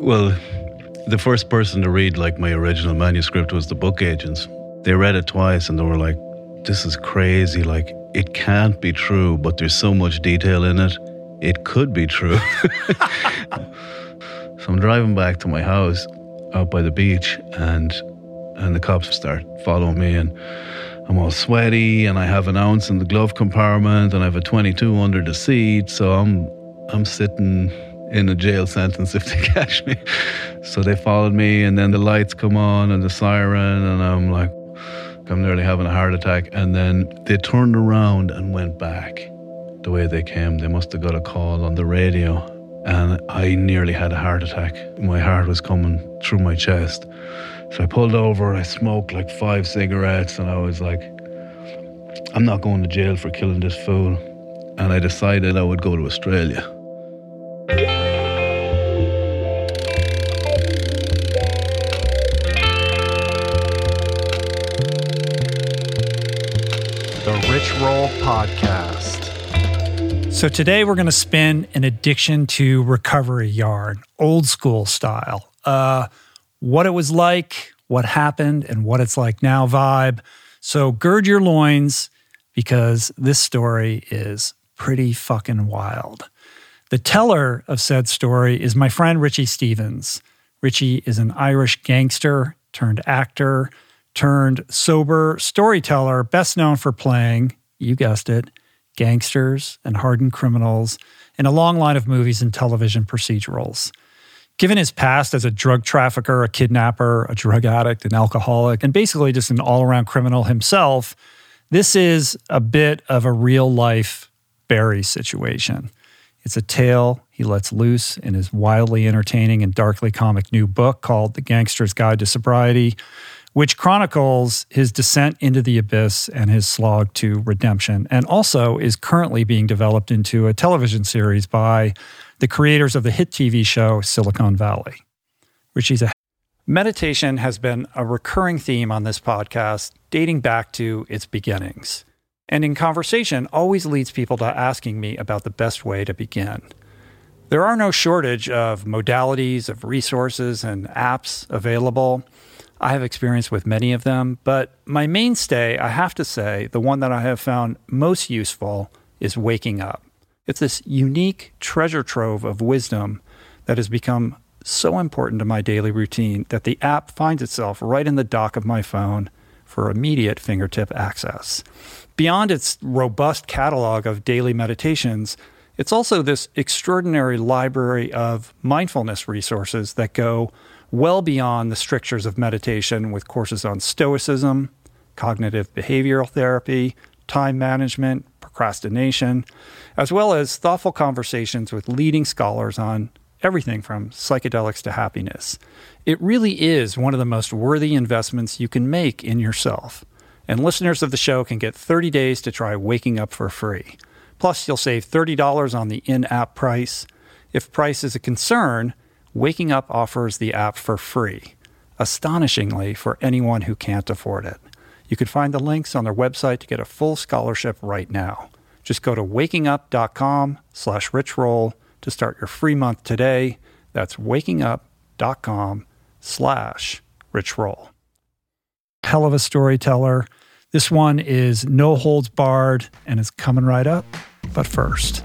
Well, the first person to read like my original manuscript was the book agents. They read it twice and they were like, "This is crazy. Like it can't be true, but there's so much detail in it. It could be true." so I'm driving back to my house out by the beach, and and the cops start following me, and I'm all sweaty, and I have an ounce in the glove compartment, and I have a 22 under the seat, so I'm I'm sitting in a jail sentence if they catch me. So they followed me, and then the lights come on and the siren, and I'm like, I'm nearly having a heart attack. And then they turned around and went back the way they came. They must have got a call on the radio, and I nearly had a heart attack. My heart was coming through my chest. So I pulled over, I smoked like five cigarettes, and I was like, I'm not going to jail for killing this fool. And I decided I would go to Australia. Podcast. So today we're going to spin an addiction to recovery yarn, old school style. Uh, what it was like, what happened, and what it's like now vibe. So gird your loins because this story is pretty fucking wild. The teller of said story is my friend Richie Stephens. Richie is an Irish gangster turned actor turned sober storyteller, best known for playing, you guessed it, gangsters and hardened criminals in a long line of movies and television procedurals. Given his past as a drug trafficker, a kidnapper, a drug addict, an alcoholic, and basically just an all around criminal himself, this is a bit of a real life Barry situation. It's a tale he lets loose in his wildly entertaining and darkly comic new book called The Gangster's Guide to Sobriety, which chronicles his descent into the abyss and his slog to redemption, and also is currently being developed into a television series by the creators of the hit TV show Silicon Valley. Richie's a Meditation has been a recurring theme on this podcast dating back to its beginnings. And in conversation, always leads people to asking me about the best way to begin. There are no shortage of modalities, of resources, and apps available. I have experience with many of them, but my mainstay, I have to say, the one that I have found most useful is waking up. It's this unique treasure trove of wisdom that has become so important to my daily routine that the app finds itself right in the dock of my phone for immediate fingertip access. Beyond its robust catalog of daily meditations, it's also this extraordinary library of mindfulness resources that go well beyond the strictures of meditation with courses on stoicism, cognitive behavioral therapy, time management, procrastination, as well as thoughtful conversations with leading scholars on everything from psychedelics to happiness. It really is one of the most worthy investments you can make in yourself. And listeners of the show can get 30 days to try Waking Up for free. Plus, you'll save $30 on the in app price. If price is a concern, Waking Up offers the app for free, astonishingly for anyone who can't afford it. You can find the links on their website to get a full scholarship right now. Just go to wakingup.com slash richroll to start your free month today. That's wakingup.com slash richroll. Hell of a storyteller. This one is no holds barred and it's coming right up. But first,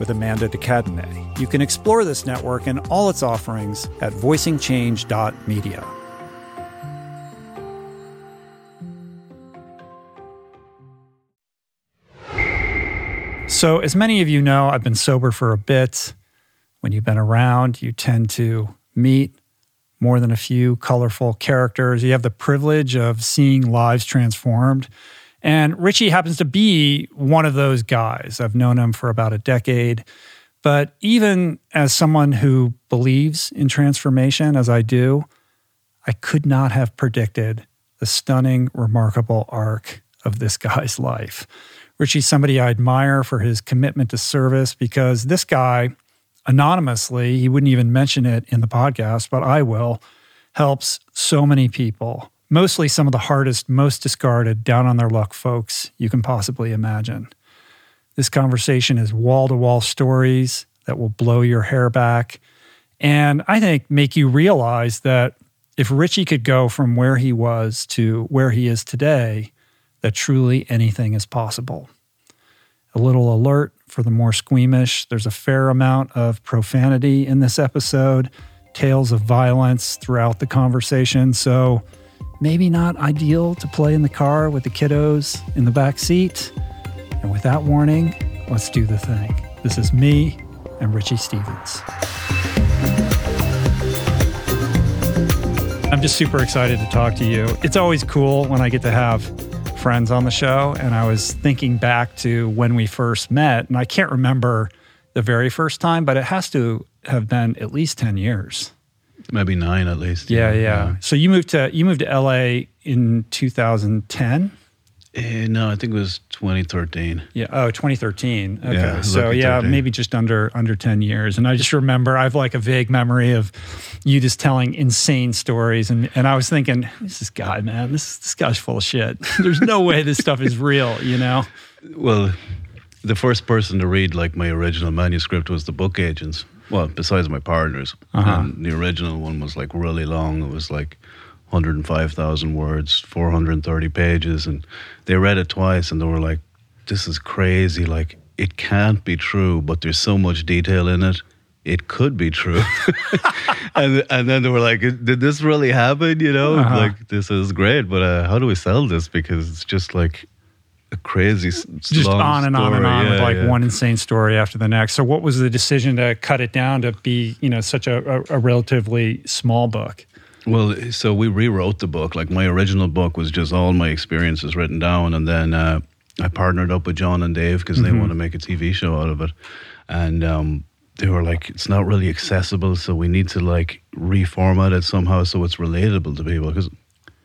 with Amanda de Cadenet. You can explore this network and all its offerings at voicingchange.media. So, as many of you know, I've been sober for a bit. When you've been around, you tend to meet more than a few colorful characters. You have the privilege of seeing lives transformed. And Richie happens to be one of those guys. I've known him for about a decade. But even as someone who believes in transformation, as I do, I could not have predicted the stunning, remarkable arc of this guy's life. Richie's somebody I admire for his commitment to service because this guy, anonymously, he wouldn't even mention it in the podcast, but I will, helps so many people, mostly some of the hardest, most discarded, down on their luck folks you can possibly imagine. This conversation is wall to wall stories that will blow your hair back and I think make you realize that if Richie could go from where he was to where he is today, that truly anything is possible. A little alert for the more squeamish there's a fair amount of profanity in this episode, tales of violence throughout the conversation. So maybe not ideal to play in the car with the kiddos in the back seat. And without warning, let's do the thing. This is me and Richie Stephens. I'm just super excited to talk to you. It's always cool when I get to have friends on the show. And I was thinking back to when we first met, and I can't remember the very first time, but it has to have been at least 10 years. Maybe nine at least. Yeah, yeah. yeah. So you moved to you moved to LA in 2010. Uh, no, I think it was 2013. Yeah. Oh, 2013. Okay. Yeah, so yeah, 13. maybe just under under 10 years. And I just remember I have like a vague memory of you just telling insane stories, and and I was thinking, who's this guy, man? This this guy's full of shit. There's no way this stuff is real, you know. Well, the first person to read like my original manuscript was the book agents. Well, besides my partners, uh-huh. and the original one was like really long. It was like 105,000 words, 430 pages. And they read it twice and they were like, this is crazy. Like, it can't be true, but there's so much detail in it. It could be true. and, and then they were like, did this really happen? You know, uh-huh. like, this is great, but uh, how do we sell this? Because it's just like, a crazy just on and story. on and on yeah, with like yeah. one insane story after the next so what was the decision to cut it down to be you know such a, a, a relatively small book well, so we rewrote the book. Like my original book was just all my experiences written down, and then uh, I partnered up with John and Dave because mm-hmm. they want to make a TV show out of it, and um, they were like, "It's not really accessible, so we need to like reformat it somehow so it's relatable to people." Because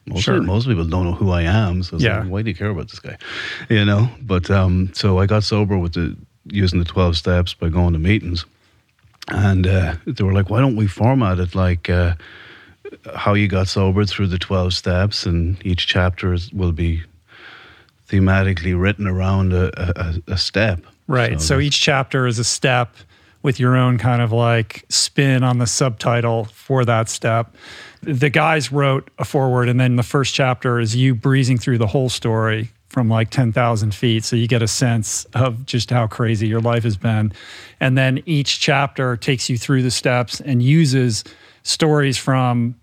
most, sure. most people don't know who I am, so yeah. Like, why do you care about this guy? You know. But um, so I got sober with the using the twelve steps by going to meetings, and uh, they were like, "Why don't we format it like?" Uh, how you got sober through the 12 steps, and each chapter is, will be thematically written around a, a, a step. Right. So, so each chapter is a step with your own kind of like spin on the subtitle for that step. The guys wrote a foreword, and then the first chapter is you breezing through the whole story from like 10,000 feet. So you get a sense of just how crazy your life has been. And then each chapter takes you through the steps and uses stories from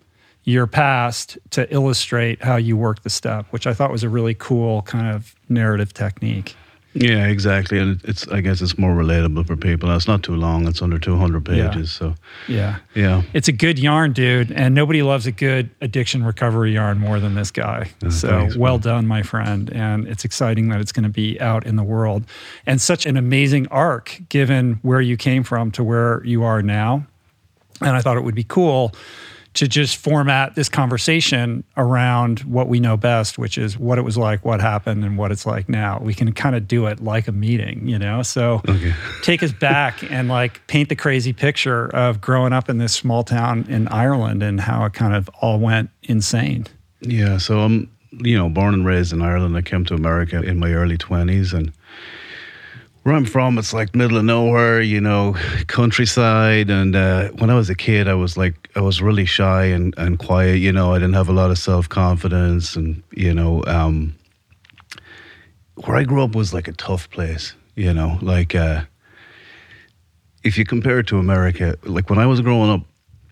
your past to illustrate how you work the step, which I thought was a really cool kind of narrative technique. Yeah, exactly, and it's I guess it's more relatable for people. it's not too long; it's under two hundred pages. Yeah. So yeah, yeah, it's a good yarn, dude. And nobody loves a good addiction recovery yarn more than this guy. Uh, so thanks, well man. done, my friend. And it's exciting that it's going to be out in the world, and such an amazing arc given where you came from to where you are now. And I thought it would be cool to just format this conversation around what we know best, which is what it was like, what happened, and what it's like now. We can kind of do it like a meeting, you know? So okay. take us back and like paint the crazy picture of growing up in this small town in Ireland and how it kind of all went insane. Yeah. So I'm, you know, born and raised in Ireland. I came to America in my early 20s and where I'm from, it's like middle of nowhere, you know, countryside. And uh, when I was a kid, I was like, I was really shy and, and quiet. You know, I didn't have a lot of self confidence. And, you know, um, where I grew up was like a tough place, you know, like uh, if you compare it to America, like when I was growing up,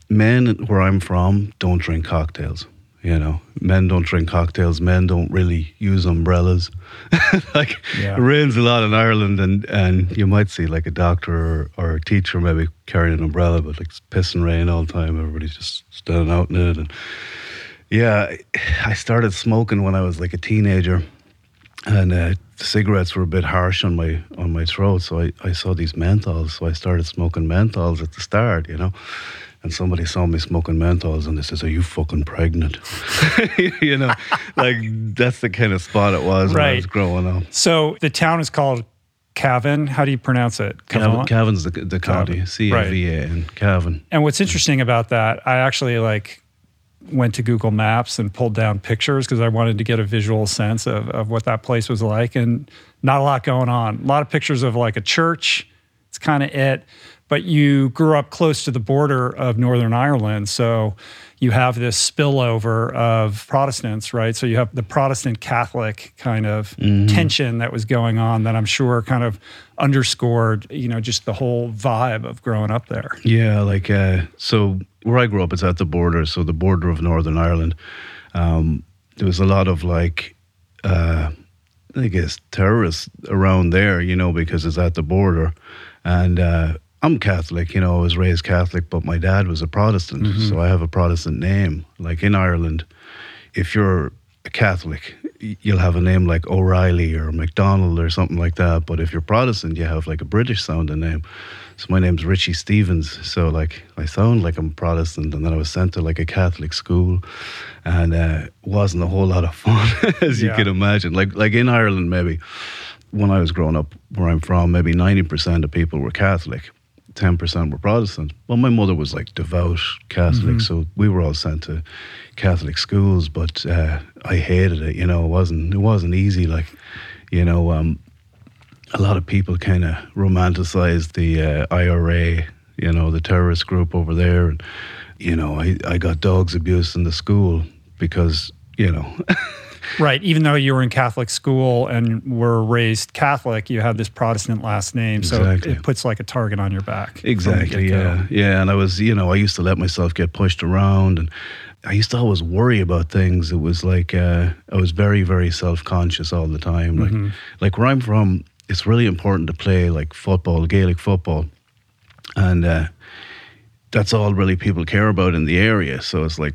men where I'm from don't drink cocktails. You know, men don't drink cocktails. Men don't really use umbrellas. like yeah. it rains a lot in Ireland, and and you might see like a doctor or, or a teacher maybe carrying an umbrella, but like it's piss and rain all the time. Everybody's just standing out in it, and yeah, I started smoking when I was like a teenager, and uh, cigarettes were a bit harsh on my on my throat. So I, I saw these menthols, so I started smoking menthols at the start, you know. And somebody saw me smoking menthols, and they says, "Are you fucking pregnant?" you know, like that's the kind of spot it was when I was growing up. So the town is called Cavan. How do you pronounce it? Cavan, Cavan's the, the county. C A V A N, Cavan. And what's interesting about that, I actually like went to Google Maps and pulled down pictures because I wanted to get a visual sense of, of what that place was like. And not a lot going on. A lot of pictures of like a church. It's kind of it. But you grew up close to the border of Northern Ireland. So you have this spillover of Protestants, right? So you have the Protestant Catholic kind of tension that was going on that I'm sure kind of underscored, you know, just the whole vibe of growing up there. Yeah, like uh, so where I grew up, it's at the border, so the border of Northern Ireland. Um, there was a lot of like, uh, I guess terrorists around there, you know, because it's at the border, and uh, I'm Catholic, you know, I was raised Catholic, but my dad was a Protestant, so I have a Protestant name. Like in Ireland, if you're a Catholic, you'll have a name like O'Reilly or McDonald or something like that. But if you're Protestant, you have like a British sounding name. So my name's Richie Stephens. So like I sound like I'm Protestant, and then I was sent to like a Catholic school, and uh, wasn't a whole lot of fun, as you can imagine. Like like in Ireland, maybe when I was growing up, where I'm from, maybe ninety percent of people were Catholic. 10% were Protestant. Well, my mother was like devout Catholic, so we were all sent to Catholic schools, but uh, I hated it, you know, it wasn't, it wasn't easy. Like, you know, um, a lot of people kind of romanticized the uh, IRA, you know, the terrorist group over there. And, you know, I, I got dogs abuse in the school because, you know, Right. Even though you were in Catholic school and were raised Catholic, you had this Protestant last name. So it puts like a target on your back. Exactly. Yeah. Yeah. And I was, you know, I used to let myself get pushed around and I used to always worry about things. It was like uh, I was very, very self conscious all the time. Like, like where I'm from, it's really important to play like football, Gaelic football. And uh, that's all really people care about in the area. So it's like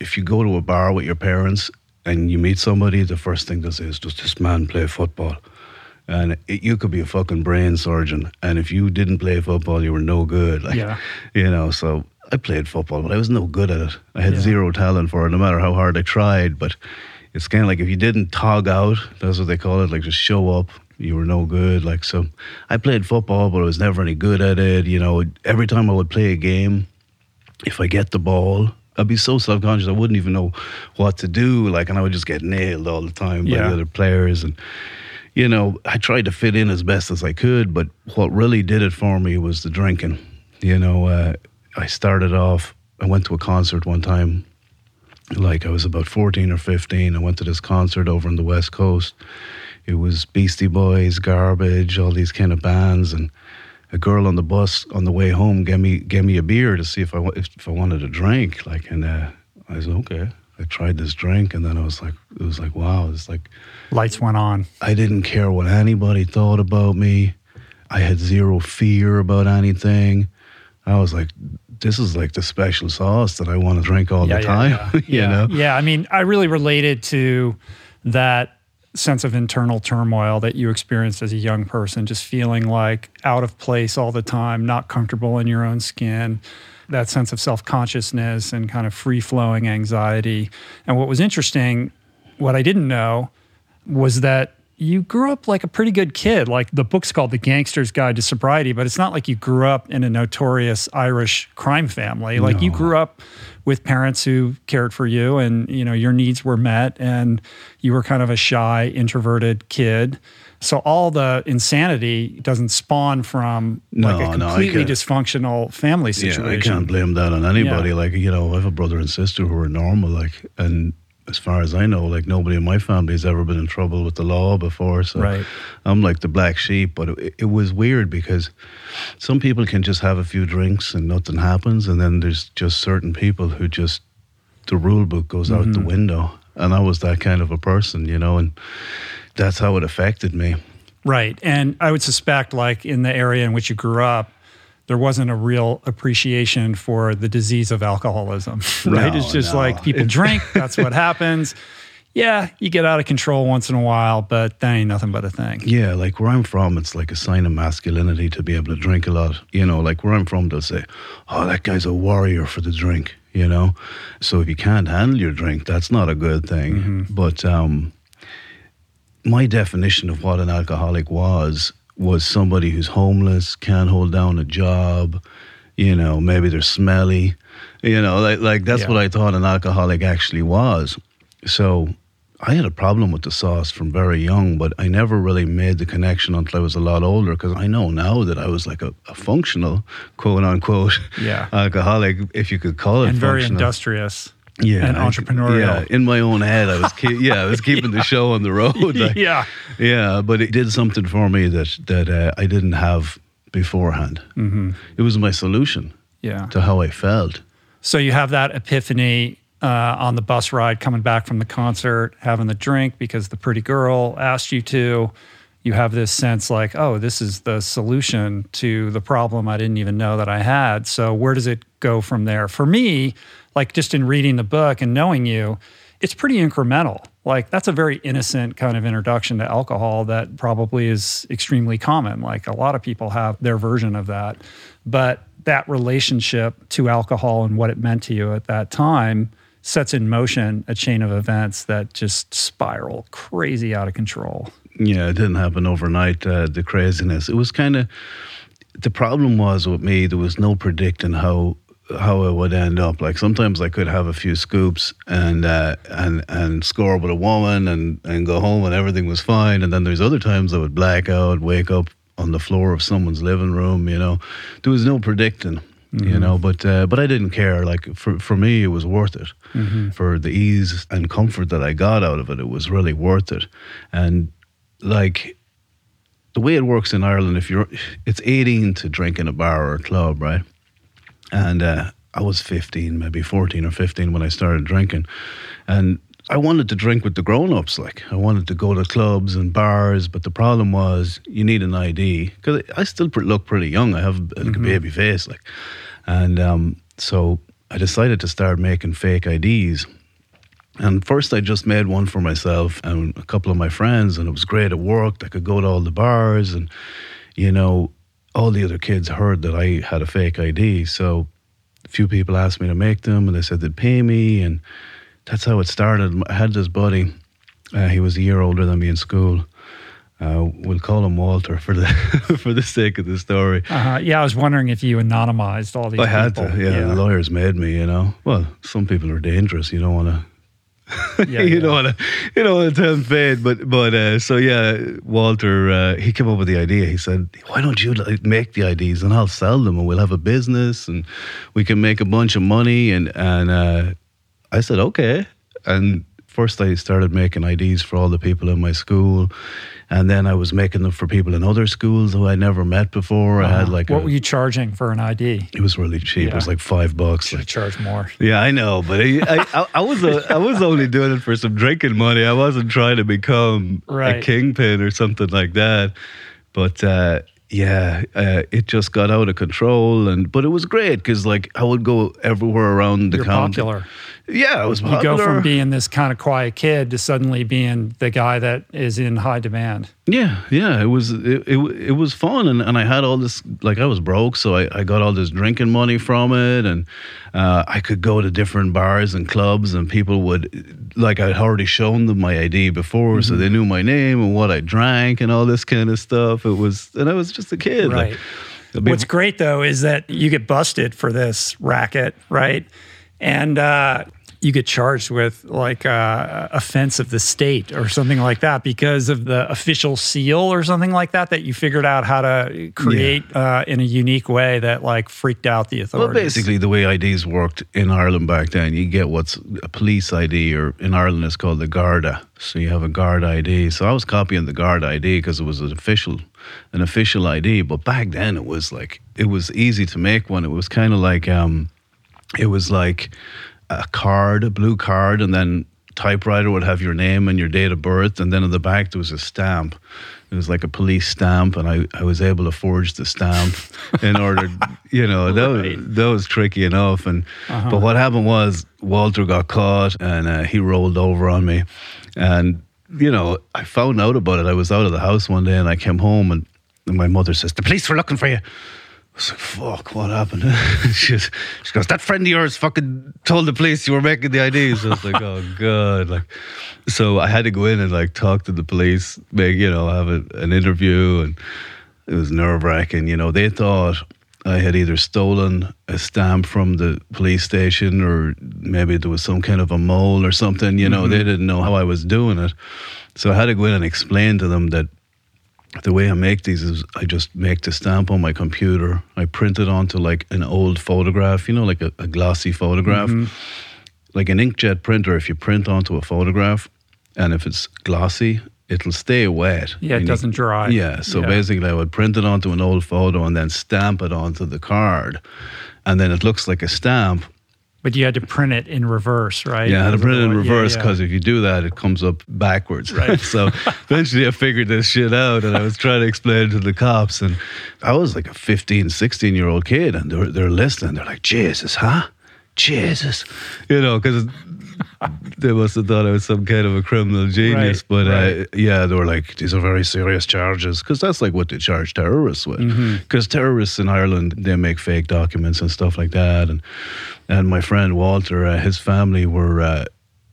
if you go to a bar with your parents and you meet somebody, the first thing they say is, Does this man play football? And it, you could be a fucking brain surgeon. And if you didn't play football, you were no good. Like, Yeah. You know, so I played football, but I was no good at it. I had Yeah. zero talent for it, no matter how hard I tried. But it's kind of like if you didn't tog out, that's what they call it, like just show up, you were no good. Like, so I played football, but I was never any good at it. You know, every time I would play a game, if I get the ball, I'd be so self conscious I wouldn't even know what to do. Like, and I would just get nailed all the time by Yeah. the other players. And, you know, I tried to fit in as best as I could, but what really did it for me was the drinking. You know, uh, I started off, I went to a concert one time, like I was about 14 or 15. I went to this concert over on the West Coast. It was Beastie Boys, Garbage, all these kind of bands. And a girl on the bus on the way home gave me gave me a beer to see if I if, if I wanted a drink. Like, and uh, I said okay. I tried this drink, and then I was like, it was like wow. It's like Lights went on. I didn't care what anybody thought about me. I had zero fear about anything. I was like, this is like the special sauce that I want to drink all the time. Yeah, you yeah. know? Yeah, I mean, I really related to that sense of internal turmoil that you experienced as a young person, just feeling like out of place all the time, not comfortable in your own skin, that sense of self consciousness and kind of free flowing anxiety. And what was interesting, what I didn't know, was that you grew up like a pretty good kid. Like the book's called The Gangster's Guide to Sobriety, but it's not like you grew up in a notorious Irish crime family. Like you grew up with parents who cared for you and you know your needs were met and you were kind of a shy introverted kid. So all the insanity doesn't spawn from like a completely can't- dysfunctional family situation. Yeah, I can't blame that on anybody. Yeah. Like, you know, I have a brother and sister who are normal, like, and as far as I know, like nobody in my family has ever been in trouble with the law before. So Right. I'm like the black sheep. But it, it was weird because some people can just have a few drinks and nothing happens, and then there's just certain people who just the rule book goes out Mm-hmm. the window, and I was that kind of a person, you know, and that's how it affected me. Right. And I would suspect, like in the area in which you grew up, there wasn't a real appreciation for the disease of alcoholism, right? No, it's just no. like people drink, that's what happens. yeah, you get out of control once in a while, but that ain't nothing but a thing. Yeah, like where I'm from, it's like a sign of masculinity to be able to drink a lot. You know, like where I'm from, they'll say, "Oh, that guy's a warrior for the drink." You know, so if you can't handle your drink, that's not a good thing. But um, my definition of what an alcoholic was was somebody who's homeless, can't hold down a job. You know, maybe they're smelly. You know, like like that's Yeah. what I thought an alcoholic actually was. So I had a problem with the sauce from very young, but I never really made the connection until I was a lot older because I know now that I was like a, a functional, quote unquote, Yeah. alcoholic, if you could call it and very industrious. Yeah, and entrepreneurial. Yeah, in my own head, I was keep, yeah, I was keeping the show on the road. like- yeah. yeah, but it did something for me that that uh, I didn't have beforehand. Mm-hmm. It was my solution Yeah. to how I felt. So you have that epiphany uh, on the bus ride coming back from the concert, having the drink because the pretty girl asked you to. You have this sense like, oh, this is the solution to the problem I didn't even know that I had. So where does it go from there? For me, like just in reading the book and knowing you, it's pretty incremental. Like that's a very innocent kind of introduction to alcohol that probably is extremely common. Like a lot of people have their version of that. But that relationship to alcohol and what it meant to you at that time sets in motion a chain of events that just spiral crazy out of control. Yeah, it didn't happen overnight. Uh, the craziness. It was kind of the problem was with me. There was no predicting how how it would end up. Like sometimes I could have a few scoops and uh, and and score with a woman and and go home and everything was fine. And then there's other times I would black out, wake up on the floor of someone's living room. You know, there was no predicting. You know, but uh, but I didn't care. Like for for me, it was worth it. For the ease and comfort that I got out of it, it was really worth it. And like the way it works in Ireland, if you're, it's 18 to drink in a bar or a club, right? And uh, I was 15, maybe 14 or 15 when I started drinking, and I wanted to drink with the grown-ups. Like I wanted to go to clubs and bars, but the problem was you need an ID because I still look pretty young. I have like a baby face, like, and um, so I decided to start making fake IDs. And first, I just made one for myself and a couple of my friends, and it was great. It worked. I could go to all the bars, and you know, all the other kids heard that I had a fake ID. So, a few people asked me to make them, and they said they'd pay me, and that's how it started. I had this buddy. Uh, he was a year older than me in school. Uh, we'll call him Walter for the for the sake of the story. Uh, yeah, I was wondering if you anonymized all these I had people. to. Yeah, the lawyers made me. You know. Well, some people are dangerous. You don't want to Yeah, you yeah. don't want to, you don't want to tell him fade, but but uh, so yeah, Walter uh, he came up with the idea. He said, "Why don't you like, make the IDs and I'll sell them and we'll have a business and we can make a bunch of money." And and uh, I said, "Okay." And first I started making IDs for all the people in my school, and then I was making them for people in other schools who I never met before. I had like Uh-huh. what a, were you charging for an ID? it was really cheap. It was like five bucks. Should Like, charged more. yeah, I know, but I, I, I, was uh, I was only doing it for some drinking money. I wasn't trying to become a kingpin or something like that. But uh, yeah, uh, it just got out of control, and but it was great because like I would go everywhere around the You're county. popular. Yeah, I was You go from being this kind of quiet kid to suddenly being the guy that is in high demand. Yeah, yeah, it was it, it, it was fun, and, and I had all this like I was broke, so I, I got all this drinking money from it, and uh, I could go to different bars and clubs, and people would like I'd already shown them my ID before, so Mm-hmm. they knew my name and what I drank and all this kind of stuff. It was, and I was just a kid. Right. Like, mean, What's great though is that you get busted for this racket, right? And uh, you get charged with like uh, offense of the state or something like that because of the official seal or something like that that you figured out how to create uh, in a unique way that like freaked out the Well, authorities. basically, the way IDs worked in Ireland back then, you get what's a police ID, or in Ireland it's called the Garda. So you have a Guard ID. So I was copying the Guard ID because it was an official, an official ID. But back then, it was like it was easy to make one. It was kind of like, um, it was like a card, a blue card, and then typewriter would have your name and your date of birth, and then in the back there was a stamp. It was like a police stamp, and I, I was able to forge the stamp in order, you know, that, Right. was, that was tricky enough. And Uh-huh. but what happened was Walter got caught, and uh, he rolled over on me, and you know, I found out about it. I was out of the house one day, and I came home, and, and my mother says, "The police were looking for you." I was like, fuck, what happened? she, she goes, that friend of yours fucking told the police you were making the IDs. I was like, oh, God. Like, so I had to go in and like talk to the police, make, you know, have a, an interview. And it was nerve wracking. You know, they thought I had either stolen a stamp from the police station or maybe there was some kind of a mole or something. You know, they mm-hmm. didn't know how I was doing it. So I had to go in and explain to them that the way I make these is I just make the stamp on my computer. I print it onto like an old photograph, you know, like a, a glossy photograph. Mm-hmm. Like an inkjet printer, if you print onto a photograph and if it's glossy, it'll stay wet. Yeah, it doesn't dry. Yeah, so Yeah. basically I would print it onto an old photo and then stamp it onto the card. And then it looks like a stamp. But you had to print it in reverse, right? Yeah, I had to print it in yeah, reverse yeah. because if you do that, it comes up backwards. Right. so eventually I figured this shit out and I was trying to explain it to the cops. And I was like a 15, 16 year old kid and they're, they're listening. They're like, Jesus, huh? Jesus. You know, because they must have thought I was some kind of a criminal genius. Right, but uh, yeah, they were like, these are very serious charges because that's like what they charge terrorists with. Mm-hmm. Because terrorists in Ireland, they make fake documents and stuff like that. And and my friend Walter, uh, his family were uh,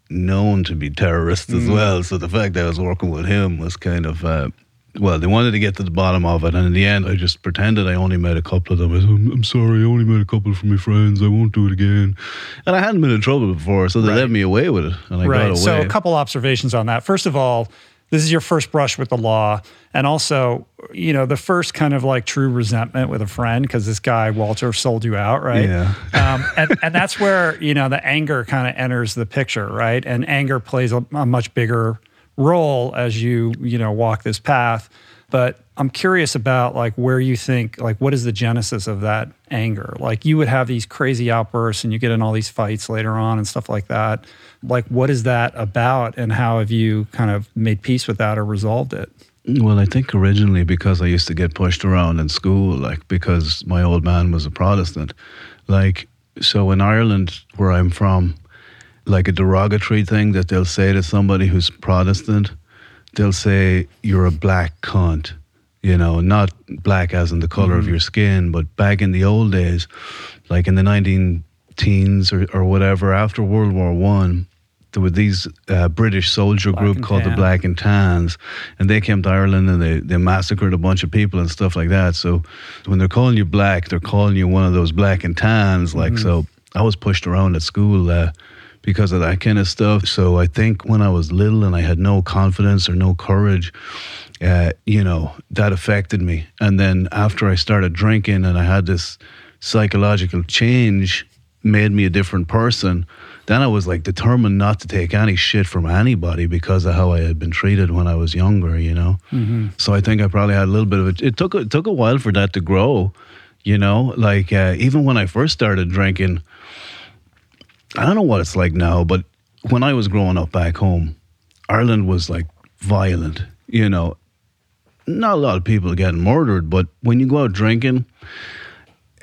known to be terrorists Mm. as well. So the fact that I was working with him was kind of. Uh, well, they wanted to get to the bottom of it, and in the end, I just pretended I only met a couple of them. I said, I'm, I'm sorry, I only met a couple from my friends. I won't do it again. And I hadn't been in trouble before, so they Right. let me away with it, and I got right. away. So, a couple observations on that. First of all, this is your first brush with the law, and also, you know, the first kind of like true resentment with a friend because this guy Walter sold you out, right? Yeah. um, and, and that's where you know the anger kind of enters the picture, right? And anger plays a, a much bigger role as you you know walk this path. But I'm curious about like where you think like what is the genesis of that anger? Like you would have these crazy outbursts and you get in all these fights later on and stuff like that. Like what is that about and how have you kind of made peace with that or resolved it? Well, I think originally because I used to get pushed around in school, like because my old man was a Protestant. Like, so in Ireland, where I'm from, like a derogatory thing that they'll say to somebody who's Protestant, they'll say, You're a black cunt. You know, not black as in the color of mm-hmm. your skin, but back in the old days, like in the 19 teens or, or whatever, after World War One, there were these uh, British soldier Black group called the Black and Tans, and they came to Ireland and they, they massacred a bunch of people and stuff like that. So when they're calling you black, they're calling you one of those Black and Tans. Like so, I was pushed around at school. Uh, because of that kind of stuff. So I think when I was little and I had no confidence or no courage, uh, you know, that affected me. And then after I started drinking and I had this psychological change, made me a different person. Then I was like determined not to take any shit from anybody because of how I had been treated when I was younger, you know. Mm-hmm. So I think I probably had a little bit of it. It took it took a while for that to grow, you know. Like uh, even when I first started drinking, I don't know what it's like now, but when I was growing up back home, Ireland was like violent, you know. Not a lot of people getting murdered, but when you go out drinking,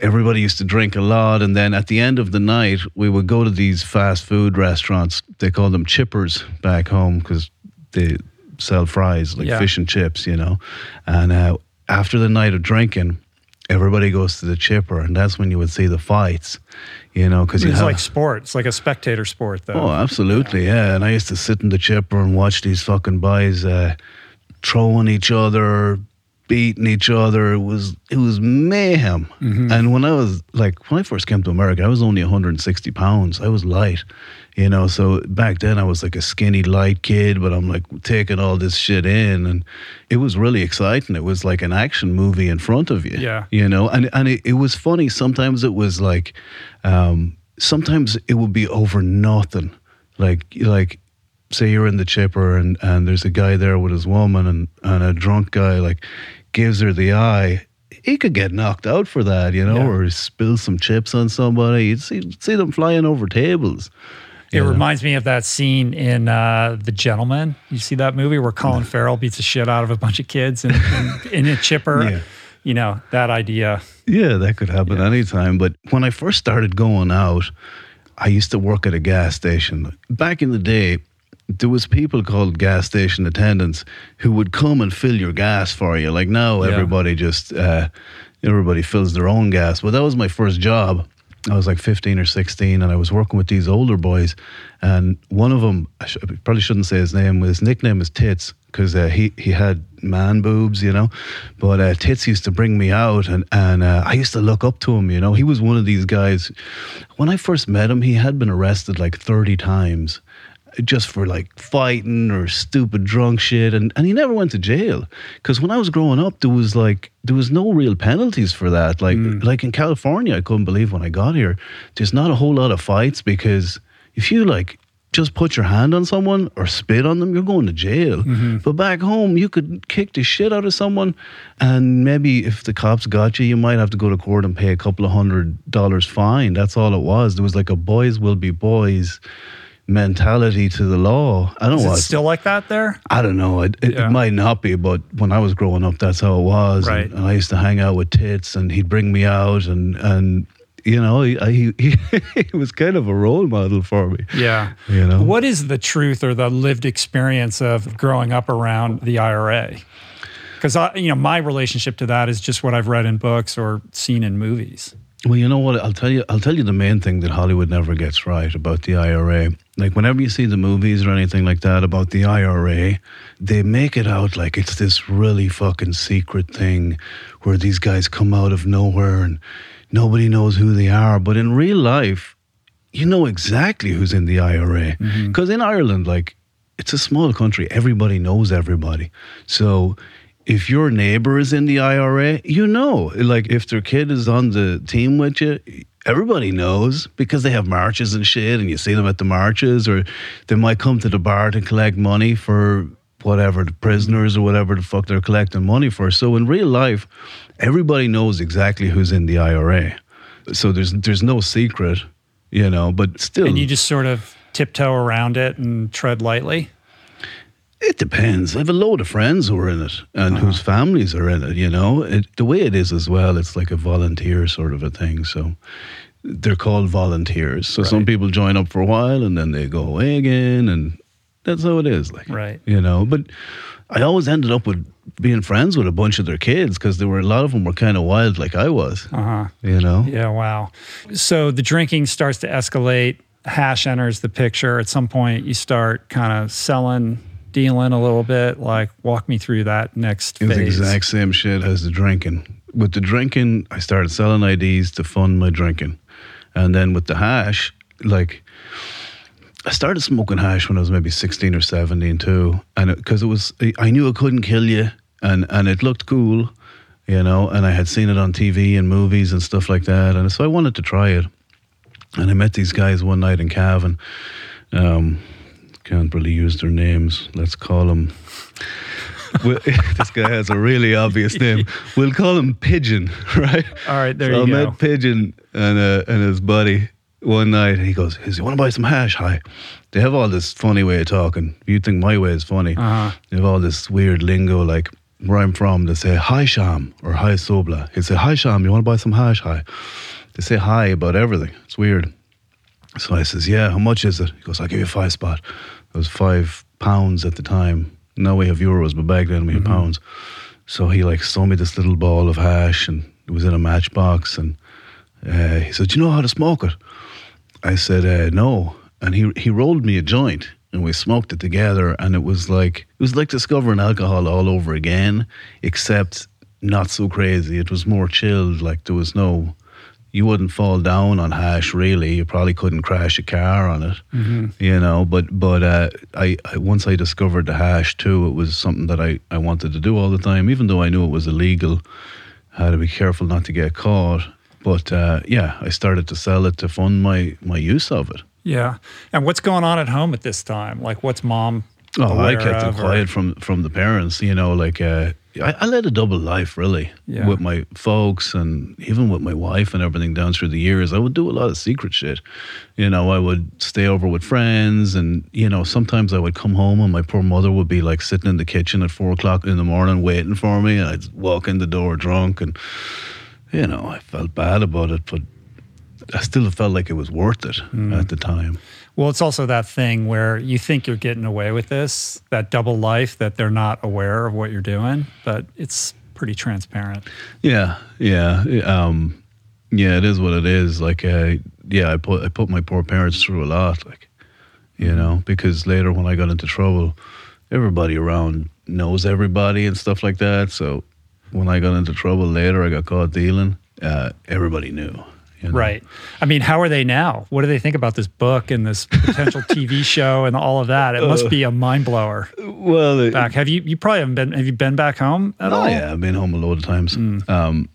everybody used to drink a lot. And then at the end of the night, we would go to these fast food restaurants. They call them chippers back home because they sell fries, like Yeah. fish and chips, you know. And uh, after the night of drinking, everybody goes to the chipper, and that's when you would see the fights, you know, because you It's have. like sports, It's like a spectator sport though. Oh, absolutely, yeah. And I used to sit in the chipper and watch these fucking boys uh, throwing each other, beating each other. It was it was mayhem. And when I was like when I first came to America, I was only 160 pounds. I was light, you know. So back then I was like a skinny, light kid, but I'm like taking all this shit in, and it was really exciting. It was like an action movie in front of you, Yeah. You know, and and it, it was funny. Sometimes it was like. Um, sometimes it would be over nothing. Like like say you're in the chipper and, and there's a guy there with his woman and, and a drunk guy like gives her the eye. He could get knocked out for that, you know, Yeah. or spill some chips on somebody. You'd see see them flying over tables. It reminds me of that scene in uh, The Gentlemen. You see that movie where Colin Farrell beats the shit out of a bunch of kids in, in, in a chipper? Yeah. You know, that idea. Yeah, that could happen anytime. But when I first started going out, I used to work at a gas station. Back in the day, there was people called gas station attendants who would come and fill your gas for you. Like now, Yeah. everybody just uh, everybody fills their own gas. But that was my first job. I was like 15 or 16, and I was working with these older boys. And one of them, I, sh- I probably shouldn't say his name. His nickname is Tits because uh, he he had man boobs, you know. But uh, Tits used to bring me out, and and uh, I used to look up to him. You know, he was one of these guys. When I first met him, he had been arrested like 30 times just for like fighting or stupid drunk shit and, and he never went to jail because when i was growing up there was like there was no real penalties for that like hmm. like in california i couldn't believe when i got here there's not a whole lot of fights because if you like just put your hand on someone or spit on them, you're going to jail. Mm-hmm. But back home, you could kick the shit out of someone, and maybe if the cops got you, you might have to go to court and pay a couple of hundred dollars fine. That's all it was. There was like a boys will be boys mentality to the law. I don't Is know. it still like that there? I don't know. It, it, Yeah. it might not be, but when I was growing up, that's how it was. Right. And, and I used to hang out with tits, and he'd bring me out, and and you know, he he, he, he was kind of a role model for me. Yeah. You know, What is the truth or the lived experience of growing up around the IRA? Because I, you know, my relationship to that is just what I've read in books or seen in movies. Well, you know what? I'll tell you. I'll tell you the main thing that Hollywood never gets right about the IRA. Like whenever you see the movies or anything like that about the IRA, they make it out like it's this really fucking secret thing where these guys come out of nowhere and nobody knows who they are. But in real life, you know exactly who's in the IRA. Because mm-hmm. in Ireland, like, it's a small country. Everybody knows everybody. So if your neighbor is in the IRA, you know. Like, if their kid is on the team with you, everybody knows because they have marches and shit, and you see them at the marches, or they might come to the bar to collect money for whatever, the prisoners or whatever the fuck they're collecting money for. So in real life, everybody knows exactly who's in the IRA. So there's there's no secret, you know, but still And you just sort of tiptoe around it and tread lightly. It depends. I have a load of friends who are in it and whose families are in it, you know. It, the way it is as well, it's like a volunteer sort of a thing. So they're called volunteers. So some people join up for a while and then they go away again and that's how it is like. Right. You know, but I always ended up with being friends with a bunch of their kids because there were a lot of them were kind of wild like I was, Uh huh. you know. Yeah, wow. So the drinking starts to escalate. Hash enters the picture. At some point, you start kind of selling, dealing a little bit. Like, walk me through that next It was the exact same shit as the drinking. With the drinking, I started selling IDs to fund my drinking. And then with the hash, like, I started smoking hash when I was maybe 16 or 17 too. And because it, was, I knew it couldn't kill you and, and it looked cool, you know, and I had seen it on TV and movies and stuff like that. And so I wanted to try it. And I met these guys one night in Cavan. Um, can't really use their names. Let's call them well, this guy has a really obvious name. We'll call him Pigeon, right? All right, there so you I go. I met Pigeon and uh, and his buddy one night. And he goes, "He you want to buy some hash? Hi." They have all this funny way of talking. You think my way is funny? Uh-huh. They have all this weird lingo, like where I'm from. They say "Hi Sham" or "Hi Sobla." He'd say "Hi Sham, you want to buy some hash? Hi." They say "Hi" about everything. It's weird. So I says, "Yeah, how much is it?" He goes, "I'll give you five spot." It was five pounds at the time. Now we have euros, but back then we had pounds. So he like sold me this little ball of hash, and it was in a matchbox. And uh, he said, "Do you know how to smoke it?" I said, uh, "No." And he he rolled me a joint, and we smoked it together. And it was like it was like discovering alcohol all over again, except not so crazy. It was more chilled. Like there was no you wouldn't fall down on hash really. You probably couldn't crash a car on it, you know. But but uh, I, I once I discovered the hash too, it was something that I, I wanted to do all the time, even though I knew it was illegal. I had to be careful not to get caught. But uh, yeah, I started to sell it to fund my my use of it. Yeah. And what's going on at home at this time? Like, what's mom? Oh, I kept it of or- quiet from from the parents. You know, like uh, I, I led a double life really Yeah. with my folks and even with my wife and everything down through the years. I would do a lot of secret shit. You know, I would stay over with friends, and you know, sometimes I would come home and my poor mother would be like sitting in the kitchen at four o'clock in the morning waiting for me, and I'd walk in the door drunk, and you know, I felt bad about it, but I still felt like it was worth it Mm. at the time. Well, it's also that thing where you think you're getting away with this, that double life that they're not aware of what you're doing, but it's pretty transparent. Yeah, yeah, um, yeah. It is what it is. Like, uh, yeah, I put I put my poor parents through a lot. Like, you know, because later when I got into trouble, everybody around knows everybody and stuff like that. So when I got into trouble later, I got caught dealing. Uh, everybody knew. You know? Right. I mean, how are they now? What do they think about this book and this potential TV show and all of that? It must be a mind blower. Well, it, Back, have you? You probably haven't been. Have you been back home at Oh all? yeah, I've been home a lot of times. Um,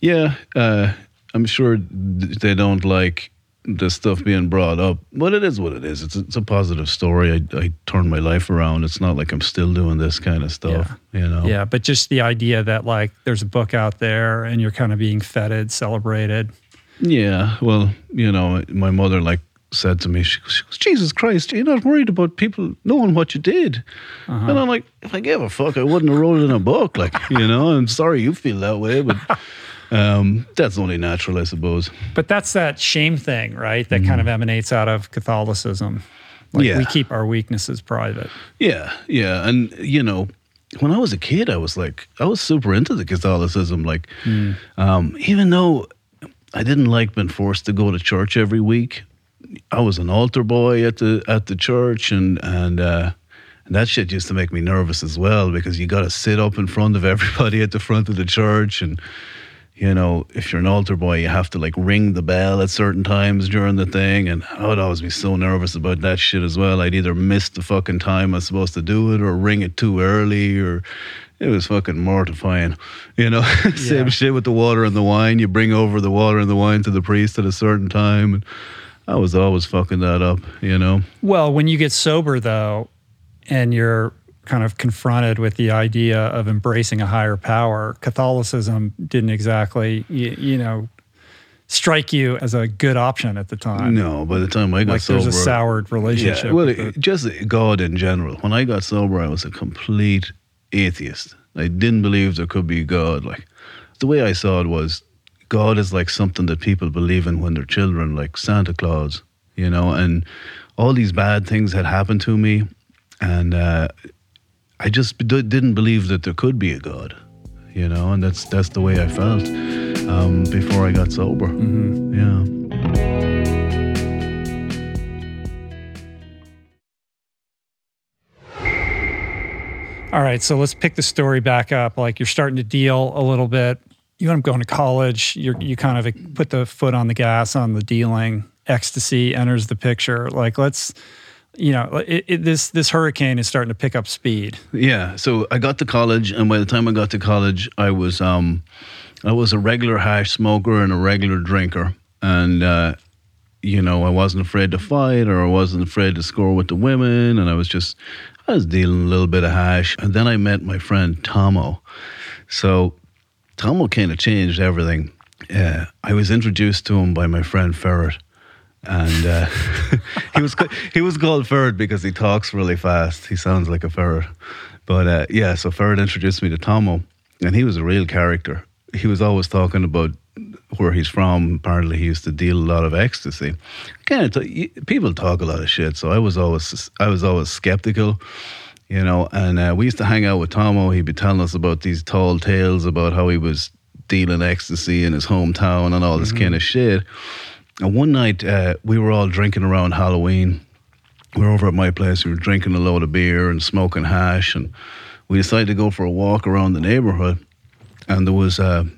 yeah, uh, I'm sure they don't like the stuff being brought up, but it is what it is. It's a, it's a positive story. I, I turned my life around. It's not like I'm still doing this kind of stuff. You know. Yeah, but just the idea that like there's a book out there and you're kind of being feted, celebrated. Yeah. Well, you know, my mother like said to me, she goes, she goes, Jesus Christ, you're not worried about people knowing what you did. And I'm like, if I gave a fuck, I wouldn't have wrote it in a book. Like, you know, I'm sorry you feel that way, but um, that's only natural, I suppose. But that's that shame thing, right? That kind of emanates out of Catholicism. Like Yeah. we keep our weaknesses private. Yeah, yeah, and you know, when I was a kid, I was like, I was super into the Catholicism. Like, um, even though I didn't like being forced to go to church every week, I was an altar boy at the at the church, and and. Uh, and that shit used to make me nervous as well because you got to sit up in front of everybody at the front of the church and you know, if you're an altar boy, you have to like ring the bell at certain times during the thing. And I would always be so nervous about that shit as well. I'd either miss the fucking time I was supposed to do it or ring it too early or it was fucking mortifying. You know, same Yeah. shit with the water and the wine. You bring over the water and the wine to the priest at a certain time. And I was always fucking that up, you know? Well, when you get sober, though, and you're kind of confronted with the idea of embracing a higher power, Catholicism didn't exactly, you, you know, strike you as a good option at the time. No, by the time I got like sober. there's a soured relationship. Yeah, well, it. just God in general. When I got sober, I was a complete atheist. I didn't believe there could be God. Like the way I saw it was, God is like something that people believe in when they're children, like Santa Claus, you know. And all these bad things had happened to me, and uh, I just d- didn't believe that there could be a God, you know. And that's that's the way I felt um, before I got sober. Yeah. All right, so let's pick the story back up. Like you're starting to deal a little bit. You end up going to college. You you kind of put the foot on the gas on the dealing. Ecstasy enters the picture. Like let's, you know, it, it, this this hurricane is starting to pick up speed. Yeah. So I got to college, and by the time I got to college, I was um, I was a regular hash smoker and a regular drinker, and uh, you know I wasn't afraid to fight or I wasn't afraid to score with the women, and I was just I was dealing a little bit of hash, and then I met my friend Tomo. So Tomo kind of changed everything. Uh, I was introduced to him by my friend Ferret, and uh, he was he was called Ferret because he talks really fast. He sounds like a ferret, but uh, yeah. So Ferret introduced me to Tomo, and he was a real character. He was always talking about where he's from. Apparently, he used to deal a lot of ecstasy. Kind of t- people talk a lot of shit, so I was always I was always skeptical you know. And uh, we used to hang out with Tomo. He'd be telling us about these tall tales about how he was dealing ecstasy in his hometown and all this kind of shit. And one night uh, we were all drinking around Halloween. We were over at my place. We were drinking a load of beer and smoking hash, and we decided to go for a walk around the neighborhood. And there was a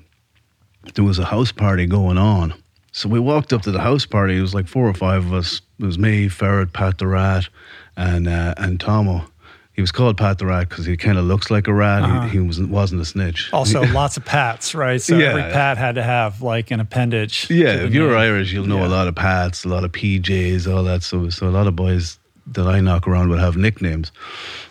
there was a house party going on. So we walked up to the house party. It was like four or five of us. It was me, Ferret, Pat the Rat, and uh, and Tomo. He was called Pat the Rat because he kind of looks like a rat. Uh-huh. He, he wasn't wasn't a snitch. Also, lots of pats, right? So Yeah. every pat had to have like an appendage. Yeah, if you're name. Irish, you'll know Yeah. a lot of Pats, a lot of PJs, all that. So, so a lot of boys that I knock around would have nicknames.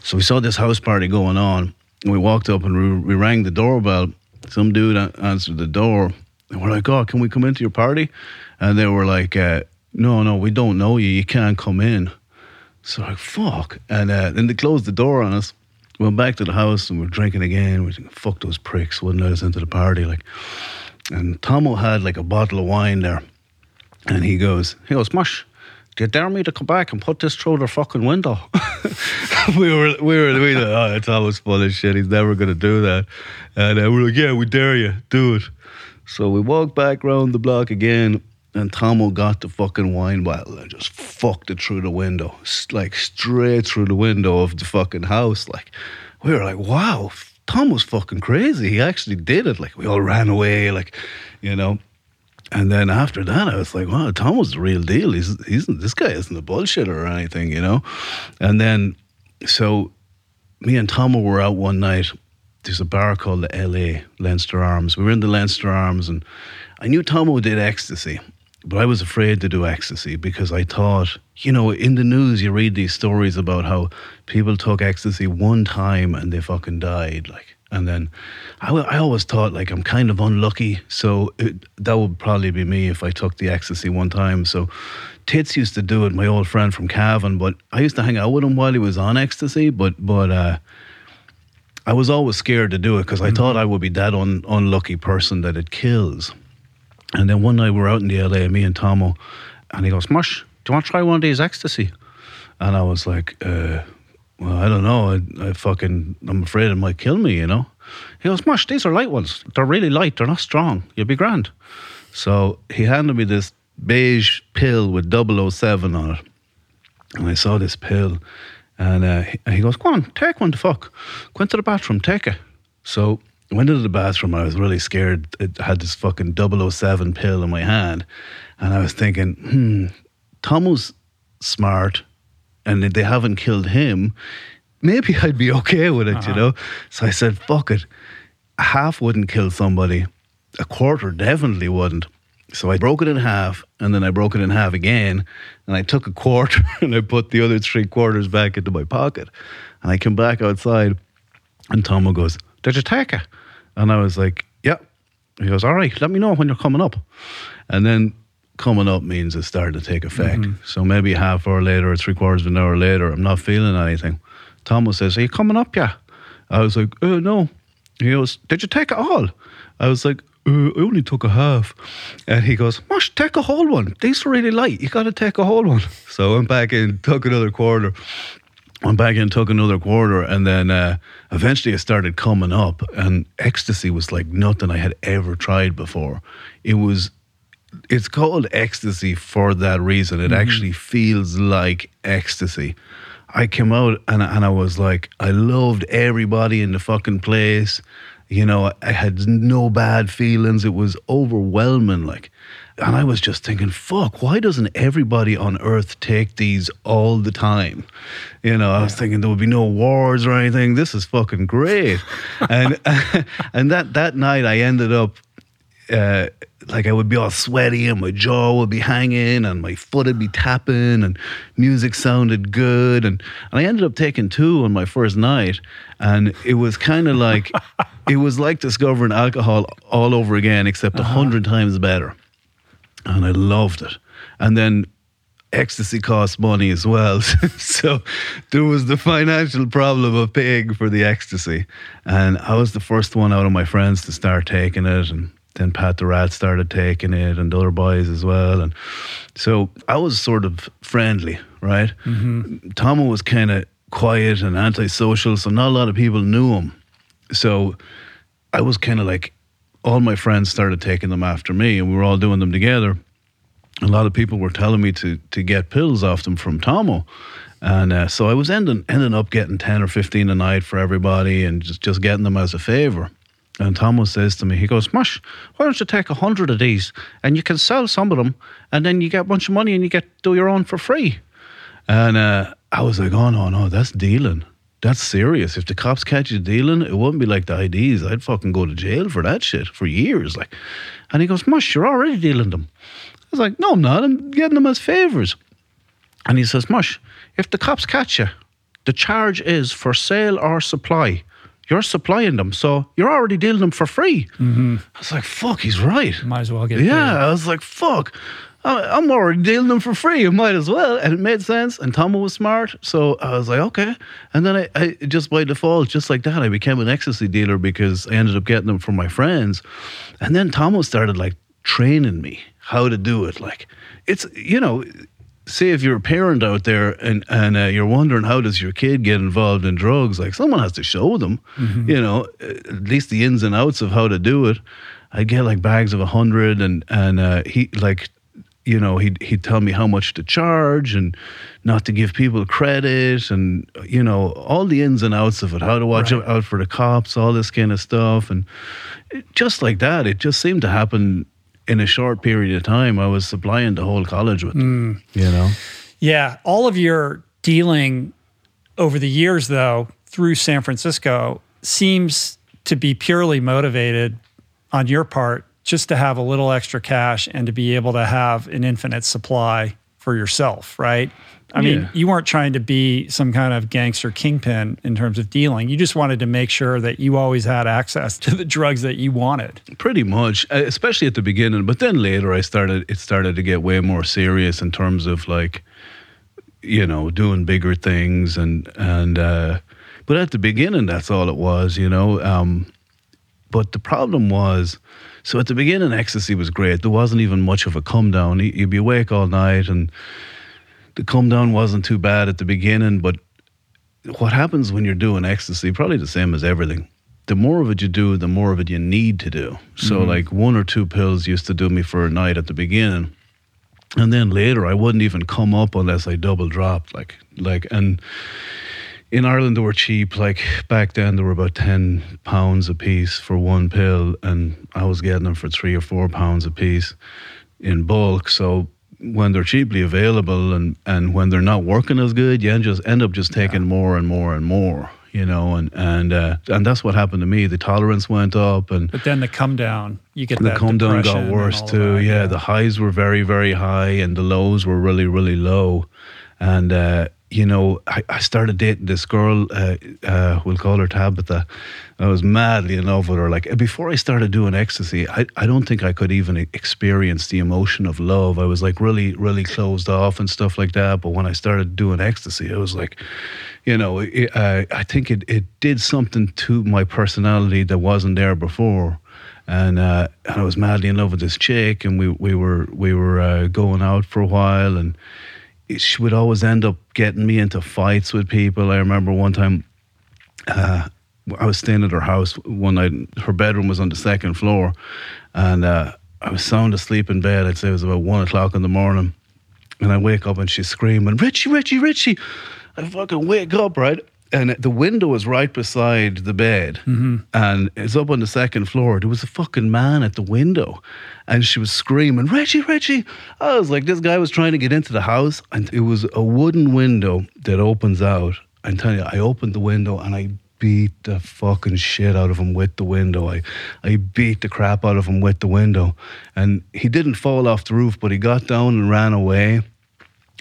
So we saw this house party going on, And we walked up and we, we rang the doorbell. Some dude answered the door. And we're like, oh, can we come into your party? And they were like, uh, no, no, we don't know you. You can't come in. So like, fuck. And uh, then they closed the door on us. Went back to the house and we're drinking again. We're thinking, fuck those pricks, wouldn't let us into the party. Like, and Tomo had like a bottle of wine there. And he goes, he goes, Mush, you dare me to come back and put this through the fucking window? we were, we were, we were, oh, it's always full of shit. He's never going to do that. And uh, we're like, yeah, we dare you, do it. So we walked back round the block again, and Tomo got the fucking wine bottle and just fucked it through the window, like straight through the window of the fucking house. Like, we were like, wow, Tomo's fucking crazy. He actually did it. Like, we all ran away, like, you know. And then after that, I was like, wow, Tomo's the real deal. He's, he's this guy isn't a bullshitter or anything, you know. And then, so me and Tomo were out one night. There's a bar called the LA Leinster Arms. We were in the Leinster Arms, and I knew Tomo did ecstasy, but I was afraid to do ecstasy because I thought, you know, in the news you read these stories about how people took ecstasy one time and they fucking died, like. And then I always thought like I'm kind of unlucky, so it, that would probably be me if I took the ecstasy one time. So Tits used to do it, my old friend from Cavan, but I used to hang out with him while he was on ecstasy, but but uh, I was always scared to do it because I thought I would be that un- unlucky person that it kills. And then one night we were out in the LA, me and Tomo, and he goes, Mush, do you want to try one of these ecstasy? And I was like, uh, well, I don't know. I, I fucking, I'm afraid it might kill me, you know? He goes, Mush, these are light ones. They're really light. They're not strong. You'll be grand. So he handed me this beige pill with 007 on it. And I saw this pill. And uh, he, goes, Go on, take one to fuck. Go into the bathroom, take it. So I went into the bathroom. I was really scared. It had this fucking 007 pill in my hand. And I was thinking, hmm, Tomo's smart and they haven't killed him. Maybe I'd be okay with it, you uh-huh. know? So I said, fuck it. A half wouldn't kill somebody, a quarter definitely wouldn't. So I broke it in half and then I broke it in half again and I took a quarter and I put the other three quarters back into my pocket. And I came back outside and Tomo goes, Did you take it? And I was like, Yeah. He goes, All right, let me know when you're coming up. And then coming up means it's starting to take effect. So maybe half hour later or three quarters of an hour later, I'm not feeling anything. Tomo says, Are you coming up? Yeah. I was like, Oh, no. He goes, Did you take it all? I was like, uh, I only took a half. And he goes, Mush, take a whole one. These are really light. You got to take a whole one. So I went back in, took another quarter. Went back in, took another quarter, and then uh, eventually it started coming up. And ecstasy was like nothing I had ever tried before. It was, it's called ecstasy for that reason. It mm-hmm. actually feels like ecstasy. I came out and, and I was like, I loved everybody in the fucking place. You know, I had no bad feelings. It was overwhelming. Like, and I was just thinking, fuck, why doesn't everybody on earth take these all the time? You know, I was thinking there would be no wars or anything. This is fucking great. and and that that night I ended up uh, like I would be all sweaty and my jaw would be hanging and my foot would be tapping and music sounded good. And, and I ended up taking two on my first night. And it was kind of like it was like discovering alcohol all over again except a hundred times better. And I loved it. And then ecstasy costs money as well. So there was the financial problem of paying for the ecstasy. And I was the first one out of my friends to start taking it. And then Pat the Rat started taking it and the other boys as well. And so I was sort of friendly, right? Tomo was kind of quiet and antisocial, so not a lot of people knew him. So I was kind of like, all my friends started taking them after me, and we were all doing them together. A lot of people were telling me to to get pills off them from Tomo. And uh, so I was ending ending up getting ten or fifteen a night for everybody, and just just getting them as a favor. And Tomo says to me, he goes, Mush, why don't you take a hundred of these and you can sell some of them and then you get a bunch of money and you get do your own for free. And uh, I was like, oh no, no, that's dealing. That's serious. If the cops catch you dealing, it wouldn't be like the IDs. I'd fucking go to jail for that shit for years. Like, and he goes, Mush, you're already dealing them. I was like, no, I'm not. I'm getting them as favors. And he says, Mush, if the cops catch you, the charge is for sale or supply. You're supplying them, so you're already dealing them for free. Mm-hmm. I was like, fuck, he's right. Might as well get Yeah. I was like, fuck. I'm already dealing them for free. I might as well. And it made sense. And Tomo's smart. So I was like, okay. And then I, I just by default, just like that, I became an ecstasy dealer because I ended up getting them from my friends. And then Tomo started like training me how to do it. Like, it's, you know, say if you're a parent out there and and uh, you're wondering how does your kid get involved in drugs like someone has to show them you know at least the ins and outs of how to do it. I'd get like bags of a hundred and and uh, he like you know he'd, he'd tell me how much to charge and not to give people credit and you know all the ins and outs of it. How to watch Right. out for the cops all this kind of stuff. And it, just like that it just seemed to happen in a short period of time i was supplying the whole college with them, mm. you know Yeah, all of your dealing over the years, though, through San Francisco seems to be purely motivated on your part just to have a little extra cash and to be able to have an infinite supply for yourself, right? I mean, Yeah. you weren't trying to be some kind of gangster kingpin in terms of dealing. You just wanted to make sure that you always had access to the drugs that you wanted. Pretty much, uh, especially at the beginning. But then later, I started. It started to get way more serious in terms of like, you know, doing bigger things and and. uh But at the beginning, that's all it was, you know. Um, but the problem was, so at the beginning, ecstasy was great. There wasn't even much of a come down. You'd be awake all night, and the come down wasn't too bad at the beginning. But what happens when you're doing ecstasy? Probably the same as everything. The more of it you do, the more of it you need to do. So, mm-hmm. like one or two pills used to do me for a night at the beginning, and then later I wouldn't even come up unless I double dropped. Like, like, and in Ireland they were cheap. Like back then, they were about ten pounds a piece for one pill, and I was getting them for three or four pounds a piece in bulk. So when they're cheaply available and and when they're not working as good, you end just end up just taking more and more and more. You know, and and uh, and that's what happened to me. The tolerance went up, and But then the come down, you get the come down got worse too. that, yeah, the highs were very, very high, and the lows were really, really low. And uh, you know, I, I started dating this girl. Uh, uh, we'll call her Tabitha. I was madly in love with her. Like before I started doing ecstasy, I, I don't think I could even experience the emotion of love. I was like really, really closed off and stuff like that. But when I started doing ecstasy, I was like, you know, it, I think it, it did something to my personality that wasn't there before and uh, and I was madly in love with this chick, and we we were we were uh, going out for a while, and she would always end up getting me into fights with people. I remember one time. Uh, I was staying at her house one night. Her bedroom was on the second floor, and uh, I was sound asleep in bed. I'd say it was about one o'clock in the morning, and I wake up and she's screaming, "Richie, Richie, Richie!" I fucking wake up, right? And the window was right beside the bed, and it's up on the second floor. There was a fucking man at the window, and she was screaming, "Richie, Richie!" I was like, this guy was trying to get into the house, and it was a wooden window that opens out. I'm telling you, I opened the window and I beat the fucking shit out of him with the window. I, I beat the crap out of him with the window, and he didn't fall off the roof, but he got down and ran away.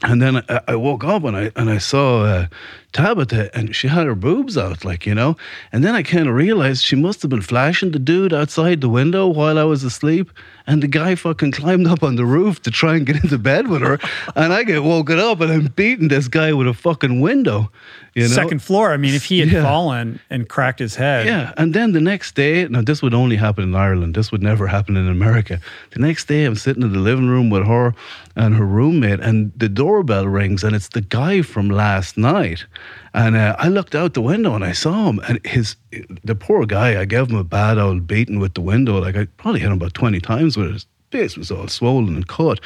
And then I, I woke up and I and I saw uh, Tabitha, and she had her boobs out, like you know. And then I kind of realized she must have been flashing the dude outside the window while I was asleep. And the guy fucking climbed up on the roof to try and get into bed with her. and I get woken up and I'm beating this guy with a fucking window. You know? Second floor. I mean, if he had Yeah. fallen and cracked his head, Yeah, and then the next day, now this would only happen in Ireland. This would never happen in America. The next day, I'm sitting in the living room with her and her roommate, and the doorbell rings, and it's the guy from last night. And uh, I looked out the window and I saw him, and his the poor guy. I gave him a bad old beating with the window. Like I probably hit him about twenty times with it. His face was all swollen and cut.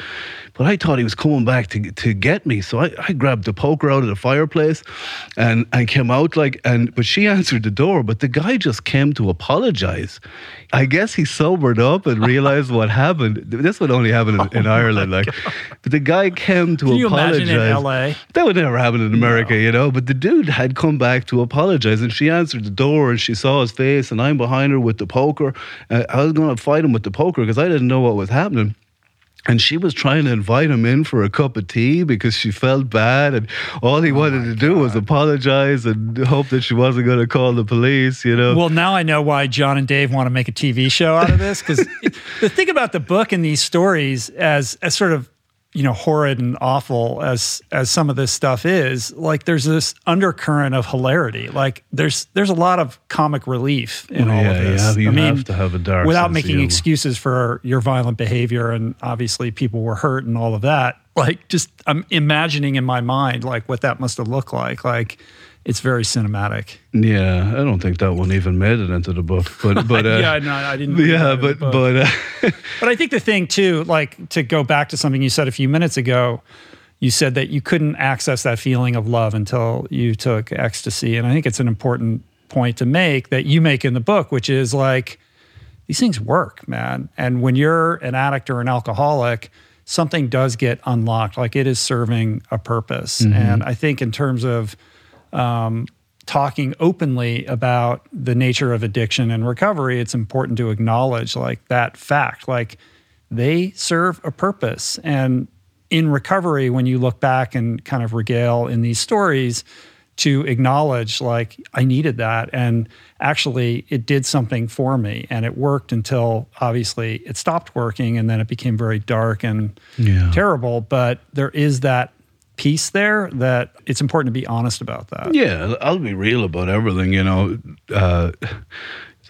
But I thought he was coming back to to get me, so I, I grabbed the poker out of the fireplace, and and came out like and. But she answered the door, but the guy just came to apologize. I guess he sobered up and realized what happened. This would only happen in, in Ireland, like. But the guy came to Can you apologize. imagine in LA? That would never happen in America, you know. But the dude had come back to apologize, and she answered the door, and she saw his face, and I'm behind her with the poker. Uh, I was going to fight him with the poker because I didn't know what was happening. And she was trying to invite him in for a cup of tea because she felt bad, and all he oh wanted to do was apologize and hope that she wasn't going to call the police. You know. Well, now I know why John and Dave want to make a TV show out of this because the thing about the book and these stories, as as sort of you know horrid and awful as as some of this stuff is like there's this undercurrent of hilarity. Like there's there's a lot of comic relief in all yeah, of this. have- you i mean have to have a dark without making excuses for your violent behavior and obviously people were hurt and all of that like just i'm imagining in my mind like what that must have looked like. Like it's very cinematic Yeah, I don't think that one even made it into the book. But but uh, yeah no i didn't yeah, but but uh, But I think the thing too, like to go back to something you said a few minutes ago, you said that you couldn't access that feeling of love until you took ecstasy. And I think it's an important point to make that you make in the book, which is like these things work, man. And when you're an addict or an alcoholic, something does get unlocked. Like it is serving a purpose. And I think in terms of um, talking openly about the nature of addiction and recovery, it's important to acknowledge like that fact. Like they serve a purpose. And in recovery, when you look back and kind of regale in these stories, to acknowledge like I needed that and actually it did something for me and it worked until obviously it stopped working and then it became very dark and Yeah. terrible but there is that piece there that it's important to be honest about that yeah, I'll be real about everything. You know, uh,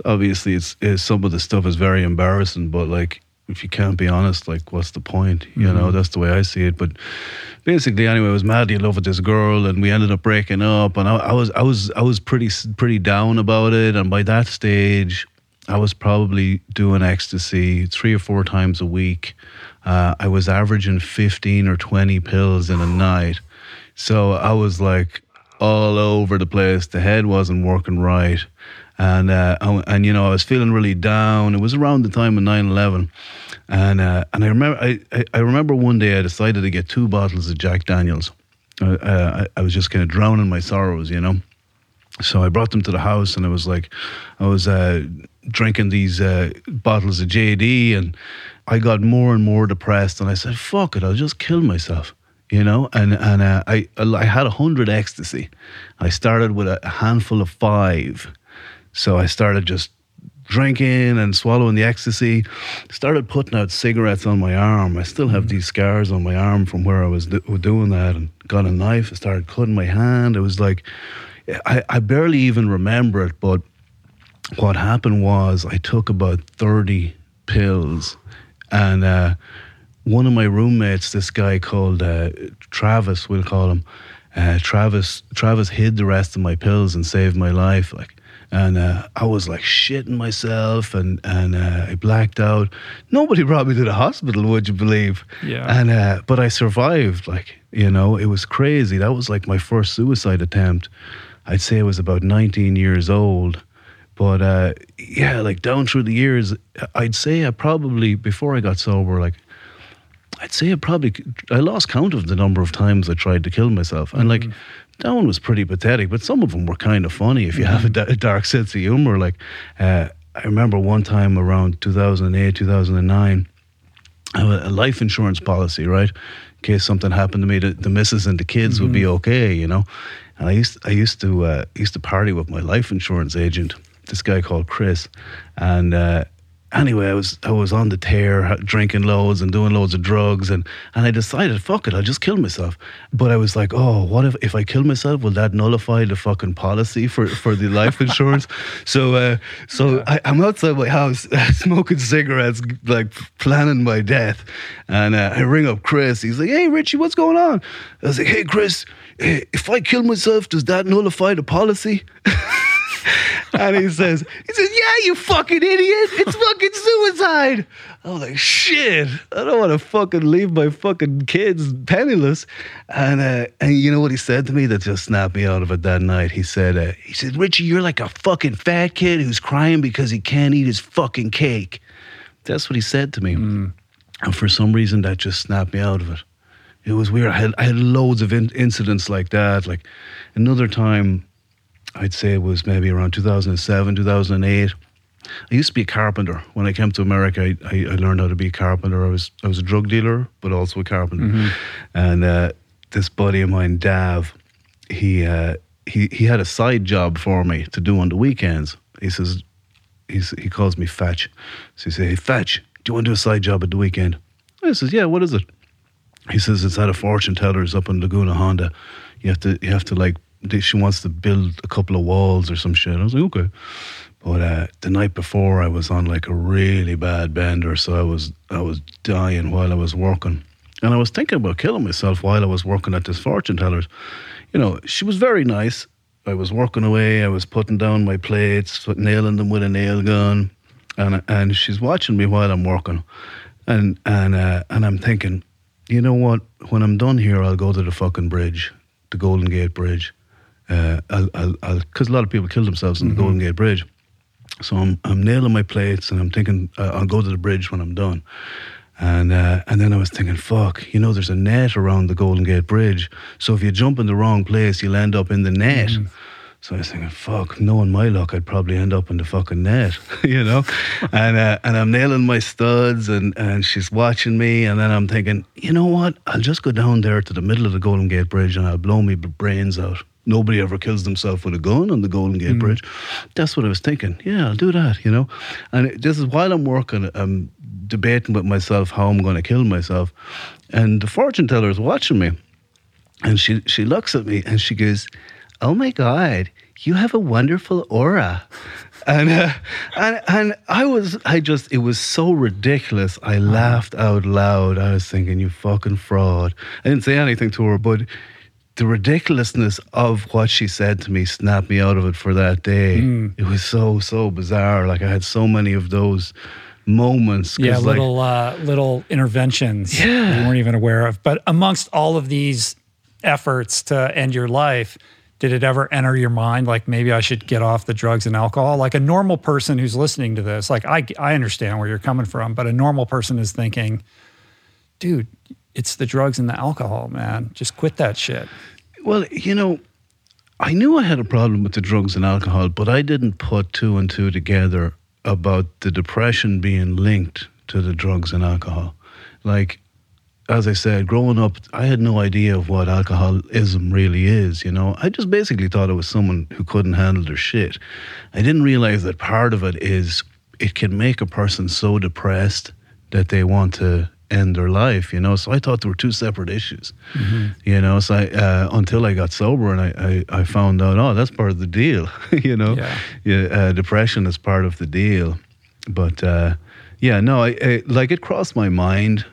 obviously it's, it's some of the stuff is very embarrassing, but like if you can't be honest, like what's the point? You know, that's the way I see it. But basically, anyway, I was madly in love with this girl, and we ended up breaking up. And I, I was I was I was pretty pretty down about it. And by that stage, I was probably doing ecstasy three or four times a week. Uh, I was averaging fifteen or twenty pills in a night. So I was like all over the place. The head wasn't working right. And, uh, and, you know, I was feeling really down. It was around the time of 9 11. And, uh, and I, remember, I, I, I remember one day I decided to get two bottles of Jack Daniels. Uh, uh, I, I was just kind of drowning my sorrows, you know. So I brought them to the house, and I was like, I was uh, drinking these uh, bottles of JD, and I got more and more depressed. And I said, "Fuck it, I'll just kill myself," you know. And and uh, I I had a hundred ecstasy. I started with a handful of five, so I started just drinking and swallowing the ecstasy. Started putting out cigarettes on my arm. I still have these scars on my arm from where I was do- doing that, and got a knife. I started cutting my hand. It was like I, I barely even remember it, but what happened was I took about 30 pills and uh, one of my roommates, this guy called uh, Travis, we'll call him, uh, Travis, Travis hid the rest of my pills and saved my life. Like, and uh, I was like shitting myself, and and uh, I blacked out. Nobody brought me to the hospital, would you believe? Yeah. And uh, but I survived. Like you know, it was crazy. That was like my first suicide attempt. I'd say I was about 19 years old. But uh, yeah, like down through the years, I'd say I probably before I got sober, like I'd say I probably I lost count of the number of times I tried to kill myself, and like that one was pretty pathetic, but some of them were kind of funny if you have a, da- a dark sense of humor. Like uh, I remember one time around 2008, 2009, I had a life insurance policy, right? In case something happened to me, the, the missus and the kids would be okay, you know. And I used I used to uh, used to party with my life insurance agent, this guy called Chris, and uh, anyway, I was I was on the tear, drinking loads and doing loads of drugs, and and I decided, fuck it, I'll just kill myself. But I was like, oh, what if if I kill myself? Will that nullify the fucking policy for for the life insurance? so uh, so I, I'm outside my house smoking cigarettes, like planning my death, and uh, I ring up Chris. He's like, hey Richie, what's going on? I was like, hey Chris, eh, if I kill myself, does that nullify the policy? and he says, he says, yeah, you fucking idiot. It's fucking suicide. I was like, shit, I don't want to fucking leave my fucking kids penniless. And uh, and you know what he said to me that just snapped me out of it that night? He said, uh, he said, Richie, you're like a fucking fat kid who's crying because he can't eat his fucking cake. That's what he said to me. And for some reason, that just snapped me out of it. It was weird. I had, I had loads of in- incidents like that. Like another time, I'd say it was maybe around 2007, 2008. I used to be a carpenter. When I came to America, I, I, I learned how to be a carpenter. I was I was a drug dealer, but also a carpenter. And uh, this buddy of mine, Dav, he uh, he he had a side job for me to do on the weekends. He says he's, he calls me Fetch. So he says, "Hey Fetch, do you want to do a side job at the weekend?" I says, "Yeah, what is it?" He says it's at a fortune teller's up in Laguna Honda. You have to you have to like she wants to build a couple of walls or some shit. I was like, okay. But uh, the night before, I was on like a really bad bender, so I was I was dying while I was working, and I was thinking about killing myself while I was working at this fortune teller's. You know, she was very nice. I was working away. I was putting down my plates, nailing them with a nail gun, and and she's watching me while I'm working, and and uh, and I'm thinking, you know what? When I'm done here, I'll go to the fucking bridge, the Golden Gate Bridge. Uh, I'll, I'll, I'll, because a lot of people kill themselves on the Golden Gate Bridge. So I'm, I'm nailing my plates, and I'm thinking uh, I'll go to the bridge when I'm done. And uh, and then I was thinking, fuck, you know, there's a net around the Golden Gate Bridge. So if you jump in the wrong place, you'll end up in the net. So I was thinking, fuck, knowing my luck, I'd probably end up in the fucking net, you know? and uh, and I'm nailing my studs and, and she's watching me. And then I'm thinking, you know what? I'll just go down there to the middle of the Golden Gate Bridge and I'll blow me brains out. Nobody ever kills themselves with a gun on the Golden Gate Bridge. That's what I was thinking. Yeah, I'll do that, you know? And it- this is while I'm working, I'm debating with myself how I'm going to kill myself. And the fortune teller is watching me. And she, she looks at me and she goes, Oh my God, you have a wonderful aura. And, uh, and and I was I just it was so ridiculous. I laughed out loud. I was thinking, you fucking fraud. I didn't say anything to her, but the ridiculousness of what she said to me snapped me out of it for that day. It was so so bizarre. Like I had so many of those moments. Yeah, like, little uh, little interventions Yeah. you weren't even aware of. But amongst all of these efforts to end your life, did it ever enter your mind like maybe I should get off the drugs and alcohol? Like a normal person who's listening to this, like I I understand where you're coming from, but a normal person is thinking, dude, it's the drugs and the alcohol, man. Just quit that shit. Well, you know, I knew I had a problem with the drugs and alcohol, but I didn't put two and two together about the depression being linked to the drugs and alcohol. Like, as I said, growing up, I had no idea of what alcoholism really is, you know. I just basically thought it was someone who couldn't handle their shit. I didn't realize that part of it is it can make a person so depressed that they want to end their life, you know. So I thought there were two separate issues, you know. So I, uh, until I got sober and I, I, I found out, oh, that's part of the deal, you know. Yeah. Yeah, uh, depression is part of the deal. But uh, yeah, no, I, I like it crossed my mind.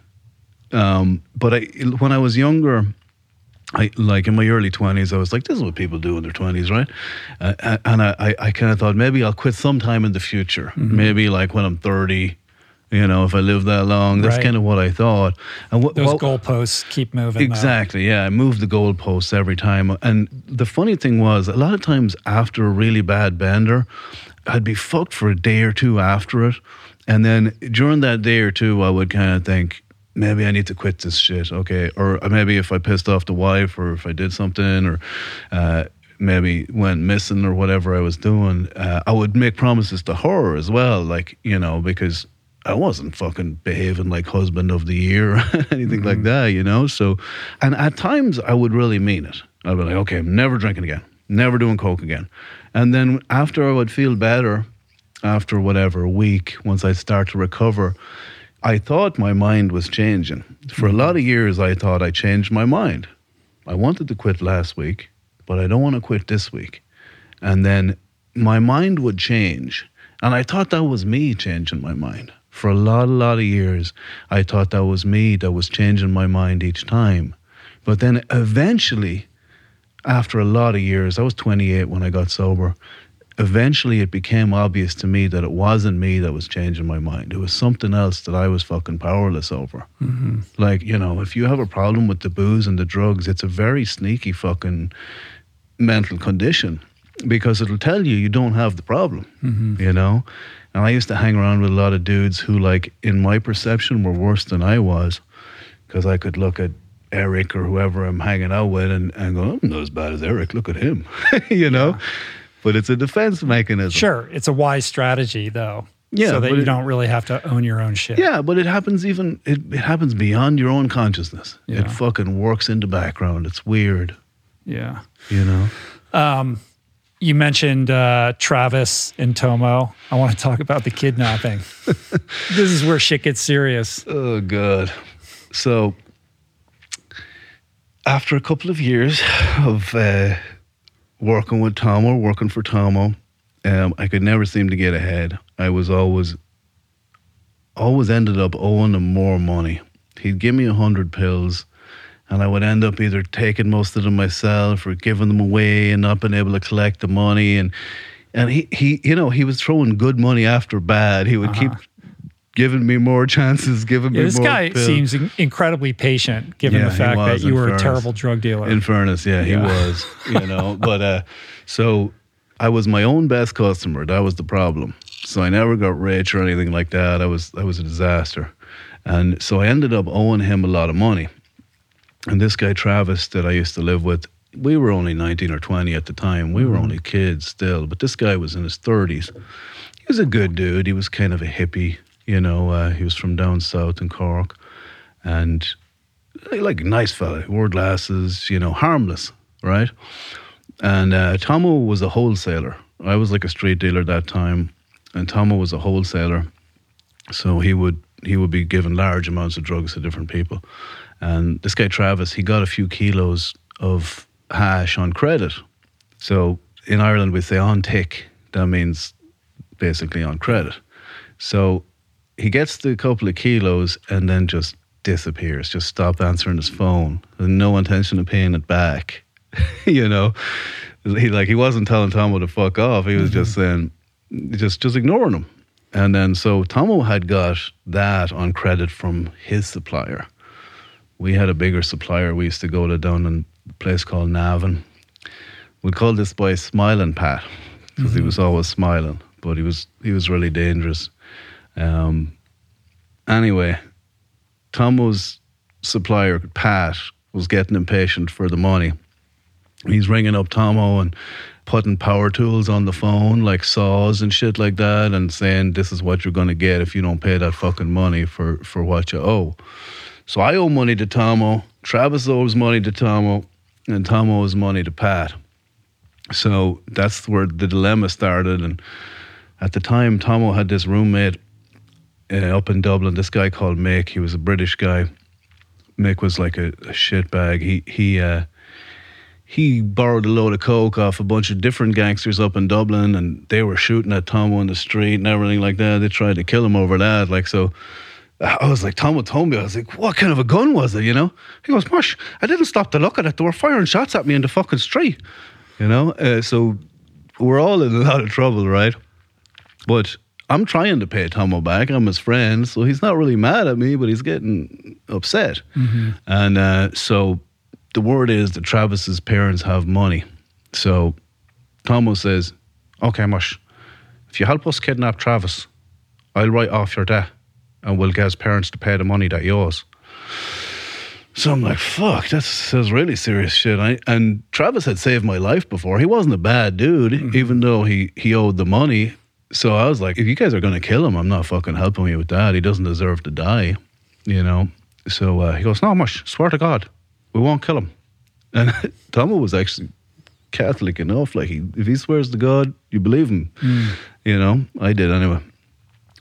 Um, but I, when I was younger, I like in my early twenties, I was like, "This is what people do in their twenties, right?" Uh, and I, I, I kind of thought maybe I'll quit sometime in the future, maybe like when I'm thirty. You know, if I live that long, that's Right. kind of what I thought. And what, Those goalposts keep moving. though. Exactly. Yeah, I moved the goalposts every time. And the funny thing was, a lot of times after a really bad bender, I'd be fucked for a day or two after it, and then during that day or two, I would kind of think. Maybe I need to quit this shit, okay? Or maybe if I pissed off the wife, or if I did something, or uh, maybe went missing, or whatever I was doing, uh, I would make promises to her as well, like you know, because I wasn't fucking behaving like husband of the year or anything like mm-hmm. that, you know? So, and at times I would really mean it. I'd be like, okay, I'm never drinking again, never doing Coke again. And then after I would feel better, after whatever, a week, once I'd start to recover, I thought my mind was changing. For a lot of mm-hmm. years, I thought I changed my mind. I wanted to quit last week, but I don't want to quit this week. And then my mind would change. And I thought that was me changing my mind. For a lot, a lot of years, I thought that was me that was changing my mind each time. But then eventually, after a lot of years, I was 28 when I got sober. Eventually, it became obvious to me that it wasn't me that was changing my mind. It was something else that I was fucking powerless over. Mm-hmm. Like, you know, if you have a problem with the booze and the drugs, it's a very sneaky fucking mental condition because it'll tell you you don't have the problem, mm-hmm. you know? And I used to hang around with a lot of dudes who, like, in my perception, were worse than I was because I could look at Eric or whoever I'm hanging out with and, and go, I'm not as bad as Eric. Look at him, you know? but it's a defense mechanism. Sure, it's a wise strategy though. Yeah, so that you it- don't really have to own your own shit. Yeah, but it happens even it, it happens beyond your own consciousness. Yeah. It fucking works in the background. It's weird, yeah. you know. Um, You mentioned uh, Travis and Tomo. I want to talk about the kidnapping. this is where shit gets serious. Oh good. So after a couple of years of uh, working with Tomo, working for Tomo, um, I could never seem to get ahead. I was always always ended up owing him more money. He'd give me a hundred pills and I would end up either taking most of them myself or giving them away and not being able to collect the money and and he, he you know, he was throwing good money after bad. He would keep giving me more chances, giving Yeah, me this more guy pills. seems incredibly patient, given Yeah, the he fact that you were a terrible drug dealer. In fairness, yeah, he Yeah. was, you know. but uh, so I was my own best customer. That was the problem. So I never got rich or anything like that. I was I was a disaster, and so I ended up owing him a lot of money. And this guy Travis that I used to live with, we were only nineteen or twenty at the time. We were only kids still, but this guy was in his thirties. He was a good dude. He was kind of a hippie, you know. Uh, he was from down south in Cork, and like a nice fella, wore glasses, you know, harmless, right? And uh, Tomo was a wholesaler. I was like a street dealer that time, and Tomo was a wholesaler. So he would he would be given large amounts of drugs to different people. And this guy Travis, he got a few kilos of hash on credit. So in Ireland we say on tick. That means basically on credit. So he gets the couple of kilos and then just disappears, just stopped answering his phone, no intention of paying it back. you know, he like he wasn't telling Tomo to fuck off. He was mm-hmm. just saying, just just ignoring him. And then so Tomo had got that on credit from his supplier. We had a bigger supplier. We used to go to down in a place called Navan. We called this boy Smiling Pat because he was always smiling, but he was he was really dangerous. Um, anyway, Tomo's supplier Pat was getting impatient for the money. He's ringing up Tomo and putting power tools on the phone, like saws and shit like that, and saying, "This is what you're going to get if you don't pay that fucking money for for what you owe." So I owe money to Tomo. Travis owes money to Tomo, and Tomo owes money to Pat. So that's where the dilemma started. And at the time, Tomo had this roommate uh, up in Dublin. This guy called Mick. He was a British guy. Mick was like a, a shitbag. He he uh, he borrowed a load of coke off a bunch of different gangsters up in Dublin, and they were shooting at Tomo in the street and everything like that. They tried to kill him over that. Like so. I was like, Tomo told me, I was like, what kind of a gun was it, you know? He goes, Mush, I didn't stop to look at it. They were firing shots at me in the fucking street, you know? Uh, so we're all in a lot of trouble, right? But I'm trying to pay Tomo back. I'm his friend, so he's not really mad at me, but he's getting upset. And uh, so the word is that Travis's parents have money. So Tomo says, Okay, Mush, if you help us kidnap Travis, I'll write off your debt and we'll get his parents to pay the money that you owe us. So I'm like, fuck, that's, that's really serious shit. I, and Travis had saved my life before. He wasn't a bad dude, even though he, he owed the money. So I was like, if you guys are going to kill him, I'm not fucking helping you with that. He doesn't deserve to die, you know? So uh, he goes, no, mush, swear to God, we won't kill him. And Tomo was actually Catholic enough. Like, he, if he swears to God, you believe him. You know, I did anyway.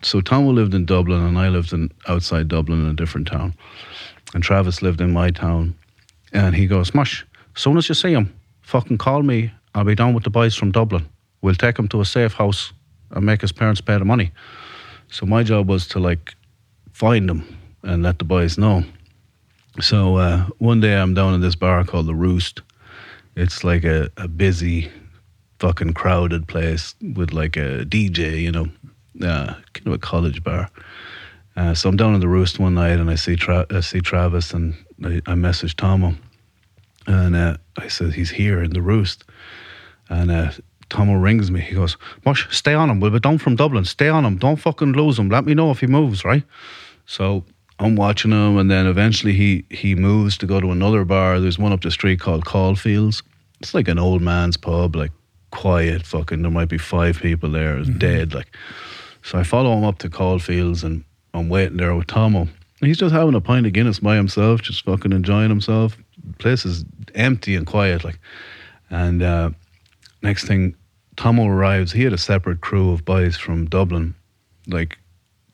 So Tomo lived in Dublin and I lived in outside Dublin in a different town. And Travis lived in my town. And he goes, Mush, soon as you see him, fucking call me. I'll be down with the boys from Dublin. We'll take him to a safe house and make his parents pay the money. So my job was to like find him and let the boys know. So uh, one day I'm down in this bar called The Roost. It's like a, a busy, fucking crowded place with like a DJ, you know, uh, kind of a college bar. Uh, so I'm down in the roost one night and I see Tra- I see Travis and I, I message Tomo and uh, I said he's here in the roost and uh, Tomo rings me. He goes, "Mush, stay on him. We'll be down from Dublin. Stay on him. Don't fucking lose him. Let me know if he moves, right?" So I'm watching him, and then eventually he he moves to go to another bar. There's one up the street called Caulfields. It's like an old man's pub, like quiet. Fucking, there might be five people there, it's dead. Like, so I follow him up to Caulfields, and I'm waiting there with Tomo. He's just having a pint of Guinness by himself, just fucking enjoying himself. The place is empty and quiet, like. And uh, next thing, Tomo arrives. He had a separate crew of boys from Dublin. Like,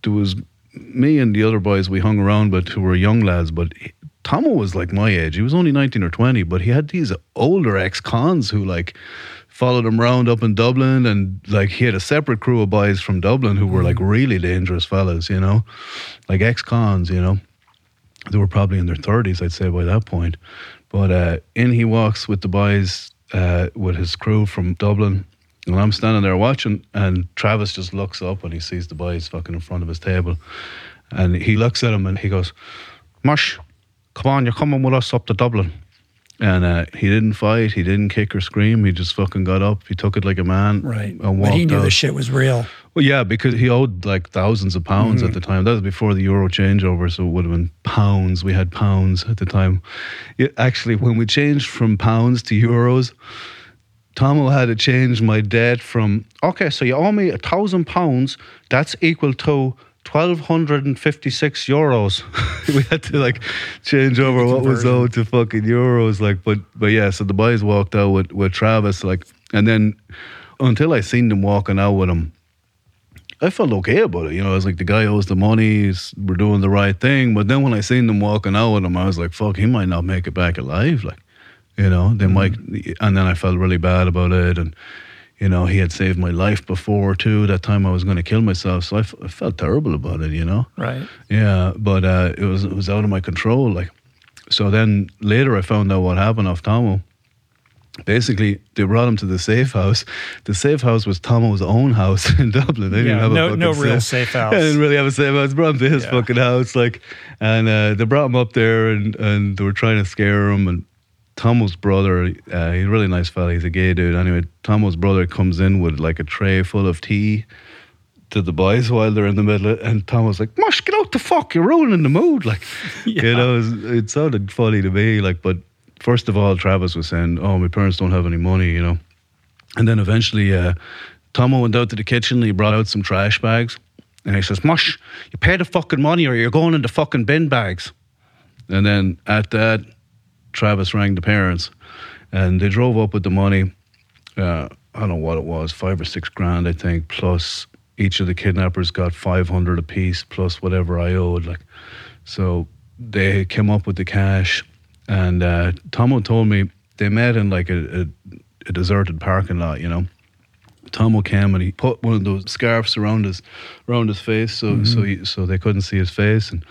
there was me and the other boys we hung around, but who were young lads. But he- Tomo was like my age. He was only 19 or 20, but he had these older ex cons who like followed him round up in Dublin. And like he had a separate crew of boys from Dublin who were like really dangerous fellas, you know, like ex cons, you know. They were probably in their 30s, I'd say, by that point. But uh, in he walks with the boys, uh, with his crew from Dublin. And I'm standing there watching, and Travis just looks up and he sees the boys fucking in front of his table. And he looks at him and he goes, Mush, come on, you're coming with us up to Dublin. And uh, he didn't fight, he didn't kick or scream, he just fucking got up, he took it like a man. Right. And But he knew out. the shit was real. Well, yeah, because he owed like thousands of pounds at the time. That was before the euro changeover, so it would have been pounds. We had pounds at the time. Yeah, actually, when we changed from pounds to euros, Tomo had to change my debt from okay, so you owe me a thousand pounds. That's equal to twelve hundred and fifty-six euros. we had to like change over what was owed to fucking euros. Like, but but yeah, so the boys walked out with with Travis, like, and then until I seen them walking out with him. I felt okay about it. You know, I was like, the guy owes the money. We're doing the right thing. But then when I seen them walking out with him, I was like, fuck, he might not make it back alive. Like, you know, they might. And then I felt really bad about it. And, you know, he had saved my life before, too. That time I was going to kill myself. So I, f- I felt terrible about it, you know? Right. Yeah, but uh, it was it was out of my control. Like, so then later I found out what happened off Tomo. Basically, they brought him to the safe house. The safe house was Tomo's own house in Dublin. They Yeah, didn't have no- a fucking no real safe, safe house. I didn't really have a safe house. Brought him to his Yeah. fucking house, like, and uh, they brought him up there, and and they were trying to scare him. And Tomo's brother, uh, he's a really nice fella. He's a gay dude. Anyway, Tomo's brother comes in with like a tray full of tea to the boys while they're in the middle, of, and Tom was like, "Mush, get out the fuck! You're ruining the mood." Like, Yeah. you know, it, was- it sounded funny to me. Like, but first of all, Travis was saying, "Oh, my parents don't have any money," you know, and then eventually, uh, Tomo went out to the kitchen. and He brought out some trash bags, and he says, "Mush, you pay the fucking money, or you're going in the fucking bin bags." And then at that, Travis rang the parents, and they drove up with the money. Uh, I don't know what it was, five or six grand, I think, plus each of the kidnappers got 500 apiece, plus whatever I owed. Like, so they came up with the cash, and uh, Tomo told me they met in like a, a, a deserted parking lot, you know. Tomo came and he put one of those scarves around his around his face, so so he, so they couldn't see his face. And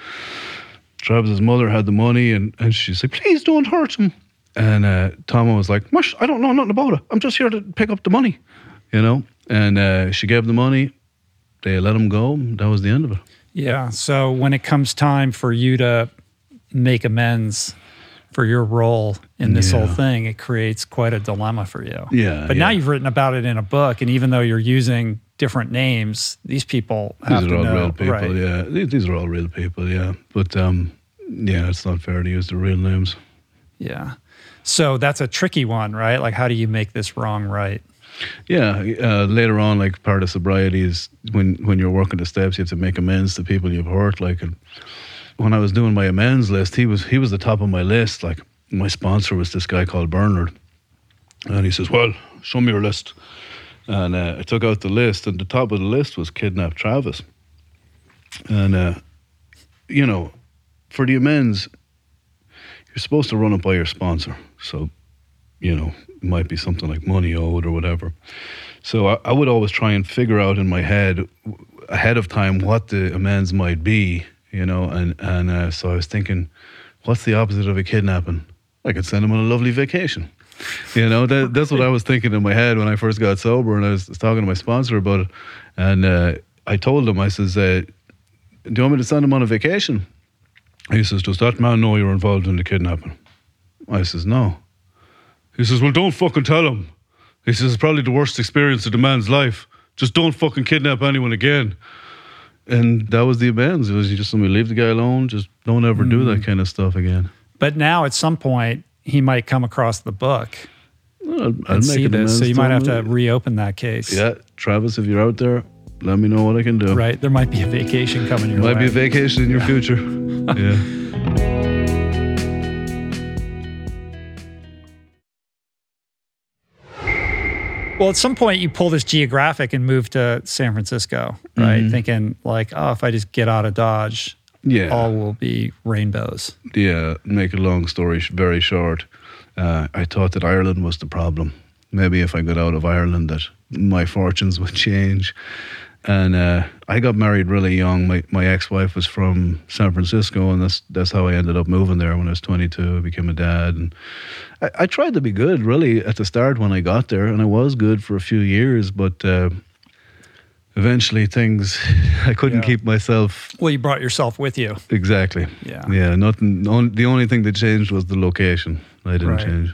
Travis's mother had the money, and, and she's like, "Please don't hurt him." And uh, was like, "Mush, I don't know nothing about it. I'm just here to pick up the money," you know. And uh, she gave the money. They let him go. That was the end of it. Yeah. So when it comes time for you to make amends for your role in this whole thing, it creates quite a dilemma for you. Yeah, But now you've written about it in a book, and even though you're using different names, these people have These to are all know. real people. right. Yeah, these, these are all real people. Yeah, but um, yeah, it's not fair to use the real names. Yeah. So that's a tricky one, right? Like, how do you make this wrong right? Yeah, uh, later on, like part of sobriety is when when you're working the steps, you have to make amends to people you've hurt. Like, and when I was doing my amends list, he was he was the top of my list. Like, my sponsor was this guy called Bernard, and he says, "Well, show me your list." And uh, I took out the list, and the top of the list was kidnap Travis. And uh, you know, for the amends, you're supposed to run it by your sponsor. So you know, it might be something like money owed or whatever. So I, I would always try and figure out in my head ahead of time what the amends might be, you know, and and uh, so I was thinking, what's the opposite of a kidnapping? I could send him on a lovely vacation. You know, that, that's what I was thinking in my head when I first got sober, and I was talking to my sponsor about it. And uh, I told him, I says, uh, "Do you want me to send him on a vacation?" He says, "Does that man know you're involved in the kidnapping?" I says, "No." He says, Well, don't fucking tell him. He says, It's probably the worst experience of the man's life. Just don't fucking kidnap anyone again. And that was the amends. It was you just let me leave the guy alone. Just don't ever do that kind of stuff again. But now at some point, he might come across the book and make see this. So you might have to reopen that case. Yeah, Travis, if you're out there, let me know what I can do. Right. There might be a vacation coming your Might way. be a vacation in your future. yeah. Well, at some point you pull this geographic and move to San Francisco, right? Mm-hmm. Thinking like, oh, if I just get out of Dodge, Yeah. all will be rainbows. Yeah, make a long story sh- very short, uh, I thought that Ireland was the problem. Maybe if I got out of Ireland, that my fortunes would change. And uh, I got married really young. My my ex wife was from San Francisco, and that's that's how I ended up moving there when I was 22. I became a dad, and I, I tried to be good really at the start when I got there, and I was good for a few years, but. Uh, Eventually, things I couldn't Yeah. keep myself Well, you brought yourself with you. exactly. Yeah. Yeah, nothing. on- The only thing that changed was the location. I didn't Right. change.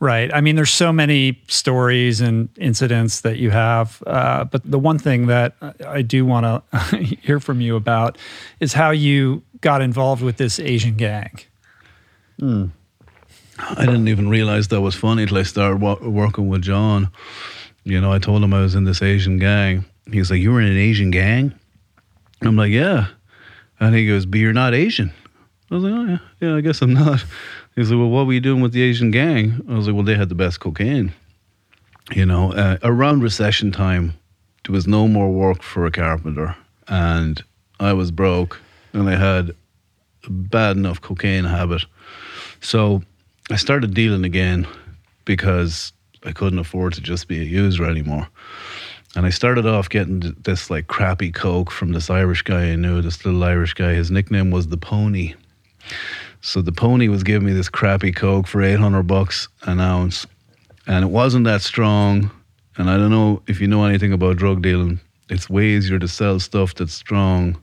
Right. I mean, there's so many stories and incidents that you have. Uh, but the one thing that I do want to hear from you about is how you got involved with this Asian gang. I didn't even realize that was funny till I started wa- working with John. You know, I told him I was in this Asian gang. He's like, "You were in an Asian gang?" I'm like, "Yeah," and he goes, "But you're not Asian." I was like, "Oh yeah, yeah, I guess I'm not." He's like, "Well, what were you doing with the Asian gang?" I was like, "Well, they had the best cocaine." You know, uh, around recession time, there was no more work for a carpenter, and I was broke, and I had a bad enough cocaine habit. So I started dealing again because I couldn't afford to just be a user anymore. And I started off getting this like crappy coke from this Irish guy I knew, this little Irish guy. His nickname was the Pony. So the Pony was giving me this crappy coke for 800 bucks an ounce. And it wasn't that strong. And I don't know if you know anything about drug dealing, it's way easier to sell stuff that's strong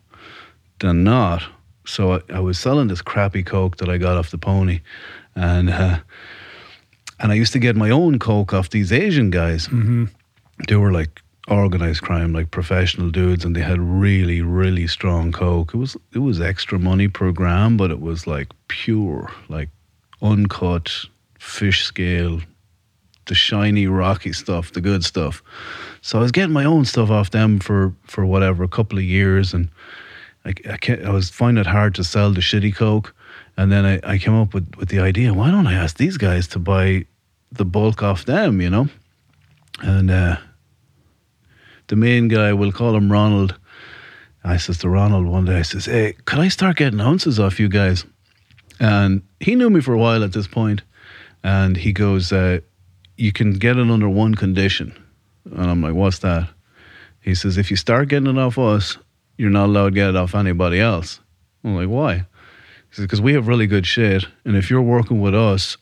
than not. So I, I was selling this crappy coke that I got off the pony, and uh, and I used to get my own coke off these Asian guys. Mm-hmm. They were like organized crime, like professional dudes, and they had really, really strong coke. It was it was extra money per gram, but it was like pure, like uncut fish scale, the shiny, rocky stuff, the good stuff. So I was getting my own stuff off them for for whatever a couple of years, and I, I, I was finding it hard to sell the shitty coke. And then I, I came up with, with the idea: why don't I ask these guys to buy the bulk off them? You know, and uh, the main guy, we'll call him Ronald. I says to Ronald one day, I says, "Hey, could I start getting ounces off you guys?" And he knew me for a while at this point, and he goes, uh, "You can get it under one condition." And I'm like, "What's that?" He says, "If you start getting it off us, you're not allowed to get it off anybody else." I'm like, "Why?" He says, "Because we have really good shit, and if you're working with us,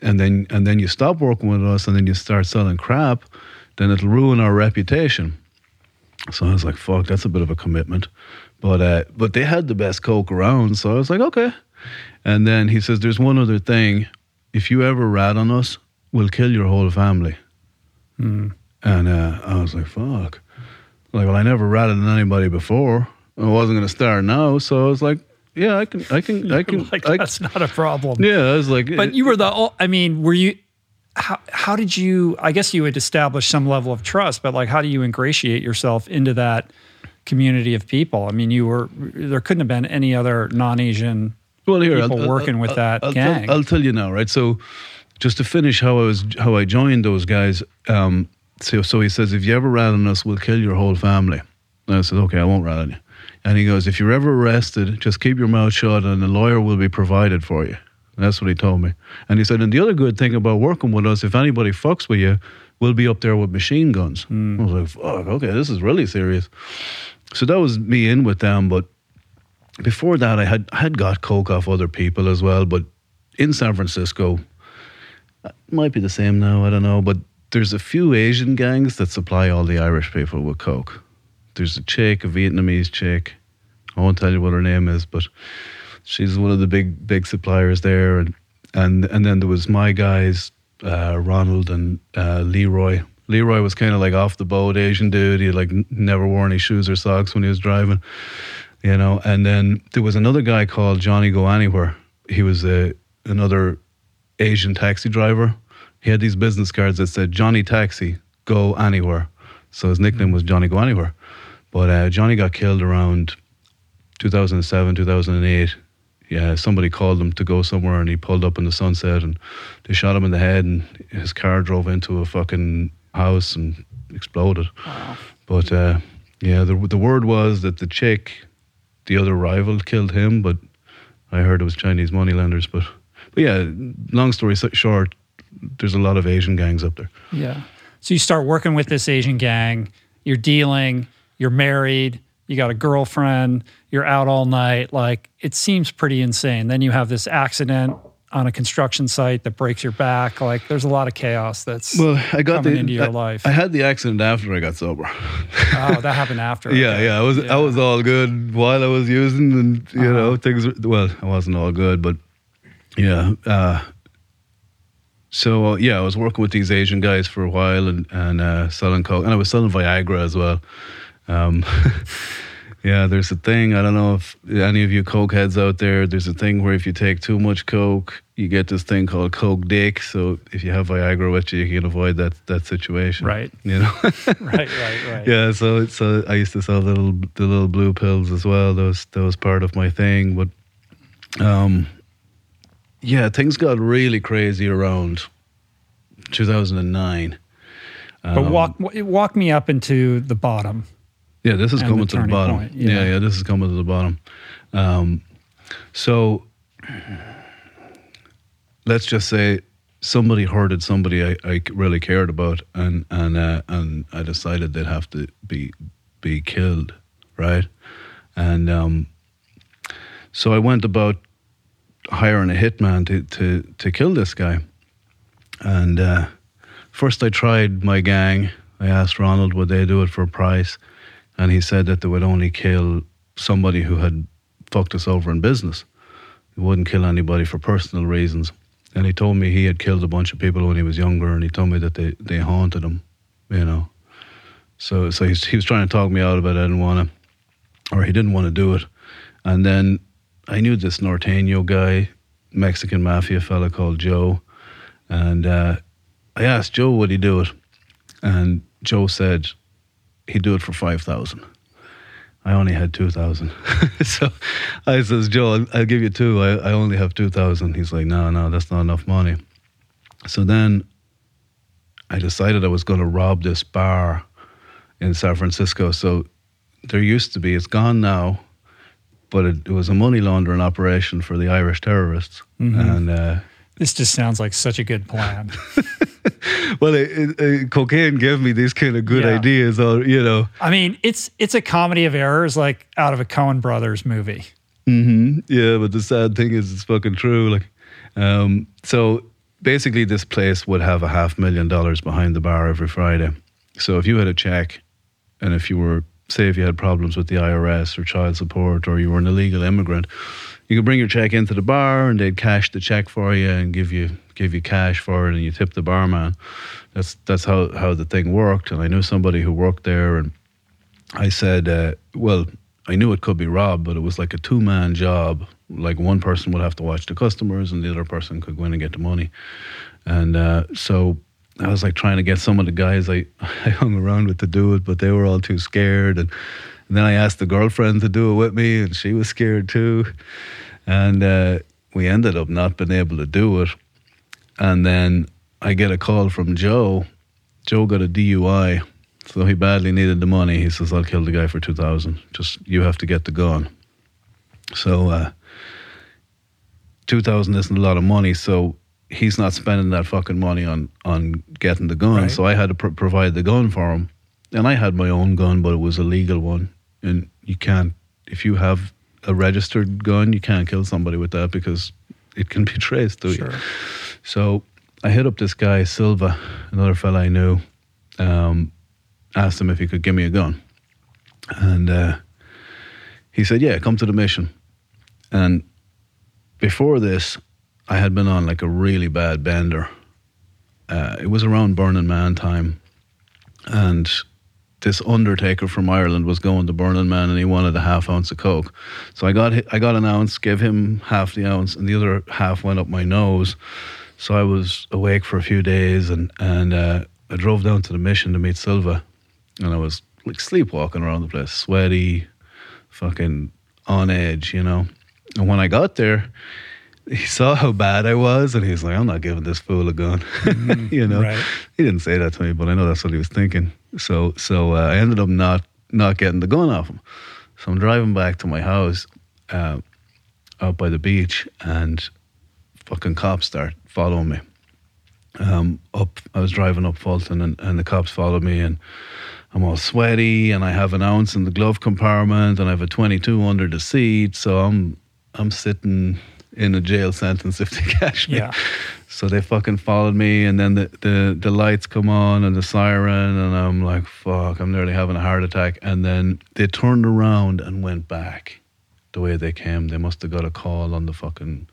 and then and then you stop working with us, and then you start selling crap, then it'll ruin our reputation." So I was like, "Fuck, that's a bit of a commitment," but uh, but they had the best coke around, so I was like, "Okay." And then he says, "There's one other thing. If you ever rat on us, we'll kill your whole family." Mm. And uh, I was like, "Fuck!" Like, well, I never ratted on anybody before. I wasn't going to start now, so I was like, "Yeah, I can, I can, I can." like I, that's not a problem. yeah, I was like, But you were the. I mean, were you? How how did you? I guess you had established some level of trust, but like, how do you ingratiate yourself into that community of people? I mean, you were. There couldn't have been any other non-Asian well, here, people working with that I'll gang. Tell, I'll tell you now, right? So, just to finish how I was, how I joined those guys. Um, so, so he says, if you ever rat on us, we'll kill your whole family. And I said, okay, I won't rat on you. And he goes, if you're ever arrested, just keep your mouth shut, and a lawyer will be provided for you. And that's what he told me. And he said, and the other good thing about working with us, if anybody fucks with you, we'll be up there with machine guns. Hmm. I was like, fuck, okay, this is really serious. So that was me in with them, but before that, I had I had got coke off other people as well. But in San Francisco, it might be the same now. I don't know. But there's a few Asian gangs that supply all the Irish people with coke. There's a chick, a Vietnamese chick. I won't tell you what her name is, but she's one of the big big suppliers there. And and and then there was my guys, uh, Ronald and uh, Leroy. Leroy was kind of like off the boat Asian dude. He like never wore any shoes or socks when he was driving you know. And then there was another guy called Johnny Go Anywhere. He was a another Asian taxi driver, he had these business cards that said Johnny Taxi, go anywhere. So his nickname was Johnny Go Anywhere. But uh, Johnny got killed around 2007, 2008. Yeah, somebody called him to go somewhere and he pulled up in the sunset and they shot him in the head and his car drove into a fucking house and exploded. Wow. But uh, yeah, the the word was that the chick, the other rival, killed him. But I heard it was Chinese moneylenders. But but yeah, long story short, there's a lot of Asian gangs up there. Yeah. So you start working with this Asian gang, you're dealing, you're married, you got a girlfriend, you're out all night. Like it seems pretty insane. Then you have this accident on a construction site that breaks your back. Like there's a lot of chaos that's Well, I got coming the into your I, life. I had the accident after I got sober. oh, that happened after. yeah, Okay. yeah, I was Yeah. I was all good while I was using, and you know Uh-huh. things. Well, I wasn't all good, but yeah. Uh, so uh, yeah, I was working with these Asian guys for a while and and uh, selling coke, and I was selling Viagra as well. Um, yeah, there's a thing. I don't know if any of you coke heads out there. There's a thing where if you take too much coke, you get this thing called coke dick. So if you have Viagra with you, you can avoid that that situation. Right. You know. right, right, right. Yeah, so so I used to sell the little the little blue pills as well. That was that was part of my thing. But um, yeah, things got really crazy around 2009. But Um, walk walk me up into the bottom. Yeah, this is coming the to the bottom. point, Yeah. yeah. yeah, this is coming to the bottom. Um, so let's just say somebody hurted somebody I, I really cared about, and and uh, and I decided they'd have to be be killed, right? And um, so I went about hiring a hitman to to to kill this guy, and. Uh, First, I tried my gang. I asked Ronald would they do it for a price, and he said that they would only kill somebody who had fucked us over in business. He wouldn't kill anybody for personal reasons. And he told me he had killed a bunch of people when he was younger, and he told me that they, they haunted him, you know. So so he was trying to talk me out of it. I didn't want to, or he didn't want to do it. And then I knew this Norteño guy, Mexican mafia fella called Joe, and uh, I asked Joe would he do it, and Joe said he'd do it for five thousand. I only had two thousand, so I says Joe, I'll, I'll give you two. I, I only have two thousand. He's like, no, no, that's not enough money. So then I decided I was going to rob this bar in San Francisco. So there used to be, it's gone now, but it, it was a money laundering operation for the Irish terrorists, and. Uh, This just sounds like such a good plan. well, it, it, it, cocaine gave me these kind of good Yeah. ideas, or you know. I mean, it's it's a comedy of errors, like out of a Coen Brothers movie. hmm Yeah, but the sad thing is, it's fucking true. Like, um, so basically, this place would have a half million dollars behind the bar every Friday. So if you had a check, and if you were, say, if you had problems with the IRS or child support, or you were an illegal immigrant, you could bring your check into the bar, and they'd cash the check for you and give you give you cash for it, and you tip the barman. That's that's how how the thing worked. And I knew somebody who worked there, and I said, uh, well, I knew it could be Rob, but it was like a two man job. Like one person would have to watch the customers, and the other person could go in and get the money. And uh, so I was like trying to get some of the guys I, I hung around with to do it, but they were all too scared. And, and then I asked the girlfriend to do it with me, and she was scared too. And uh, we ended up not being able to do it. And then I get a call from Joe. Joe got a DUI, so he badly needed the money. He says, "I'll kill the guy for two thousand. Just you have to get the gun." So uh, two thousand isn't a lot of money, so he's not spending that fucking money on on getting the gun. Right. So I had to pr- provide the gun for him, and I had my own gun, but it was a legal one, and you can't if you have a registered gun, you can't kill somebody with that because it can be traced to you. Sure. So I hit up this guy, Silva, another fella I knew, um, asked him if he could give me a gun. And uh, he said, Yeah, come to the mission. And before this, I had been on like a really bad bender. Uh, it was around Burning Man time. And this undertaker from Ireland was going to Burning Man and he wanted a half ounce of coke. So I got I got an ounce, gave him half the ounce, and the other half went up my nose. So I was awake for a few days, and and uh, I drove down to the mission to meet Silva, and I was like sleepwalking around the place, sweaty, fucking on edge, you know. And when I got there, he saw how bad I was, and he's like, "I'm not giving this fool a gun," you know. right. He didn't say that to me, but I know that's what he was thinking. So so uh, I ended up not not getting the gun off him. So I'm driving back to my house uh, out by the beach, and fucking cops start following me. Um, up, I was driving up Fulton, and, and the cops followed me, and I'm all sweaty, and I have an ounce in the glove compartment, and I have a 22 under the seat, so I'm I'm sitting in a jail sentence if they catch me. Yeah. So they fucking followed me, and then the, the, the lights come on and the siren, and I'm like, fuck, I'm nearly having a heart attack. And then they turned around and went back the way they came. They must have got a call on the fucking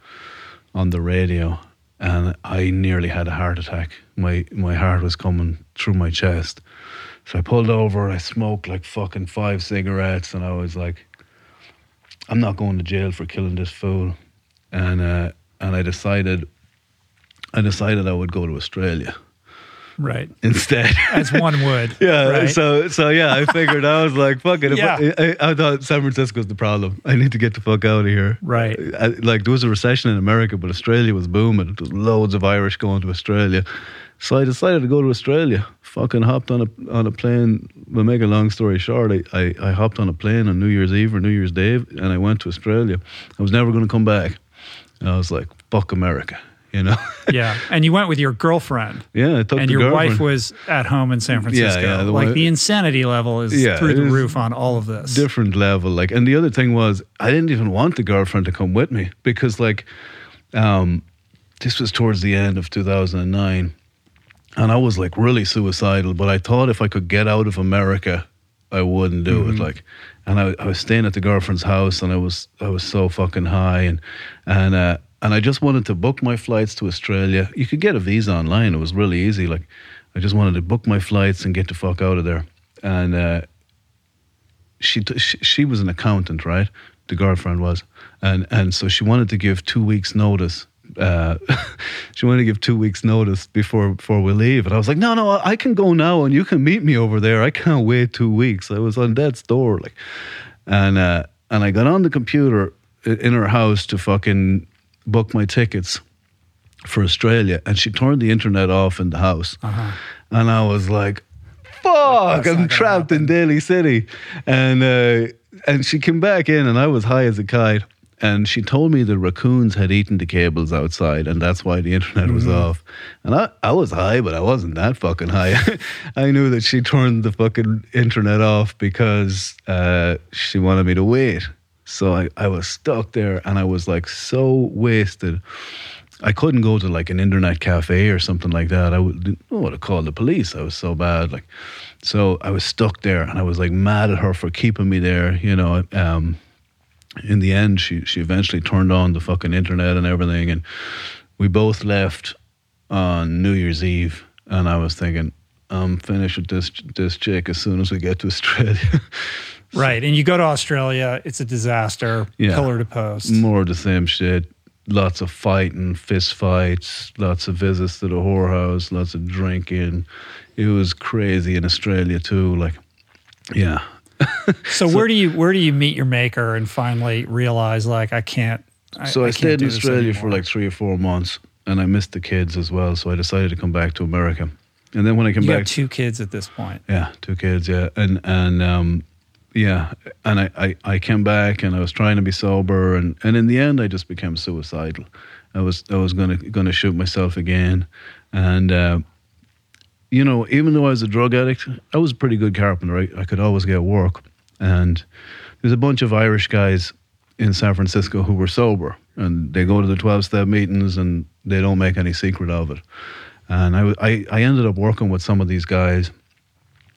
on the radio, and I nearly had a heart attack. My my heart was coming through my chest. So I pulled over. I smoked like fucking five cigarettes, and I was like, I'm not going to jail for killing this fool. And uh, and I decided, I decided I would go to Australia Right. instead. As one would. Yeah. Right? So so yeah, I figured I was like, fuck it. Yeah. I, I, I thought San Francisco's the problem. I need to get the fuck out of here. Right. I, like there was a recession in America, but Australia was booming. There was loads of Irish going to Australia. So I decided to go to Australia. Fucking hopped on a on a plane. We'll make a long story short. I, I, I hopped on a plane on New Year's Eve or New Year's Day, and I went to Australia. I was never going to come back. And I was like, fuck America, you know. Yeah. And you went with your girlfriend. yeah, I took and your girlfriend. wife was at home in San Francisco. yeah, the like one- the insanity level is Yeah, through the roof on all of this. different level. Like, and the other thing was, I didn't even want the girlfriend to come with me because, like, um, this was towards the end of 2009, and I was like really suicidal. But I thought if I could get out of America, I wouldn't do it. Like, and I, I was staying at the girlfriend's house, and I was I was so fucking high, and and uh, and I just wanted to book my flights to Australia. You could get a visa online; it was really easy. Like, I just wanted to book my flights and get the fuck out of there, and. Uh, she, t- she she was an accountant, right? The girlfriend was, and and so she wanted to give two weeks notice. Uh, she wanted to give two weeks notice before before we leave, and I was like, no, no, I can go now, and you can meet me over there. I can't wait two weeks. I was on death's door, like, and uh, and I got on the computer in her house to fucking book my tickets for Australia, and she turned the internet off in the house, and I was like, "Fuck, I'm trapped in Daly City," and uh, and she came back in, and I was high as a kite, and she told me the raccoons had eaten the cables outside, and that's why the internet was off, and I I was high, but I wasn't that fucking high. I knew that she turned the fucking internet off because uh, she wanted me to wait. So I, I was stuck there and I was like so wasted. I couldn't go to like an internet cafe or something like that. I would I would have called the police. I was so bad. Like, so I was stuck there, and I was like mad at her for keeping me there. You know. Um, in the end, she she eventually turned on the fucking internet and everything, and we both left on New Year's Eve. And I was thinking, I'm finished with this this chick as soon as we get to Australia. Right. And you go to Australia, it's a disaster, Yeah. pillar to post. More of the same shit. Lots of fighting, fist fights, lots of visits to the whorehouse, lots of drinking. It was crazy in Australia too. Like, yeah. So, where do you where do you meet your maker and finally realize like I can't? I, so I, can't stayed in Australia for like three or four months, and I missed the kids as well. So I decided to come back to America. And then when I came back You back, have two kids at this point. Yeah, two kids. Yeah, and and um, yeah, and I, I I came back and I was trying to be sober, and and in the end, I just became suicidal. I was I was gonna gonna shoot myself again, and uh, you know, even though I was a drug addict, I was a pretty good carpenter. I, I could always get work, and there's a bunch of Irish guys in San Francisco who were sober, and they go to the twelve step meetings, and they don't make any secret of it. And I, I, I ended up working with some of these guys,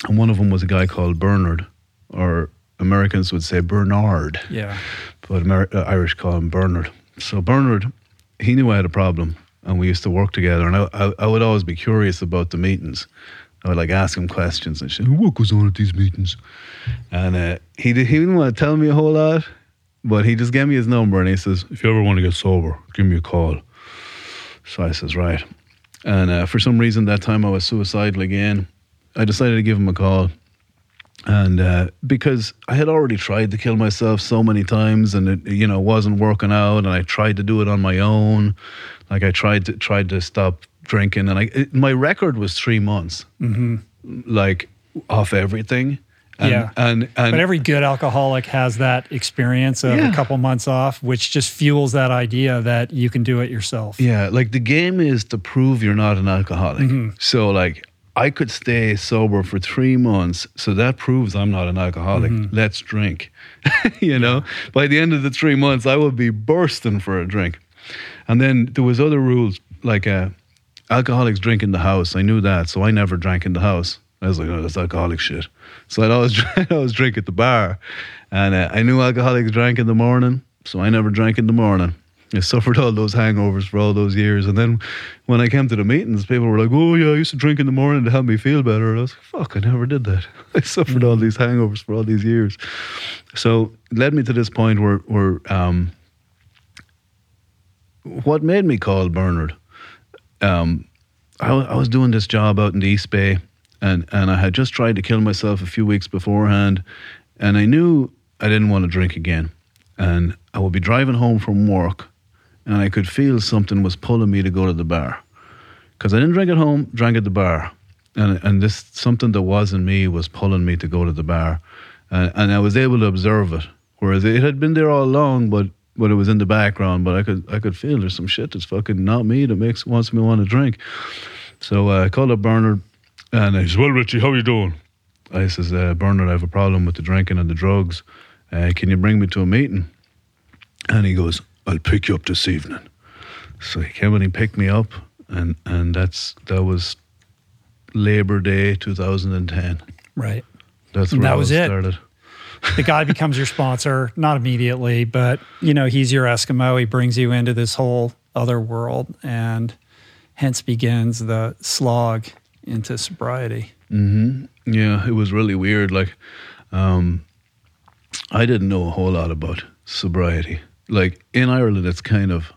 and one of them was a guy called Bernard, or Americans would say Bernard, Yeah. but Amer- uh, Irish call him Bernard. So Bernard, he knew I had a problem, and we used to work together. And I, I, I would always be curious about the meetings. I would like ask him questions and shit. What goes on at these meetings? And uh, he did, he didn't want to tell me a whole lot, but he just gave me his number and he says, "If you ever want to get sober, give me a call." So I says, right. And uh, for some reason, that time I was suicidal again. I decided to give him a call. And uh, because I had already tried to kill myself so many times, and it you know wasn't working out, and I tried to do it on my own, like I tried to tried to stop drinking, and I it, my record was three months, mm-hmm. like off everything. And, Yeah. and and But every good alcoholic has that experience of Yeah. a couple months off, which just fuels that idea that you can do it yourself. Yeah, like the game is to prove you're not an alcoholic. Mm-hmm. So like I could stay sober for three months, so that proves I'm not an alcoholic. Mm-hmm. Let's drink. you know, by the end of the three months, I would be bursting for a drink. And then there was other rules like uh, alcoholics drink in the house. I knew that, so I never drank in the house. I was like, oh, that's alcoholic shit. So I'd always, I'd always drink at the bar. And uh, I knew alcoholics drank in the morning, so I never drank in the morning. I suffered all those hangovers for all those years. And then when I came to the meetings, people were like, oh, yeah, I used to drink in the morning to help me feel better. And I was like, fuck, I never did that. I suffered all these hangovers for all these years. So it led me to this point where, where um, what made me call Bernard, um, I, I was doing this job out in the East Bay, and, and I had just tried to kill myself a few weeks beforehand, and I knew I didn't want to drink again. And I would be driving home from work, and I could feel something was pulling me to go to the bar. Because I didn't drink at home, drank at the bar. And, and this something that was in me was pulling me to go to the bar. And, and I was able to observe it. Whereas it had been there all along, but but it was in the background. But I could I could feel there's some shit that's fucking not me that makes wants me want to drink. So uh, I called up Bernard, and I said, "Well, Richie, how you doing?" I says, uh, "Bernard, I have a problem with the drinking and the drugs. Uh, can you bring me to a meeting?" And he goes, "I'll pick you up this evening." So he came and he picked me up, and and that's that was Labor Day 2010. Right. That's where that I was it. started. The guy becomes your sponsor, not immediately, but you know, he's your Eskimo. He brings you into this whole other world and hence begins the slog into sobriety. Mm-hmm. Yeah, it was really weird. Like, um, I didn't know a whole lot about sobriety. Like in Ireland, it's kind of,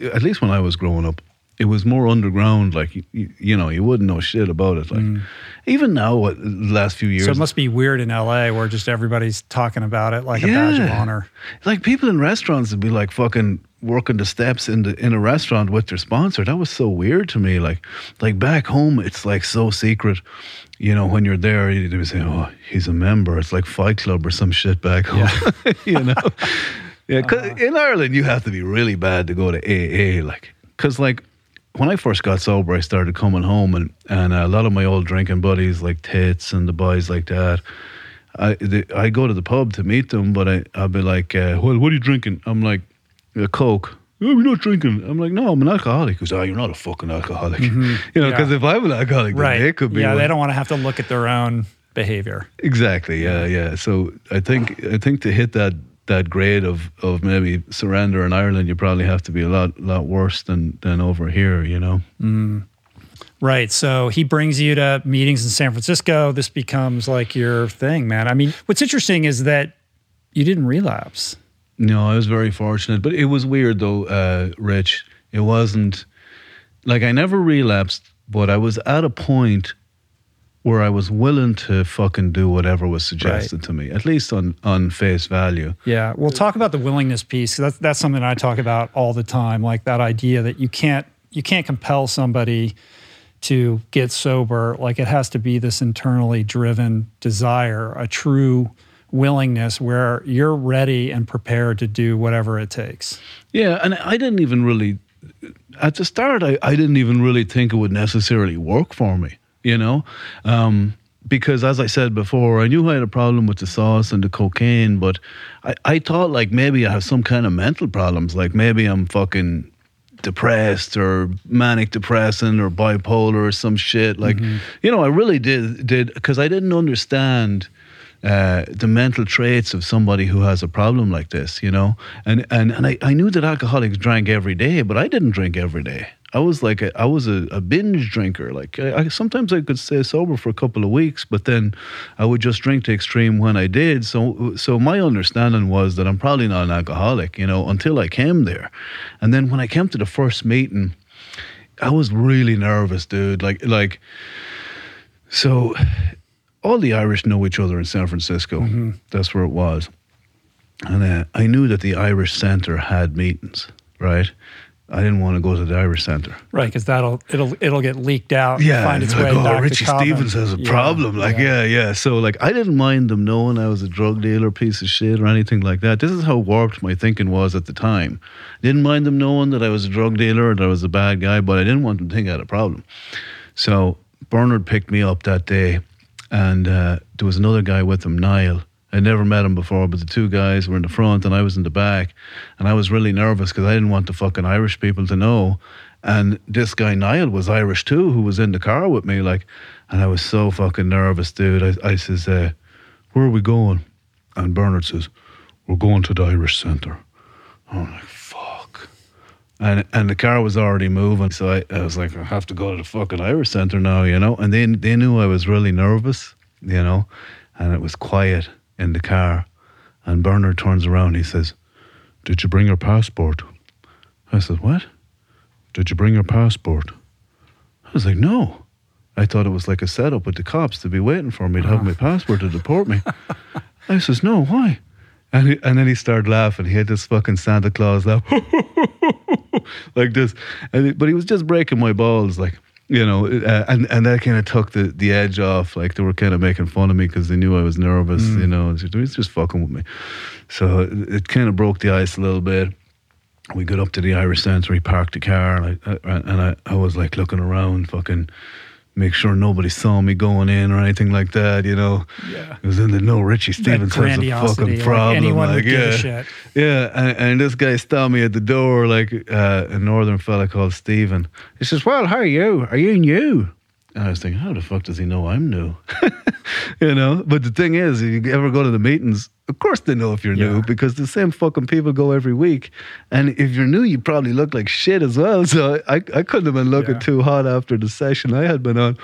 at least when I was growing up, it was more underground. Like you, you, know, you wouldn't know shit about it. Like mm. even now, what the last few years, So it must be weird in LA where just everybody's talking about it like a badge of honor. like people in restaurants would be like fucking working the steps in the in a restaurant with their sponsor. That was so weird to me. Like like back home, it's like so secret. You know, when you're there, they would say, "Oh, he's a member." It's like Fight Club or some shit back home. you know, yeah. 'cause uh-huh. in Ireland, you have to be really bad to go to AA. Like, cause like when I first got sober, I started coming home, and and a lot of my old drinking buddies, like Tits and the boys like that. I the, I go to the pub to meet them, but I I'll be like, uh, "Well, what are you drinking?" I'm like, "A Coke." Oh, we're not drinking. I'm like, no, I'm an alcoholic. He goes, oh, you're not a fucking alcoholic. You know, Yeah. because if I'm an alcoholic, Right. they could be. yeah, one. they don't want to have to look at their own behavior. Exactly. Yeah, yeah. So I think I think to hit that that grade of of maybe surrender in Ireland, you probably have to be a lot lot worse than than over here. You know. Right. So he brings you to meetings in San Francisco. This becomes like your thing, man. I mean, what's interesting is that you didn't relapse. No, I was very fortunate, but it was weird though, uh, Rich. It wasn't like I never relapsed, but I was at a point where I was willing to fucking do whatever was suggested to me, at least on on face value. Yeah. We'll talk about the willingness piece. That's that's something I talk about all the time. Like that idea that you can't you can't compel somebody to get sober. Like it has to be this internally driven desire, a true willingness where you're ready and prepared to do whatever it takes. Yeah, and I didn't even really at the start. I, I didn't even really think it would necessarily work for me. You know, um, because as I said before, I knew I had a problem with the sauce and the cocaine, but I, I thought like maybe I have some kind of mental problems. Like maybe I'm fucking depressed or manic depressant or bipolar or some shit. Like, you know, I really did did because I didn't understand uh, the mental traits of somebody who has a problem like this, you know. And and and I, I knew that alcoholics drank every day, but I didn't drink every day. I was like a, I was a, a binge drinker. Like I, I, sometimes I could stay sober for a couple of weeks, but then I would just drink to extreme when I did. So so my understanding was that I'm probably not an alcoholic, you know, until I came there, and then when I came to the first meeting, I was really nervous, dude. Like like so. All the Irish know each other in San Francisco. Mm-hmm. That's where it was, and uh, I knew that the Irish Centre had meetings, right? I didn't want to go to the Irish Centre. Right, because that'll it'll it'll get leaked out. Yeah, and find its like, way oh, back Richie Stephens has a Yeah, problem. Like, yeah. yeah, So, like, I didn't mind them knowing I was a drug dealer, piece of shit, or anything like that. This is how warped my thinking was at the time. Didn't mind them knowing that I was a drug dealer or that I was a bad guy, but I didn't want them to think I had a problem. So, Bernard picked me up that day, and uh, there was another guy with him, Niall. I'd never met him before, but the two guys were in the front and I was in the back. And I was really nervous because I didn't want the fucking Irish people to know. And this guy, Niall, was Irish too, who was in the car with me. Like, and I was so fucking nervous, dude. I, I says, uh, Where are we going? And Bernard says, We're going to the Irish Centre. I'm like, Fuck. And, and the car was already moving. So I, I was like, I have to go to the fucking Irish Centre now, you know? And they, they knew I was really nervous, you know? And it was quiet in the car. And Bernard turns around. He says, Did you bring your passport? I said, What? Did you bring your passport? I was like, No. I thought it was like a setup with the cops to be waiting for me to have my passport to deport me. I says, No, why? And, he, and then he started laughing. He had this fucking Santa Claus laugh, like this. And he, but he was just breaking my balls, like, you know, uh, and and that kind of took the, the edge off. Like they were kind of making fun of me because they knew I was nervous. Mm. You know, was just fucking with me. So uh, it, it kind of broke the ice a little bit. We got up to the Irish Centre. He parked the car, and I, I and I, I was like looking around, fucking make sure nobody saw me going in or anything like that. You know, Yeah. it was in the no Richie Stephens has a fucking like problem. give a yeah. Yeah, and, and this guy stopped me at the door, like uh, a northern fella called Stephen. He says, "Well, how are you? Are you new?" And I was thinking, how the fuck does he know I'm new? you know. But the thing is, if you ever go to the meetings, of course they know if you're new because the same fucking people go every week. And if you're new, you probably look like shit as well. So I, I couldn't have been looking Yeah. too hot after the session I had been on.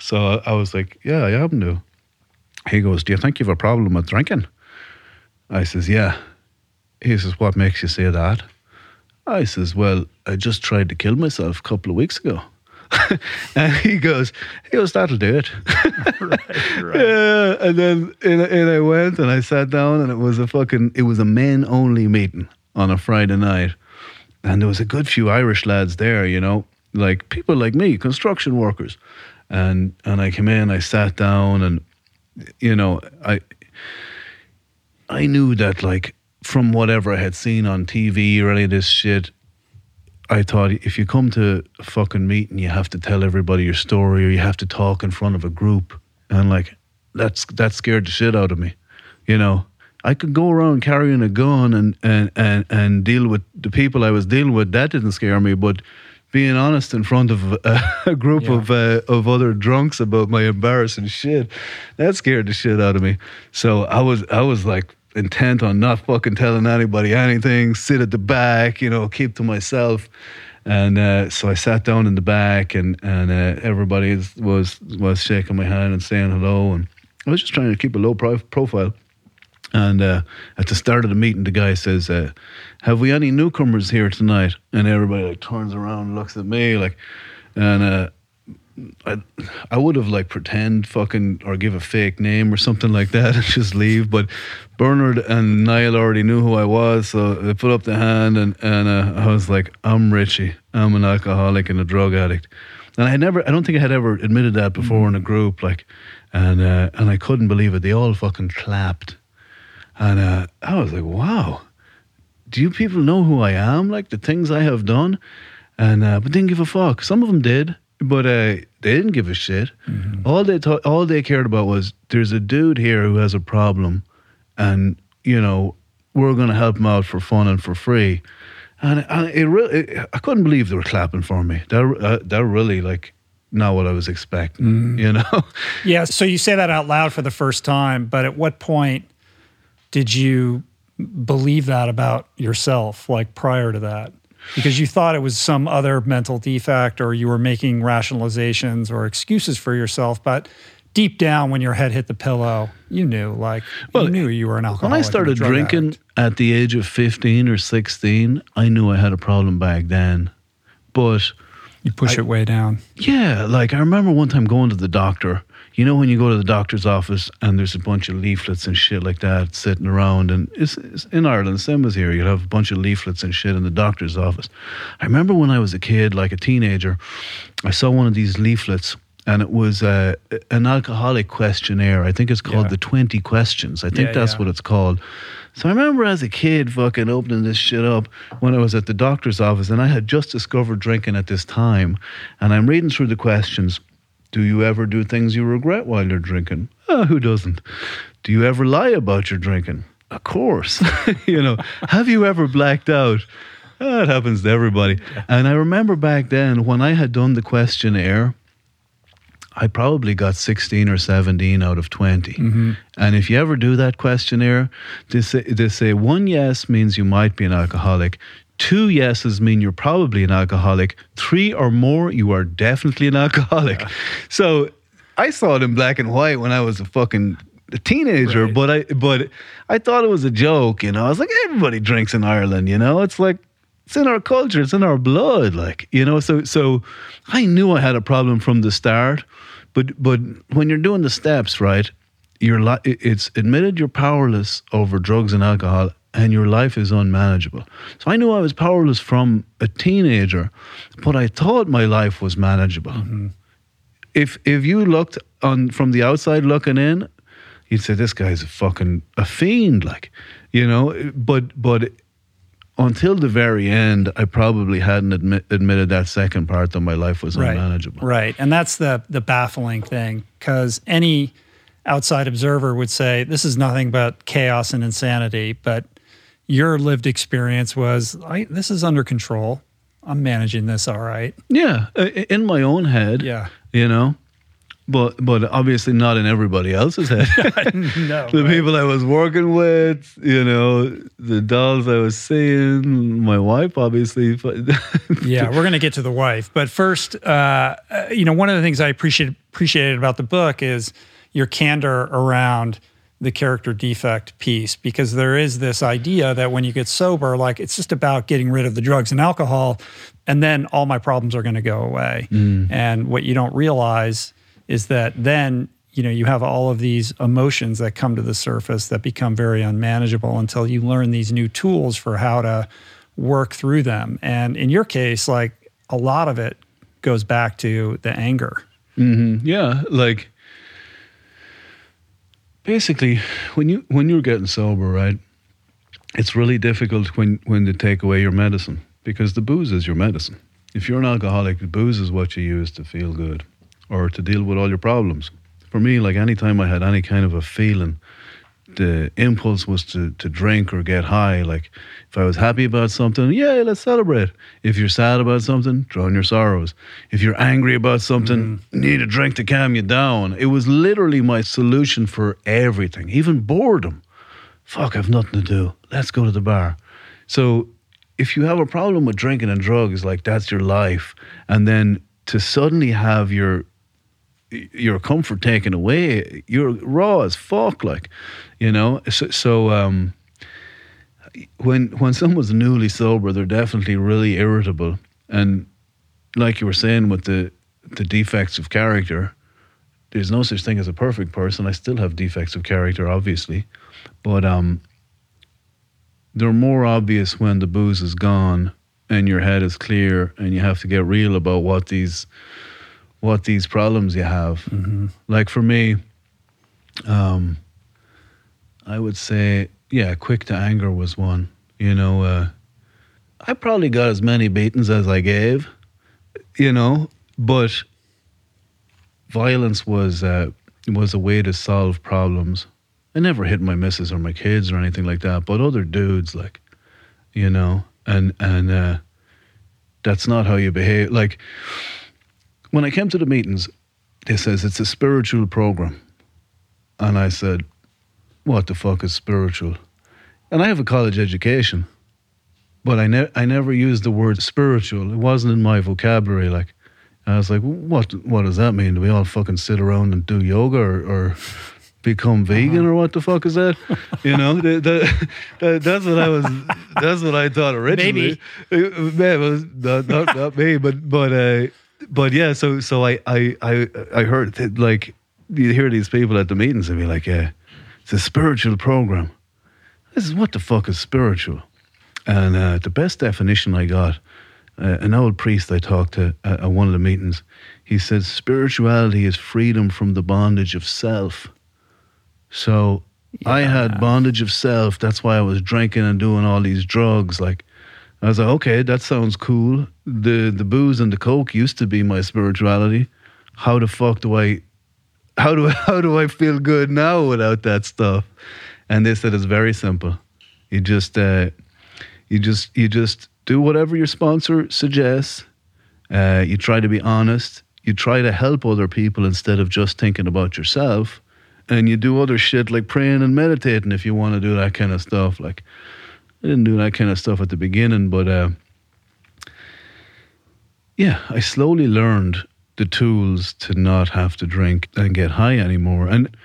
So I, I was like, yeah, I am new. He goes, do you think you have a problem with drinking? I says, yeah. He says, What makes you say that? I says, Well, I just tried to kill myself a couple of weeks ago. and he goes, He goes, That'll do it. Yeah. And then in, in I went and I sat down and it was a fucking, it was a men only meeting on a Friday night. And there was a good few Irish lads there, you know, like people like me, construction workers. And and I came in, I sat down and you know, I I knew that like from whatever I had seen on TV or any of this shit, I thought if you come to a fucking meeting, you have to tell everybody your story or you have to talk in front of a group. And like that's that scared the shit out of me. You know, I could go around carrying a gun and and and, and deal with the people I was dealing with. That didn't scare me, but being honest in front of a, a group Yeah. of uh, of other drunks about my embarrassing shit, that scared the shit out of me. So I was I was like intent on not fucking telling anybody anything. Sit at the back, you know, keep to myself. And uh, so I sat down in the back, and and uh, everybody was was shaking my hand and saying hello, and I was just trying to keep a low pro- profile. And uh, at the start of the meeting, the guy says, uh, "Have we any newcomers here tonight?" And everybody like turns around, and looks at me, like, and uh, I, I would have like pretend fucking or give a fake name or something like that and just leave. But Bernard and Niall already knew who I was, so they put up the hand, and and uh, I was like, "I'm Richie. I'm an alcoholic and a drug addict." And I had never, I don't think I had ever admitted that before in a group, like, and uh, and I couldn't believe it. They all fucking clapped. And uh, I was like, wow, do you people know who I am? Like the things I have done? And, uh, but didn't give a fuck. Some of them did, but uh, they didn't give a shit. All they all they cared about was there's a dude here who has a problem and, you know, we're going to help him out for fun and for free. And, and it really, I couldn't believe they were clapping for me. That, uh, that really like, not what I was expecting, you know? Yeah. So you say that out loud for the first time, but at what point did you believe that about yourself? Like prior to that? Because you thought it was some other mental defect or you were making rationalizations or excuses for yourself. But deep down, when your head hit the pillow, you knew, like, Well, you knew you were an alcoholic. When I started drinking addict. at the age of 15 or 16, I knew I had a problem back then. But you push I- it way down. yeah, like I remember one time going to the doctor. You know, when you go to the doctor's office and there's a bunch of leaflets and shit like that sitting around, and it's, it's in Ireland, same as here, you'd have a bunch of leaflets and shit in the doctor's office. I remember when I was a kid, like a teenager, I saw one of these leaflets and it was uh, an alcoholic questionnaire. I think it's called Yeah. the 20 questions. I think Yeah, that's yeah. what it's called. So I remember as a kid fucking opening this shit up when I was at the doctor's office and I had just discovered drinking at this time. And I'm reading through the questions. Do you ever do things you regret while you're drinking? Oh, who doesn't? Do you ever lie about your drinking? Of course. you know, have you ever blacked out? Oh, it happens to everybody. And I remember back then when I had done the questionnaire, I probably got 16 or 17 out of 20. Mm-hmm. And if you ever do that questionnaire, they say, they say one yes means you might be an alcoholic. Two yeses mean you're probably an alcoholic. Three or more, you are definitely an alcoholic. So I saw it in black and white when I was a fucking teenager, Right. but I but I thought it was a joke, you know. I was like, everybody drinks in Ireland, you know. It's like it's in our culture, it's in our blood, like you know. So so I knew I had a problem from the start, but but when you're doing the steps, right, you're li- it's admitted you're powerless over drugs and alcohol, and your life is unmanageable. So I knew I was powerless from a teenager, but I thought my life was manageable. Mm-hmm. If if you looked on from the outside looking in, you'd say this guy's a fucking a fiend, like you know. But but until the very end, I probably hadn't admit, admitted that second part that my life was unmanageable. Right. And that's the the baffling thing because any outside observer would say this is nothing but chaos and insanity, but your lived experience was I, this is under control. I'm managing this all right. Yeah, in my own head. Yeah. you know, but but obviously not in everybody else's head. no. the people I was working with, you know, the dolls I was seeing, my wife, obviously. yeah, we're going to get to the wife, but first, uh, uh, you know, one of the things I appreciate appreciated about the book is your candor around the character defect piece, because there is this idea that when you get sober, like it's just about getting rid of the drugs and alcohol, and then all my problems are going to go away. Mm. And what you don't realize is that then you know you have all of these emotions that come to the surface that become very unmanageable until you learn these new tools for how to work through them. And in your case like a lot of it goes back to the anger. Mm-hmm. Yeah, like basically, when you when you're getting sober, right? It's really difficult when when they take away your medicine because the booze is your medicine. If you're an alcoholic, the booze is what you use to feel good or to deal with all your problems. For me, like anytime I had any kind of a feeling, the impulse was to, to drink or get high. Like if I was happy about something, yeah, let's celebrate. If you're sad about something, drown your sorrows. If you're angry about something, mm-hmm. need a drink to calm you down. It was literally my solution for everything, even boredom. Fuck, I've nothing to do. Let's go to the bar. So if you have a problem with drinking and drugs, like that's your life, and then to suddenly have your your comfort taken away, you're raw as fuck, like, you know. So, so um, when when someone's newly sober, they're definitely really irritable, and like you were saying with the the defects of character, there's no such thing as a perfect person. I still have defects of character, obviously, but um, they're more obvious when the booze is gone and your head is clear, and you have to get real about what these what these problems you have. Like for me, um, I would say, yeah, quick to anger was one. You know, uh, I probably got as many beatings as I gave, you know, but violence was uh, was a way to solve problems. I never hit my missus or my kids or anything like that, but other dudes, like, you know, and and uh, that's not how you behave. Like when I came to the meetings, they says it's a spiritual program, and I said, "What the fuck is spiritual?" And I have a college education. but I never I never used the word spiritual. It wasn't in my vocabulary. Like I was like, what what does that mean? Do we all fucking sit around and do yoga or, or become vegan Uh-huh. or what the fuck is that? You know, the, the, the, that's what I was. That's what I thought originally. Maybe it was not, not, not me, but but uh, but yeah. So so I I I, I heard that, like you hear these people at the meetings and be like, yeah, it's a spiritual program. This is what the fuck is spiritual? And uh, the best definition I got, uh, an old priest I talked to at, at one of the meetings, he said spirituality is freedom from the bondage of self. So I had bondage of self. That's why I was drinking and doing all these drugs. Like I was like, okay, that sounds cool. The the booze and the coke used to be my spirituality. How the fuck do I how do how do I feel good now without that stuff? And they said it's very simple. You just uh, you just you just do whatever your sponsor suggests. Uh, you try to be honest. You try to help other people instead of just thinking about yourself. And you do other shit like praying and meditating if you want to do that kind of stuff. Like I didn't do that kind of stuff at the beginning, but uh, yeah, I slowly learned the tools to not have to drink and get high anymore. And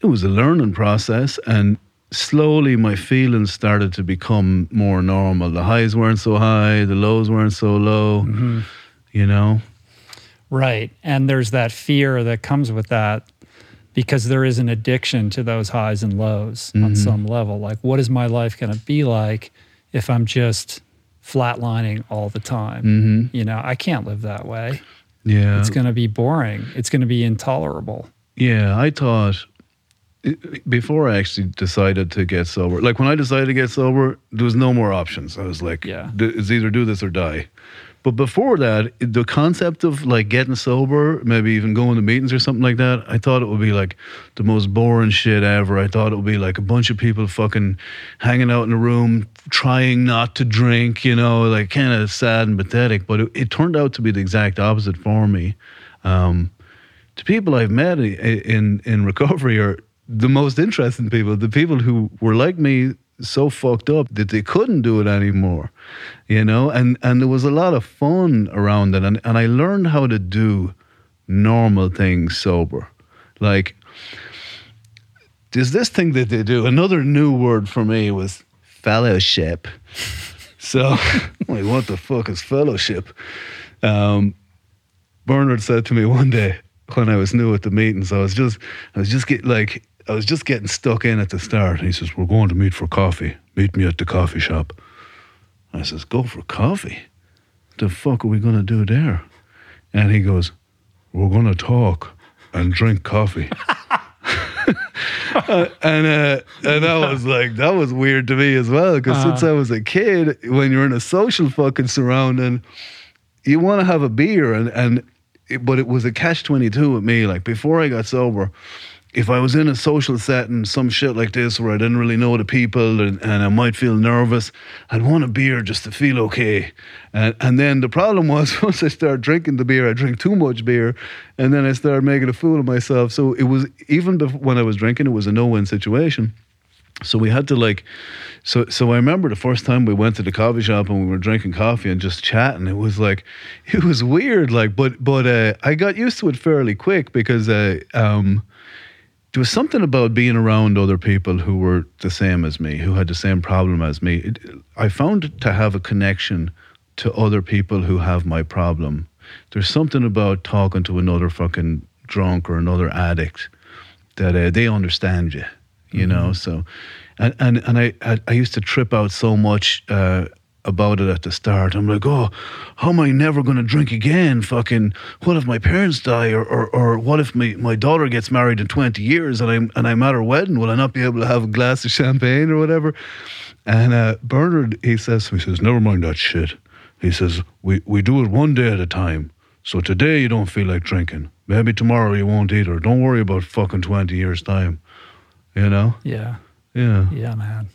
it was a learning process. And slowly my feelings started to become more normal. The highs weren't so high, the lows weren't so low, Mm-hmm. you know? Right. And there's that fear that comes with that because there is an addiction to those highs and lows on Mhm. some level. Like, what is my life going to be like if I'm just flatlining all the time? Mm-hmm. You know, I can't live that way. Yeah. It's going to be boring. It's going to be intolerable. Yeah, I thought before I actually decided to get sober. Like when I decided to get sober, there was no more options. I was like, Yeah. It's either do this or die. But before that, the concept of like getting sober, maybe even going to meetings or something like that, I thought it would be like the most boring shit ever. I thought it would be like a bunch of people fucking hanging out in a room, trying not to drink, you know, like kind of sad and pathetic. But it, it turned out to be the exact opposite for me. Um, the people I've met i- in in recovery are the most interesting people. The people who were like me, so fucked up that they couldn't do it anymore, you know. And and there was a lot of fun around it, and and I learned how to do normal things sober, like. There's this thing that they do. Another new word for me was fellowship. So, like, what the fuck is fellowship? Um, Bernard said to me one day when I was new at the meetings, I was just, I was just get like, I was just getting stuck in at the start. And he says, "We're going to meet for coffee. Meet me at the coffee shop." I says, "Go for coffee? The fuck are we gonna do there?" And he goes, "We're gonna talk and drink coffee." Uh, and uh, and that was like that was weird to me as well because since I was a kid, when you're in a social fucking surrounding, you want to have a beer and and it, but it was a catch twenty two with me. Like before I got sober, if I was in a social setting, some shit like this where I didn't really know the people and, and I might feel nervous, I'd want a beer just to feel okay. And and then the problem was once I started drinking the beer, I drink too much beer, and then I started making a fool of myself. So it was even bef- when I was drinking, it was a no win situation. So we had to like, so so I remember the first time we went to the coffee shop and we were drinking coffee and just chatting. It was like, it was weird, like, but but uh, I got used to it fairly quick because uh, um, there was something about being around other people who were the same as me, who had the same problem as me. It, I found to have a connection to other people who have my problem. There's something about talking to another fucking drunk or another addict that uh, they understand you, you know. So, and and and I, I I used to trip out so much uh, about it at the start. I'm like, oh, how am I never going to drink again? Fucking, what if my parents die, or or, or what if my, my daughter gets married in 20 years and I'm and I'm at her wedding? Will I not be able to have a glass of champagne or whatever? And uh, Bernard, he says, he says, never mind that shit. He says, we we do it one day at a time. So today you don't feel like drinking. Maybe tomorrow you won't either. Don't worry about fucking 20 years time. You know? Yeah. Yeah. Yeah, man.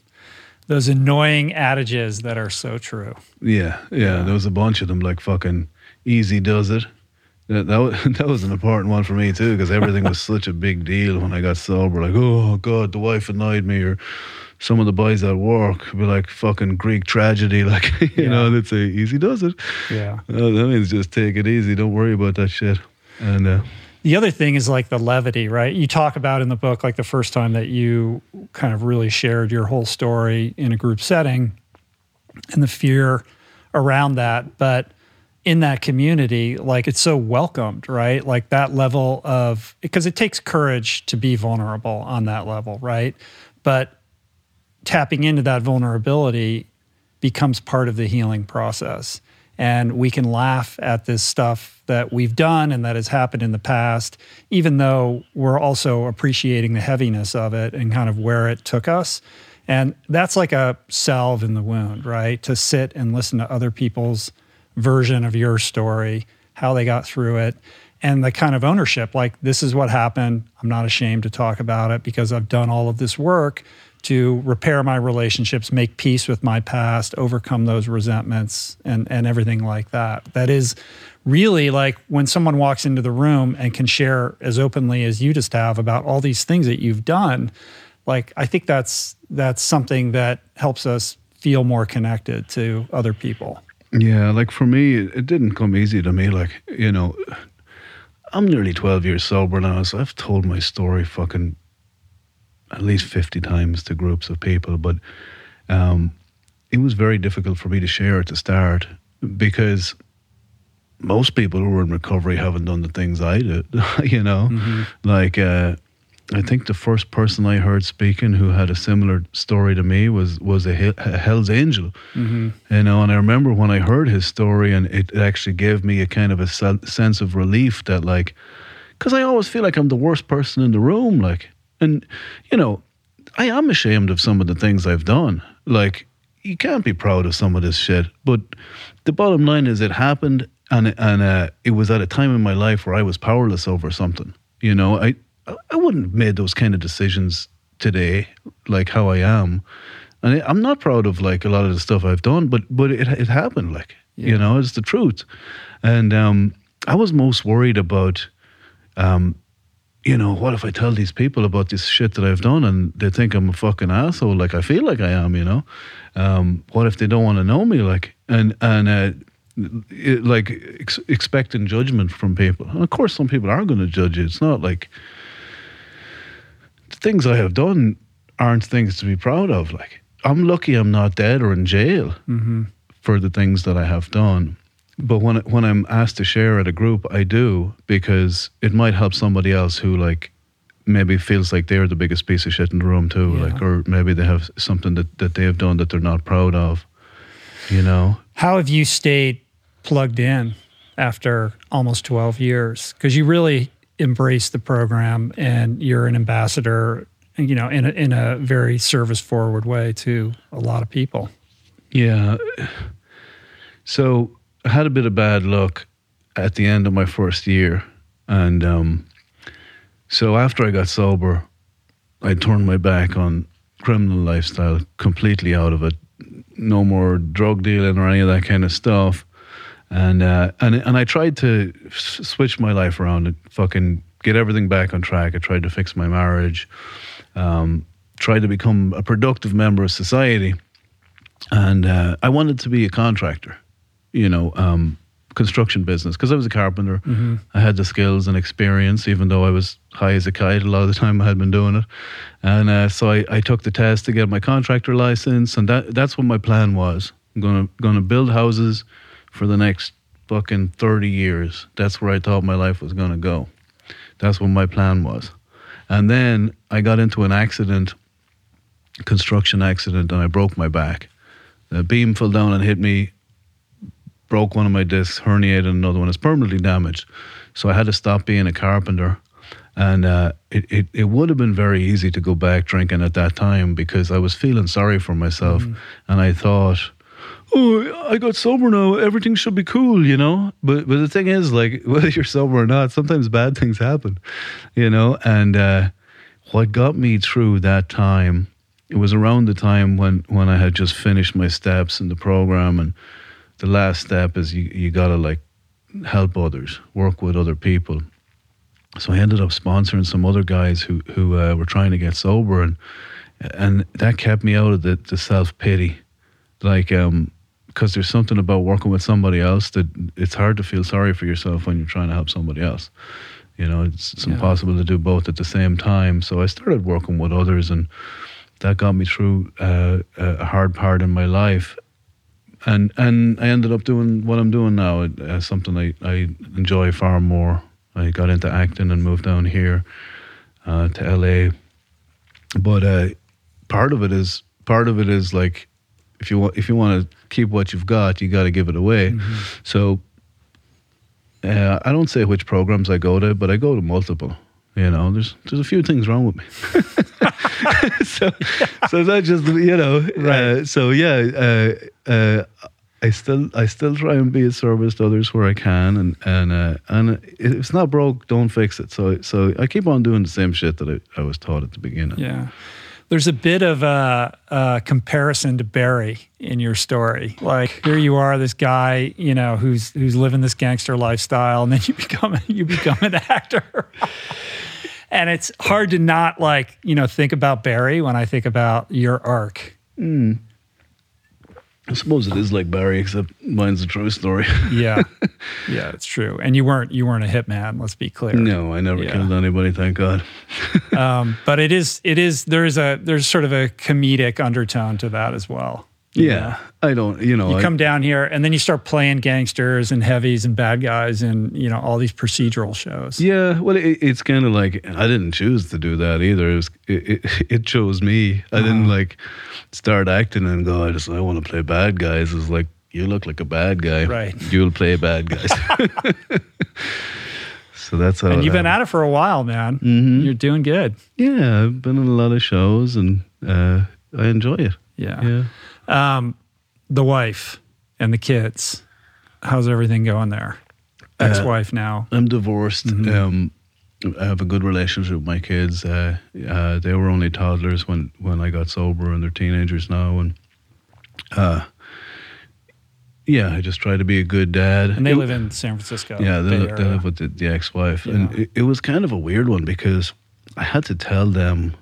Those annoying adages that are so true. Yeah, yeah, There was a bunch of them, like fucking easy does it. That that was, that was an important one for me too, because everything was such a big deal when I got sober. Like, oh god, the wife annoyed me, or some of the boys at work be like fucking Greek tragedy, like you Yeah. know, they'd say easy does it. Yeah. Uh, that means just take it easy. Don't worry about that shit. And uh, The other thing is like the levity, right? You talk about in the book, like the first time that you kind of really shared your whole story in a group setting and the fear around that. But in that community, like it's so welcomed, right? Like that level of, because it takes courage to be vulnerable on that level, right? But tapping into that vulnerability becomes part of the healing process. And we can laugh at this stuff that we've done and that has happened in the past, even though we're also appreciating the heaviness of it and kind of where it took us. And that's like a salve in the wound, right? To sit and listen to other people's version of your story, how they got through it, and the kind of ownership like, this is what happened. I'm not ashamed to talk about it because I've done all of this work to repair my relationships, make peace with my past, overcome those resentments, and, and everything like that. That is really like when someone walks into the room and can share as openly as you just have about all these things that you've done. Like, I think that's that's something that helps us feel more connected to other people. Yeah, like for me, it, didn't come easy to me. Like, you know, I'm nearly 12 years sober now, so I've told my story fucking at least 50 times to groups of people, but um, it was very difficult for me to share at the start because most people who are in recovery haven't done the things I did, you know? Like, uh, I think the first person I heard speaking who had a similar story to me was was a, a Hell's Angel, you know. And I remember when I heard his story, and it actually gave me a kind of a sense of relief that, like, because I always feel like I'm the worst person in the room, like, and you know, I am ashamed of some of the things I've done. Like, you can't be proud of some of this shit, but the bottom line is it happened, and and uh, it was at a time in my life where I was powerless over something. You know, I I wouldn't have made those kind of decisions today, like how I am, and I'm not proud of like a lot of the stuff I've done, but but it it happened, like you know, it's the truth, and um, I was most worried about. Um, you know, what if I tell these people about this shit that I've done and they think I'm a fucking asshole, like I feel like I am, you know? Um, what if they don't want to know me, like, and and uh, it, like ex- expecting judgment from people? And of course, some people are going to judge you. It's not like the things I have done aren't things to be proud of. Like, I'm lucky I'm not dead or in jail for the things that I have done. But when when I'm asked to share at a group, I do because it might help somebody else who like maybe feels like they're the biggest piece of shit in the room too, Yeah. like or maybe they have something that that they have done that they're not proud of. You know, How have you stayed plugged in after almost 12 years? Because you really embrace the program and you're an ambassador, you know, in a, in a very service forward way to a lot of people. Yeah. So I had a bit of bad luck at the end of my first year. And um, so after I got sober, I turned my back on criminal lifestyle, completely out of it. No more drug dealing or any of that kind of stuff. And uh, and and I tried to switch my life around and fucking get everything back on track. I tried to fix my marriage, um, tried to become a productive member of society and uh, I wanted to be a contractor, you know, um, construction business because I was a carpenter. I had the skills and experience, even though I was high as a kite a lot of the time I had been doing it. And uh, so I, I took the test to get my contractor license, and that that's what my plan was. I'm gonna gonna build houses for the next fucking thirty years. That's where I thought my life was gonna go. That's what my plan was. And then I got into an accident, construction accident, and I broke my back. The beam fell down and hit me, broke one of my discs, herniated another one. It's permanently damaged. So I had to stop being a carpenter. And uh, it, it, it would have been very easy to go back drinking at that time because I was feeling sorry for myself. And I thought, oh, I got sober now. Everything should be cool, you know? But, but the thing is, like, whether you're sober or not, sometimes bad things happen, you know? And uh, what got me through that time it was around the time when, when I had just finished my steps in the program, and the last step is you you gotta like help others, work with other people. So I ended up sponsoring some other guys who who uh, were trying to get sober, and and that kept me out of the, the self pity, like um, because there's something about working with somebody else that it's hard to feel sorry for yourself when you're trying to help somebody else. You know, it's, it's Yeah. impossible to do both at the same time. So I started working with others, and that got me through uh, a hard part in my life. And and I ended up doing what I'm doing now, uh, something I, I enjoy far more. I got into acting and moved down here uh, to LA. But uh, part of it is part of it is like if you want if you want to keep what you've got, you got to give it away. So uh, I don't say which programs I go to, but I go to multiple. You know, there's there's a few things wrong with me. so so that's just you know. Uh, so yeah, uh, uh, I still I still try and be of service to others where I can, and and uh, and if it's not broke, don't fix it. So so I keep on doing the same shit that I, I was taught at the beginning. Yeah. There's a bit of a, a comparison to Barry in your story. Like here you are, this guy, you know, who's who's living this gangster lifestyle, and then you become you become an actor. And it's hard to not like you know think about Barry when I think about your arc. I suppose it is like Barry, except mine's a true story. Yeah, yeah, it's true. And you weren't you weren't a hitman. Let's be clear. no, I never Yeah. killed anybody, thank God. Um, but it is it is there's a there's sort of a comedic undertone to that as well. Yeah, I don't. You know, You I, come down here and then you start playing gangsters and heavies and bad guys and you know all these procedural shows. Yeah, well, it, it's kind of like I didn't choose to do that either. It was it, it, it chose me. I didn't Uh-huh. like start acting and go. I just I want to play bad guys. It's like you look like a bad guy. Right. You'll play bad guys. so that's how. And you've been at it for a while, man. Mhm. You're doing good. Yeah, I've been in a lot of shows and uh, I enjoy it. Yeah. Yeah. Um, the wife and the kids. How's everything going there? Uh, Ex-wife now. I'm divorced. Mm-hmm. Um, I have a good relationship with my kids. Uh, uh, they were only toddlers when, when I got sober, and they're teenagers now. And uh, yeah, I just try to be a good dad. And they It- live in San Francisco. yeah, they, live, they live with the, the ex-wife, and it, it was kind of a weird one because I had to tell them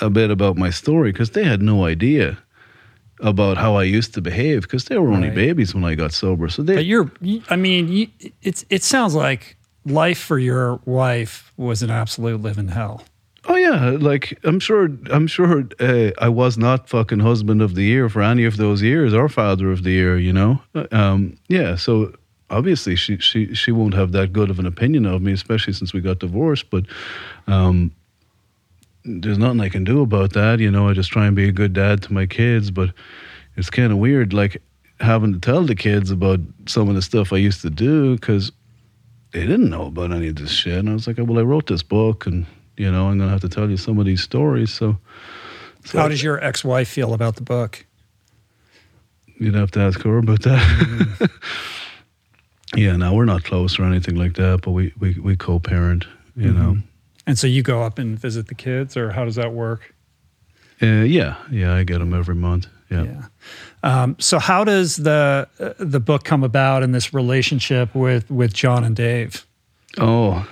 a bit about my story because they had no idea about how I used to behave because they were only Right. babies when I got sober. So they But you're, I mean, you, it's it sounds like life for your wife was an absolute living hell. Oh yeah, like I'm sure. I'm sure uh, I was not fucking husband of the year for any of those years, or father of the year. You know. Um, yeah. So obviously she she she won't have that good of an opinion of me, especially since we got divorced. But um, there's nothing I can do about that. You know. I just try and be a good dad to my kids, but it's kind of weird, like having to tell the kids about some of the stuff I used to do because they didn't know about any of this shit. And I was like, well, I wrote this book and, you know, I'm going to have to tell you some of these stories. So, so How does your ex-wife feel about the book? you'd have to ask her about that. Mm-hmm. yeah, no, we're not close or anything like that, but we, we, we co parent, you know. Mm-hmm. And so you go up and visit the kids, or how does that work? Uh, yeah, yeah, I get them every month. Yeah. Um, so how does the uh, the book come about in this relationship with with John and Dave? Oh.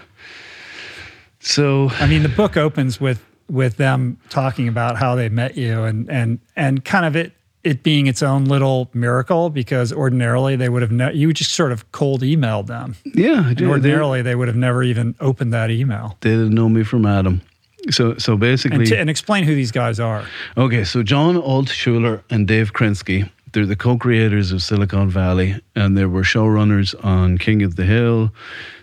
So, I mean, the book opens with with them talking about how they met you and and and kind of it it being its own little miracle because ordinarily they would have ne- you just sort of cold emailed them. yeah, And ordinarily they would have never even opened that email. they didn't know me from Adam. So, so basically, And, t- and explain who these guys are. Okay, so John Altshuler and Dave Krinsky, they're the co-creators of Silicon Valley, and they were showrunners on King of the Hill.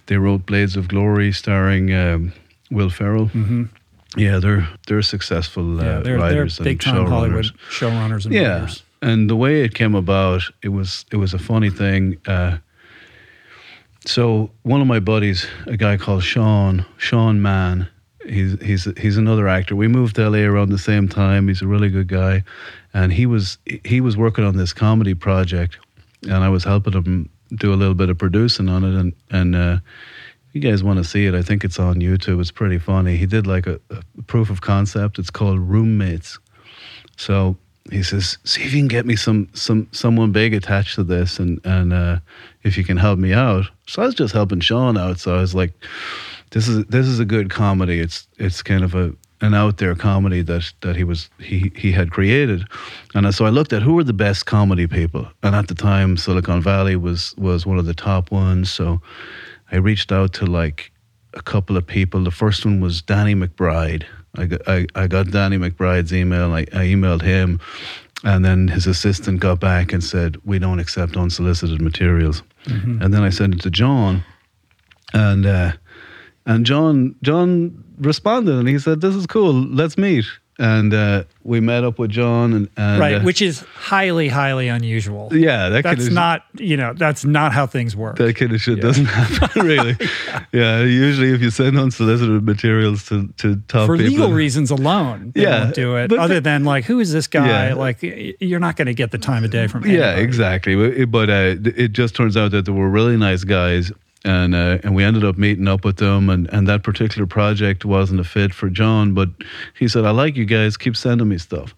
They wrote Blades of Glory, starring um, Will Ferrell. Mm-hmm. Yeah, they're they're successful uh, Yeah, they're, they're writers big and time showrunners. Hollywood showrunners and Yeah, writers. and the way it came about, it was it was a funny thing. Uh, so one of my buddies, a guy called Sean, Sean Mann, he's he's he's another actor. We moved to LA around the same time. He's a really good guy, and he was he was working on this comedy project, and I was helping him do a little bit of producing on it. And and uh, you guys want to see it? I think it's on YouTube. It's pretty funny. He did like a, a proof of concept. It's called Roommates. So he says, "See if you can get me some some someone big attached to this, and and uh, if you can help me out." So I was just helping Sean out. So I was like, "This is this is a good comedy. It's it's kind of a an out there comedy that that he was he he had created, and so I looked at who were the best comedy people, and at the time Silicon Valley was was one of the top ones. So I reached out to like a couple of people. The first one was Danny McBride. I got, I, I got Danny McBride's email. I, I emailed him, and then his assistant got back and said, "We don't accept unsolicited materials." Mm-hmm. And then I sent it to John, and uh, and John John responded and he said, "This is cool. Let's meet." And uh, we met up with John and, and right, uh, which is highly, highly unusual. yeah, that That's not, you know, that's not how things work. that kind of shit doesn't happen really. yeah. usually if you send unsolicited materials to to top For people, legal reasons alone, they Yeah, won't do it. Other the- than like, who is this guy? Yeah. Like, you're not going to get the time of day from Yeah, exactly. But- uh, it just turns out that they were really nice guys, and uh, and we ended up meeting up with them. And, and that particular project wasn't a fit for John, but he said, "I like you guys. Keep sending me stuff."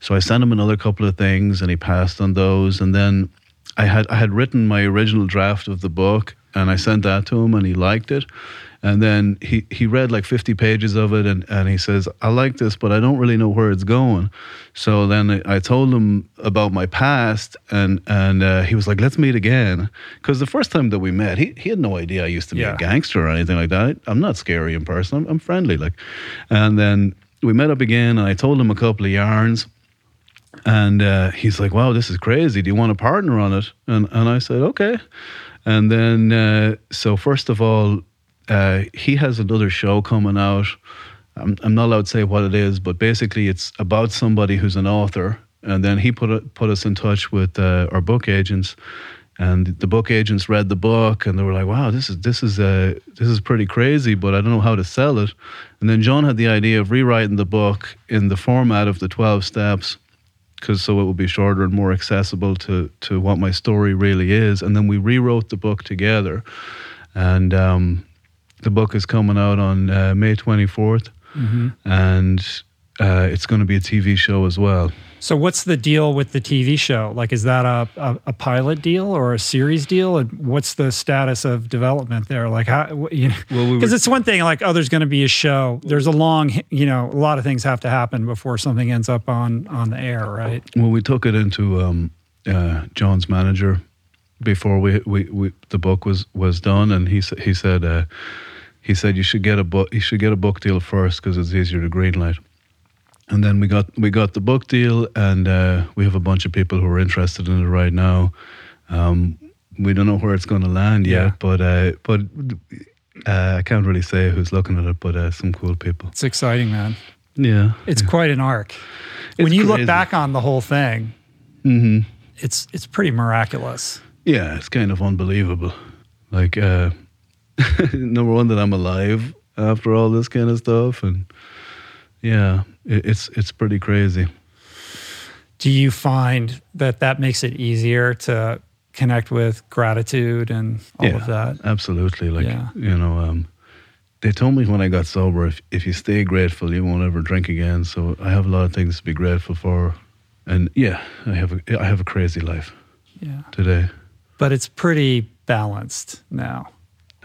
So I sent him another couple of things, and he passed on those. And then I had I had written my original draft of the book, and I sent that to him, and he liked it. And then he, he read like 50 pages of it and, and he says, I like this, but I don't really know where it's going. So then I told him about my past and, and uh, he was like, let's meet again. Because the first time that we met, he, he had no idea I used to be Yeah. a gangster or anything like that. I'm not scary in person, I'm, I'm friendly. like. And then we met up again and I told him a couple of yarns. And uh, he's like, "Wow, this is crazy. Do you want a partner on it?" And and I said, "Okay." And then, uh, so first of all, uh, he has another show coming out. I'm, I'm not allowed to say what it is, but basically, it's about somebody who's an author. And then he put put us in touch with uh, our book agents, and the book agents read the book, and they were like, "Wow, this is this is uh, this is pretty crazy," but I don't know how to sell it. And then John had the idea of rewriting the book in the format of the twelve steps because so it would be shorter and more accessible to to what my story really is. And then we rewrote the book together, and um, the book is coming out on uh, May twenty and uh, it's going to be a TV show as well. So, what's the deal with the TV show? Like, is that a, a, a pilot deal or a series deal? And what's the status of development there? Like, how, you know, Well, we because it's one thing, like, oh, there's going to be a show. There's a long, you know, a lot of things have to happen before something ends up on on the air, right? Well, we took it into um, uh, John's manager before we, we, we the book was was done, and he he said uh, he said you should get a book you should get a book deal first because it's easier to greenlight. And then we got we got the book deal, and uh, we have a bunch of people who are interested in it right now. Um, we don't know where it's going to land Yeah. yet, but uh, but uh, I can't really say who's looking at it. But uh, some cool people. It's exciting, man. Yeah, It's quite an arc. when It's you look back on the whole thing, hmm it's it's pretty miraculous. Yeah, it's kind of unbelievable. Like, uh, number one, that I'm alive after all this kind of stuff, and yeah, it, it's it's pretty crazy. Do you find that that makes it easier to connect with gratitude and all yeah, of that? absolutely. Like, Yeah. you know, um, they told me when I got sober, if if you stay grateful, you won't ever drink again. So I have a lot of things to be grateful for, and yeah, I have a I have a crazy life Yeah. today. But it's pretty balanced now.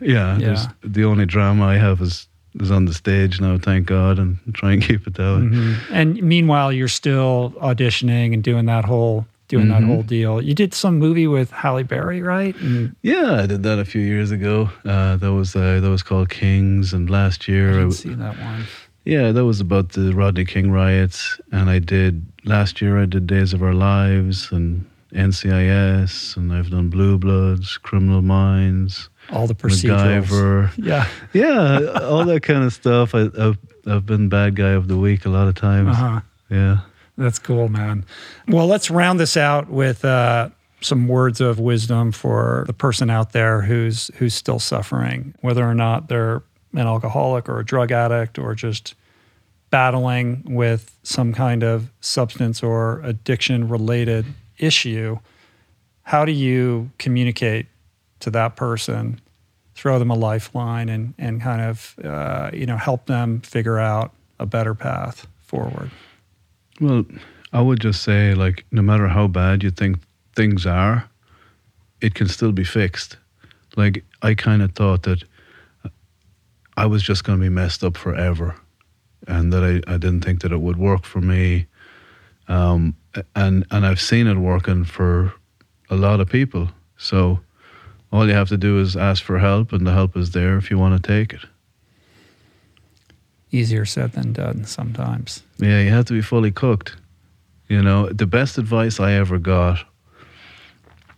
Yeah, Yeah. the only drama I have is is on the stage now. Thank God, and try and keep it that way. Mhm. And meanwhile, you're still auditioning and doing that whole doing that Mhm. whole deal. You did some movie with Halle Berry, right? And Yeah, I did that a few years ago. Uh, that was uh, that was called Kings, and last year, I didn't see that one. yeah, that was about the Rodney King riots. And I did last year. I did Days of Our Lives and NCIS, and I've done Blue Bloods, Criminal Minds, All the procedurals. MacGyver. Yeah. Yeah, all that kind of stuff. I, I've I've been bad guy of the week a lot of times. Uh-huh. Yeah. That's cool, man. Well, let's round this out with uh, some words of wisdom for the person out there who's who's still suffering, whether or not they're an alcoholic or a drug addict or just battling with some kind of substance or addiction related issue. How do you communicate to that person, throw them a lifeline, and and kind of uh, you know help them figure out a better path forward? Well, I would just say, like, no matter how bad you think things are, it can still be fixed. Like, I kind of thought that I was just going to be messed up forever. and that I, I didn't think that it would work for me. Um, and and I've seen it working for a lot of people. So all you have to do is ask for help, and the help is there if you want to take it. Easier said than done sometimes. Yeah, you have to be fully cooked. You know, the best advice I ever got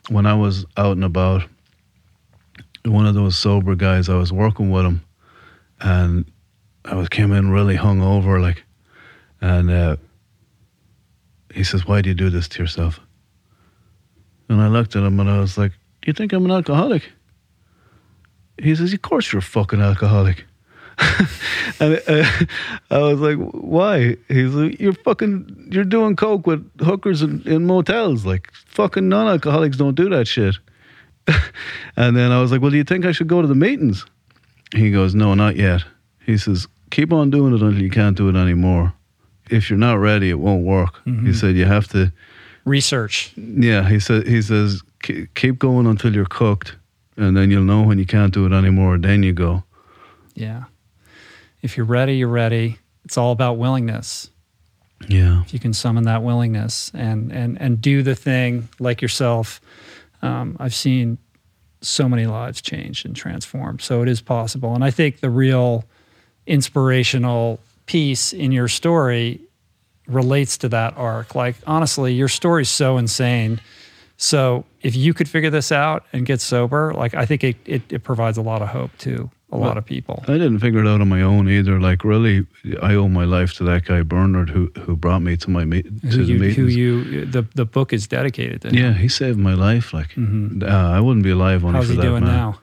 when I was out and about, one of those sober guys, I was working with him, and I was came in really hungover, like, and uh, he says, "Why do you do this to yourself?" And I looked at him and I was like, "Do you think I'm an alcoholic?" He says, "Of course you're a fucking alcoholic." and uh, I was like, "Why?" He's like, "You're fucking, you're doing coke with hookers in, in motels. Like, fucking non-alcoholics don't do that shit." and then I was like, "Well, do you think I should go to the meetings?" He goes, "No, not yet." He says, "Keep on doing it until you can't do it anymore. If you're not ready, it won't work." Mm-hmm. He said, "You have to." Research. Yeah, he said. He says, "Keep going until you're cooked, and then you'll know when you can't do it anymore. Then you go." Yeah. If you're ready, you're ready. It's all about willingness. Yeah. If you can summon that willingness and and and do the thing like yourself, um, I've seen so many lives changed and transformed. So it is possible. And I think the real inspirational piece in your story relates to that arc. Like honestly, your story's so insane. So if you could figure this out and get sober, like I think it, it, it provides a lot of hope to a lot of people. I didn't figure it out on my own either. Like really, I owe my life to that guy Bernard who who brought me to my meet to Who the you, meetings. who you the the book is dedicated to. yeah, he saved my life. Like uh, I wouldn't be alive only Mm-hmm. How's he doing man. now?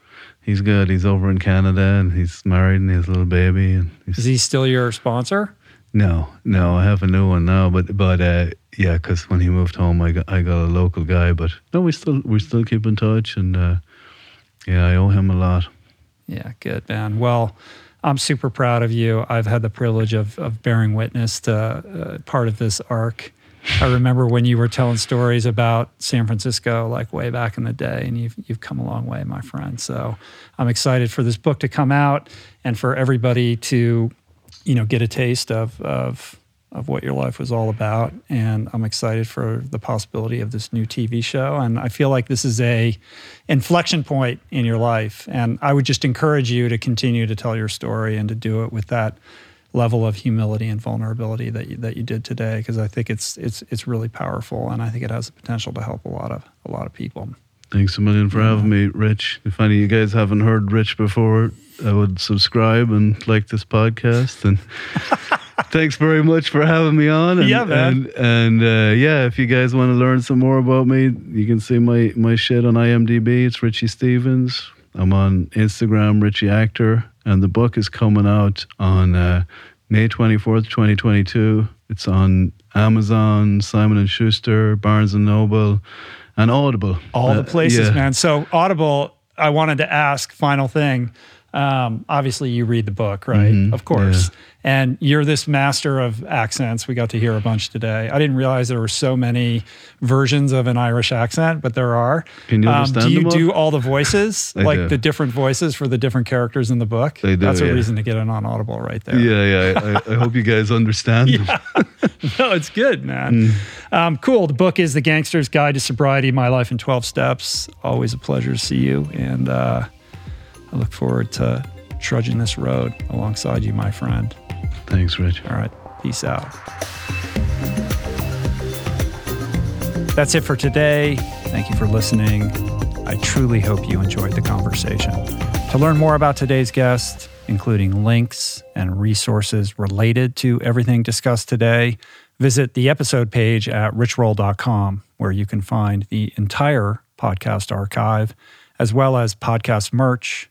He's good. He's over in Canada and he's married and he has a little baby. And he's, Is he still your sponsor? no, no, I have a new one now. But but uh, yeah, because when he moved home, I got I got a local guy. But no, we still we still keep in touch and uh, yeah, I owe him a lot. Yeah, good man. Well, I'm super proud of you. I've had the privilege of of bearing witness to uh, part of this arc. I remember when you were telling stories about San Francisco, like way back in the day, and you've you've come a long way, my friend. So I'm excited for this book to come out and for everybody to, you know, get a taste of of of what your life was all about. And I'm excited for the possibility of this new TV show. And I feel like this is a inflection point in your life. And I would just encourage you to continue to tell your story and to do it with that level of humility and vulnerability that you, that you did today because I think it's it's it's really powerful and I think it has the potential to help a lot of a lot of people. Thanks a million for having me, Rich. If any of you guys haven't heard Rich before, I would subscribe and like this podcast. And thanks very much for having me on. And, Yeah, man. And, and uh, yeah, if you guys want to learn some more about me, you can see my, my shit on IMDb. It's Richie Stephens. I'm on Instagram, Richie Actor. And the book is coming out on uh, May 24th, 2022. It's on Amazon, Simon & Schuster, Barnes & Noble, and Audible. all the Uh, places, yeah. man. So Audible, I wanted to ask final thing. Um, obviously, you read the book, right? Mhm, Of course. And you're this master of accents. We got to hear a bunch today. I didn't realize there were so many versions of an Irish accent, but there are. Can you Um, understand do you do all the voices, like do. the different voices for the different characters in the book? I do, That's a yeah. reason to get it on Audible right there. Yeah, yeah. I, I hope you guys understand. them. no, it's good, man. Um, cool. The book is The Gangster's Guide to Sobriety My Life in 12 Steps. Always a pleasure to see you. And uh, I look forward to trudging this road alongside you, my friend. Thanks, Rich. All right. Peace out. That's it for today. Thank you for listening. I truly hope you enjoyed the conversation. To learn more about today's guest, including links and resources related to everything discussed today, visit the episode page at richroll.com, where you can find the entire podcast archive, as well as podcast merch,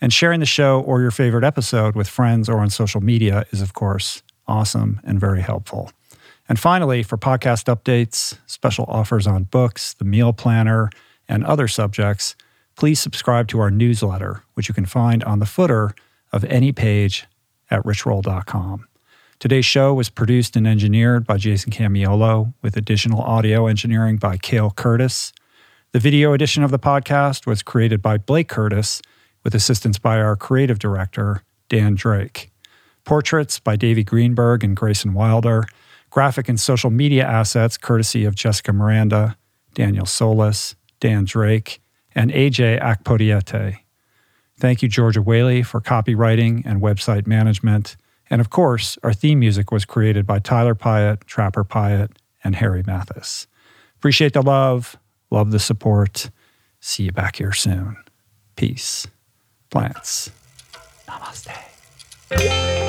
And sharing the show or your favorite episode with friends or on social media is, of course, awesome and very helpful. And finally, for podcast updates, special offers on books, the meal planner, and other subjects, please subscribe to our newsletter, which you can find on the footer of any page at richroll.com. Today's show was produced and engineered by Jason Camiolo, with additional audio engineering by Cale Curtis. The video edition of the podcast was created by Blake Curtis, with assistance by our creative director, Dan Drake. Portraits by Davey Greenberg and Grayson Wilder. Graphic and social media assets courtesy of Jessica Miranda, Daniel Solis, Dan Drake, and AJ Akpodiete. Thank you, Georgia Whaley, for copywriting and website management. And of course, our theme music was created by Tyler Pyatt, Trapper Pyatt, and Harry Mathis. Appreciate the love, love the support. See you back here soon. Peace. Plants. Namaste.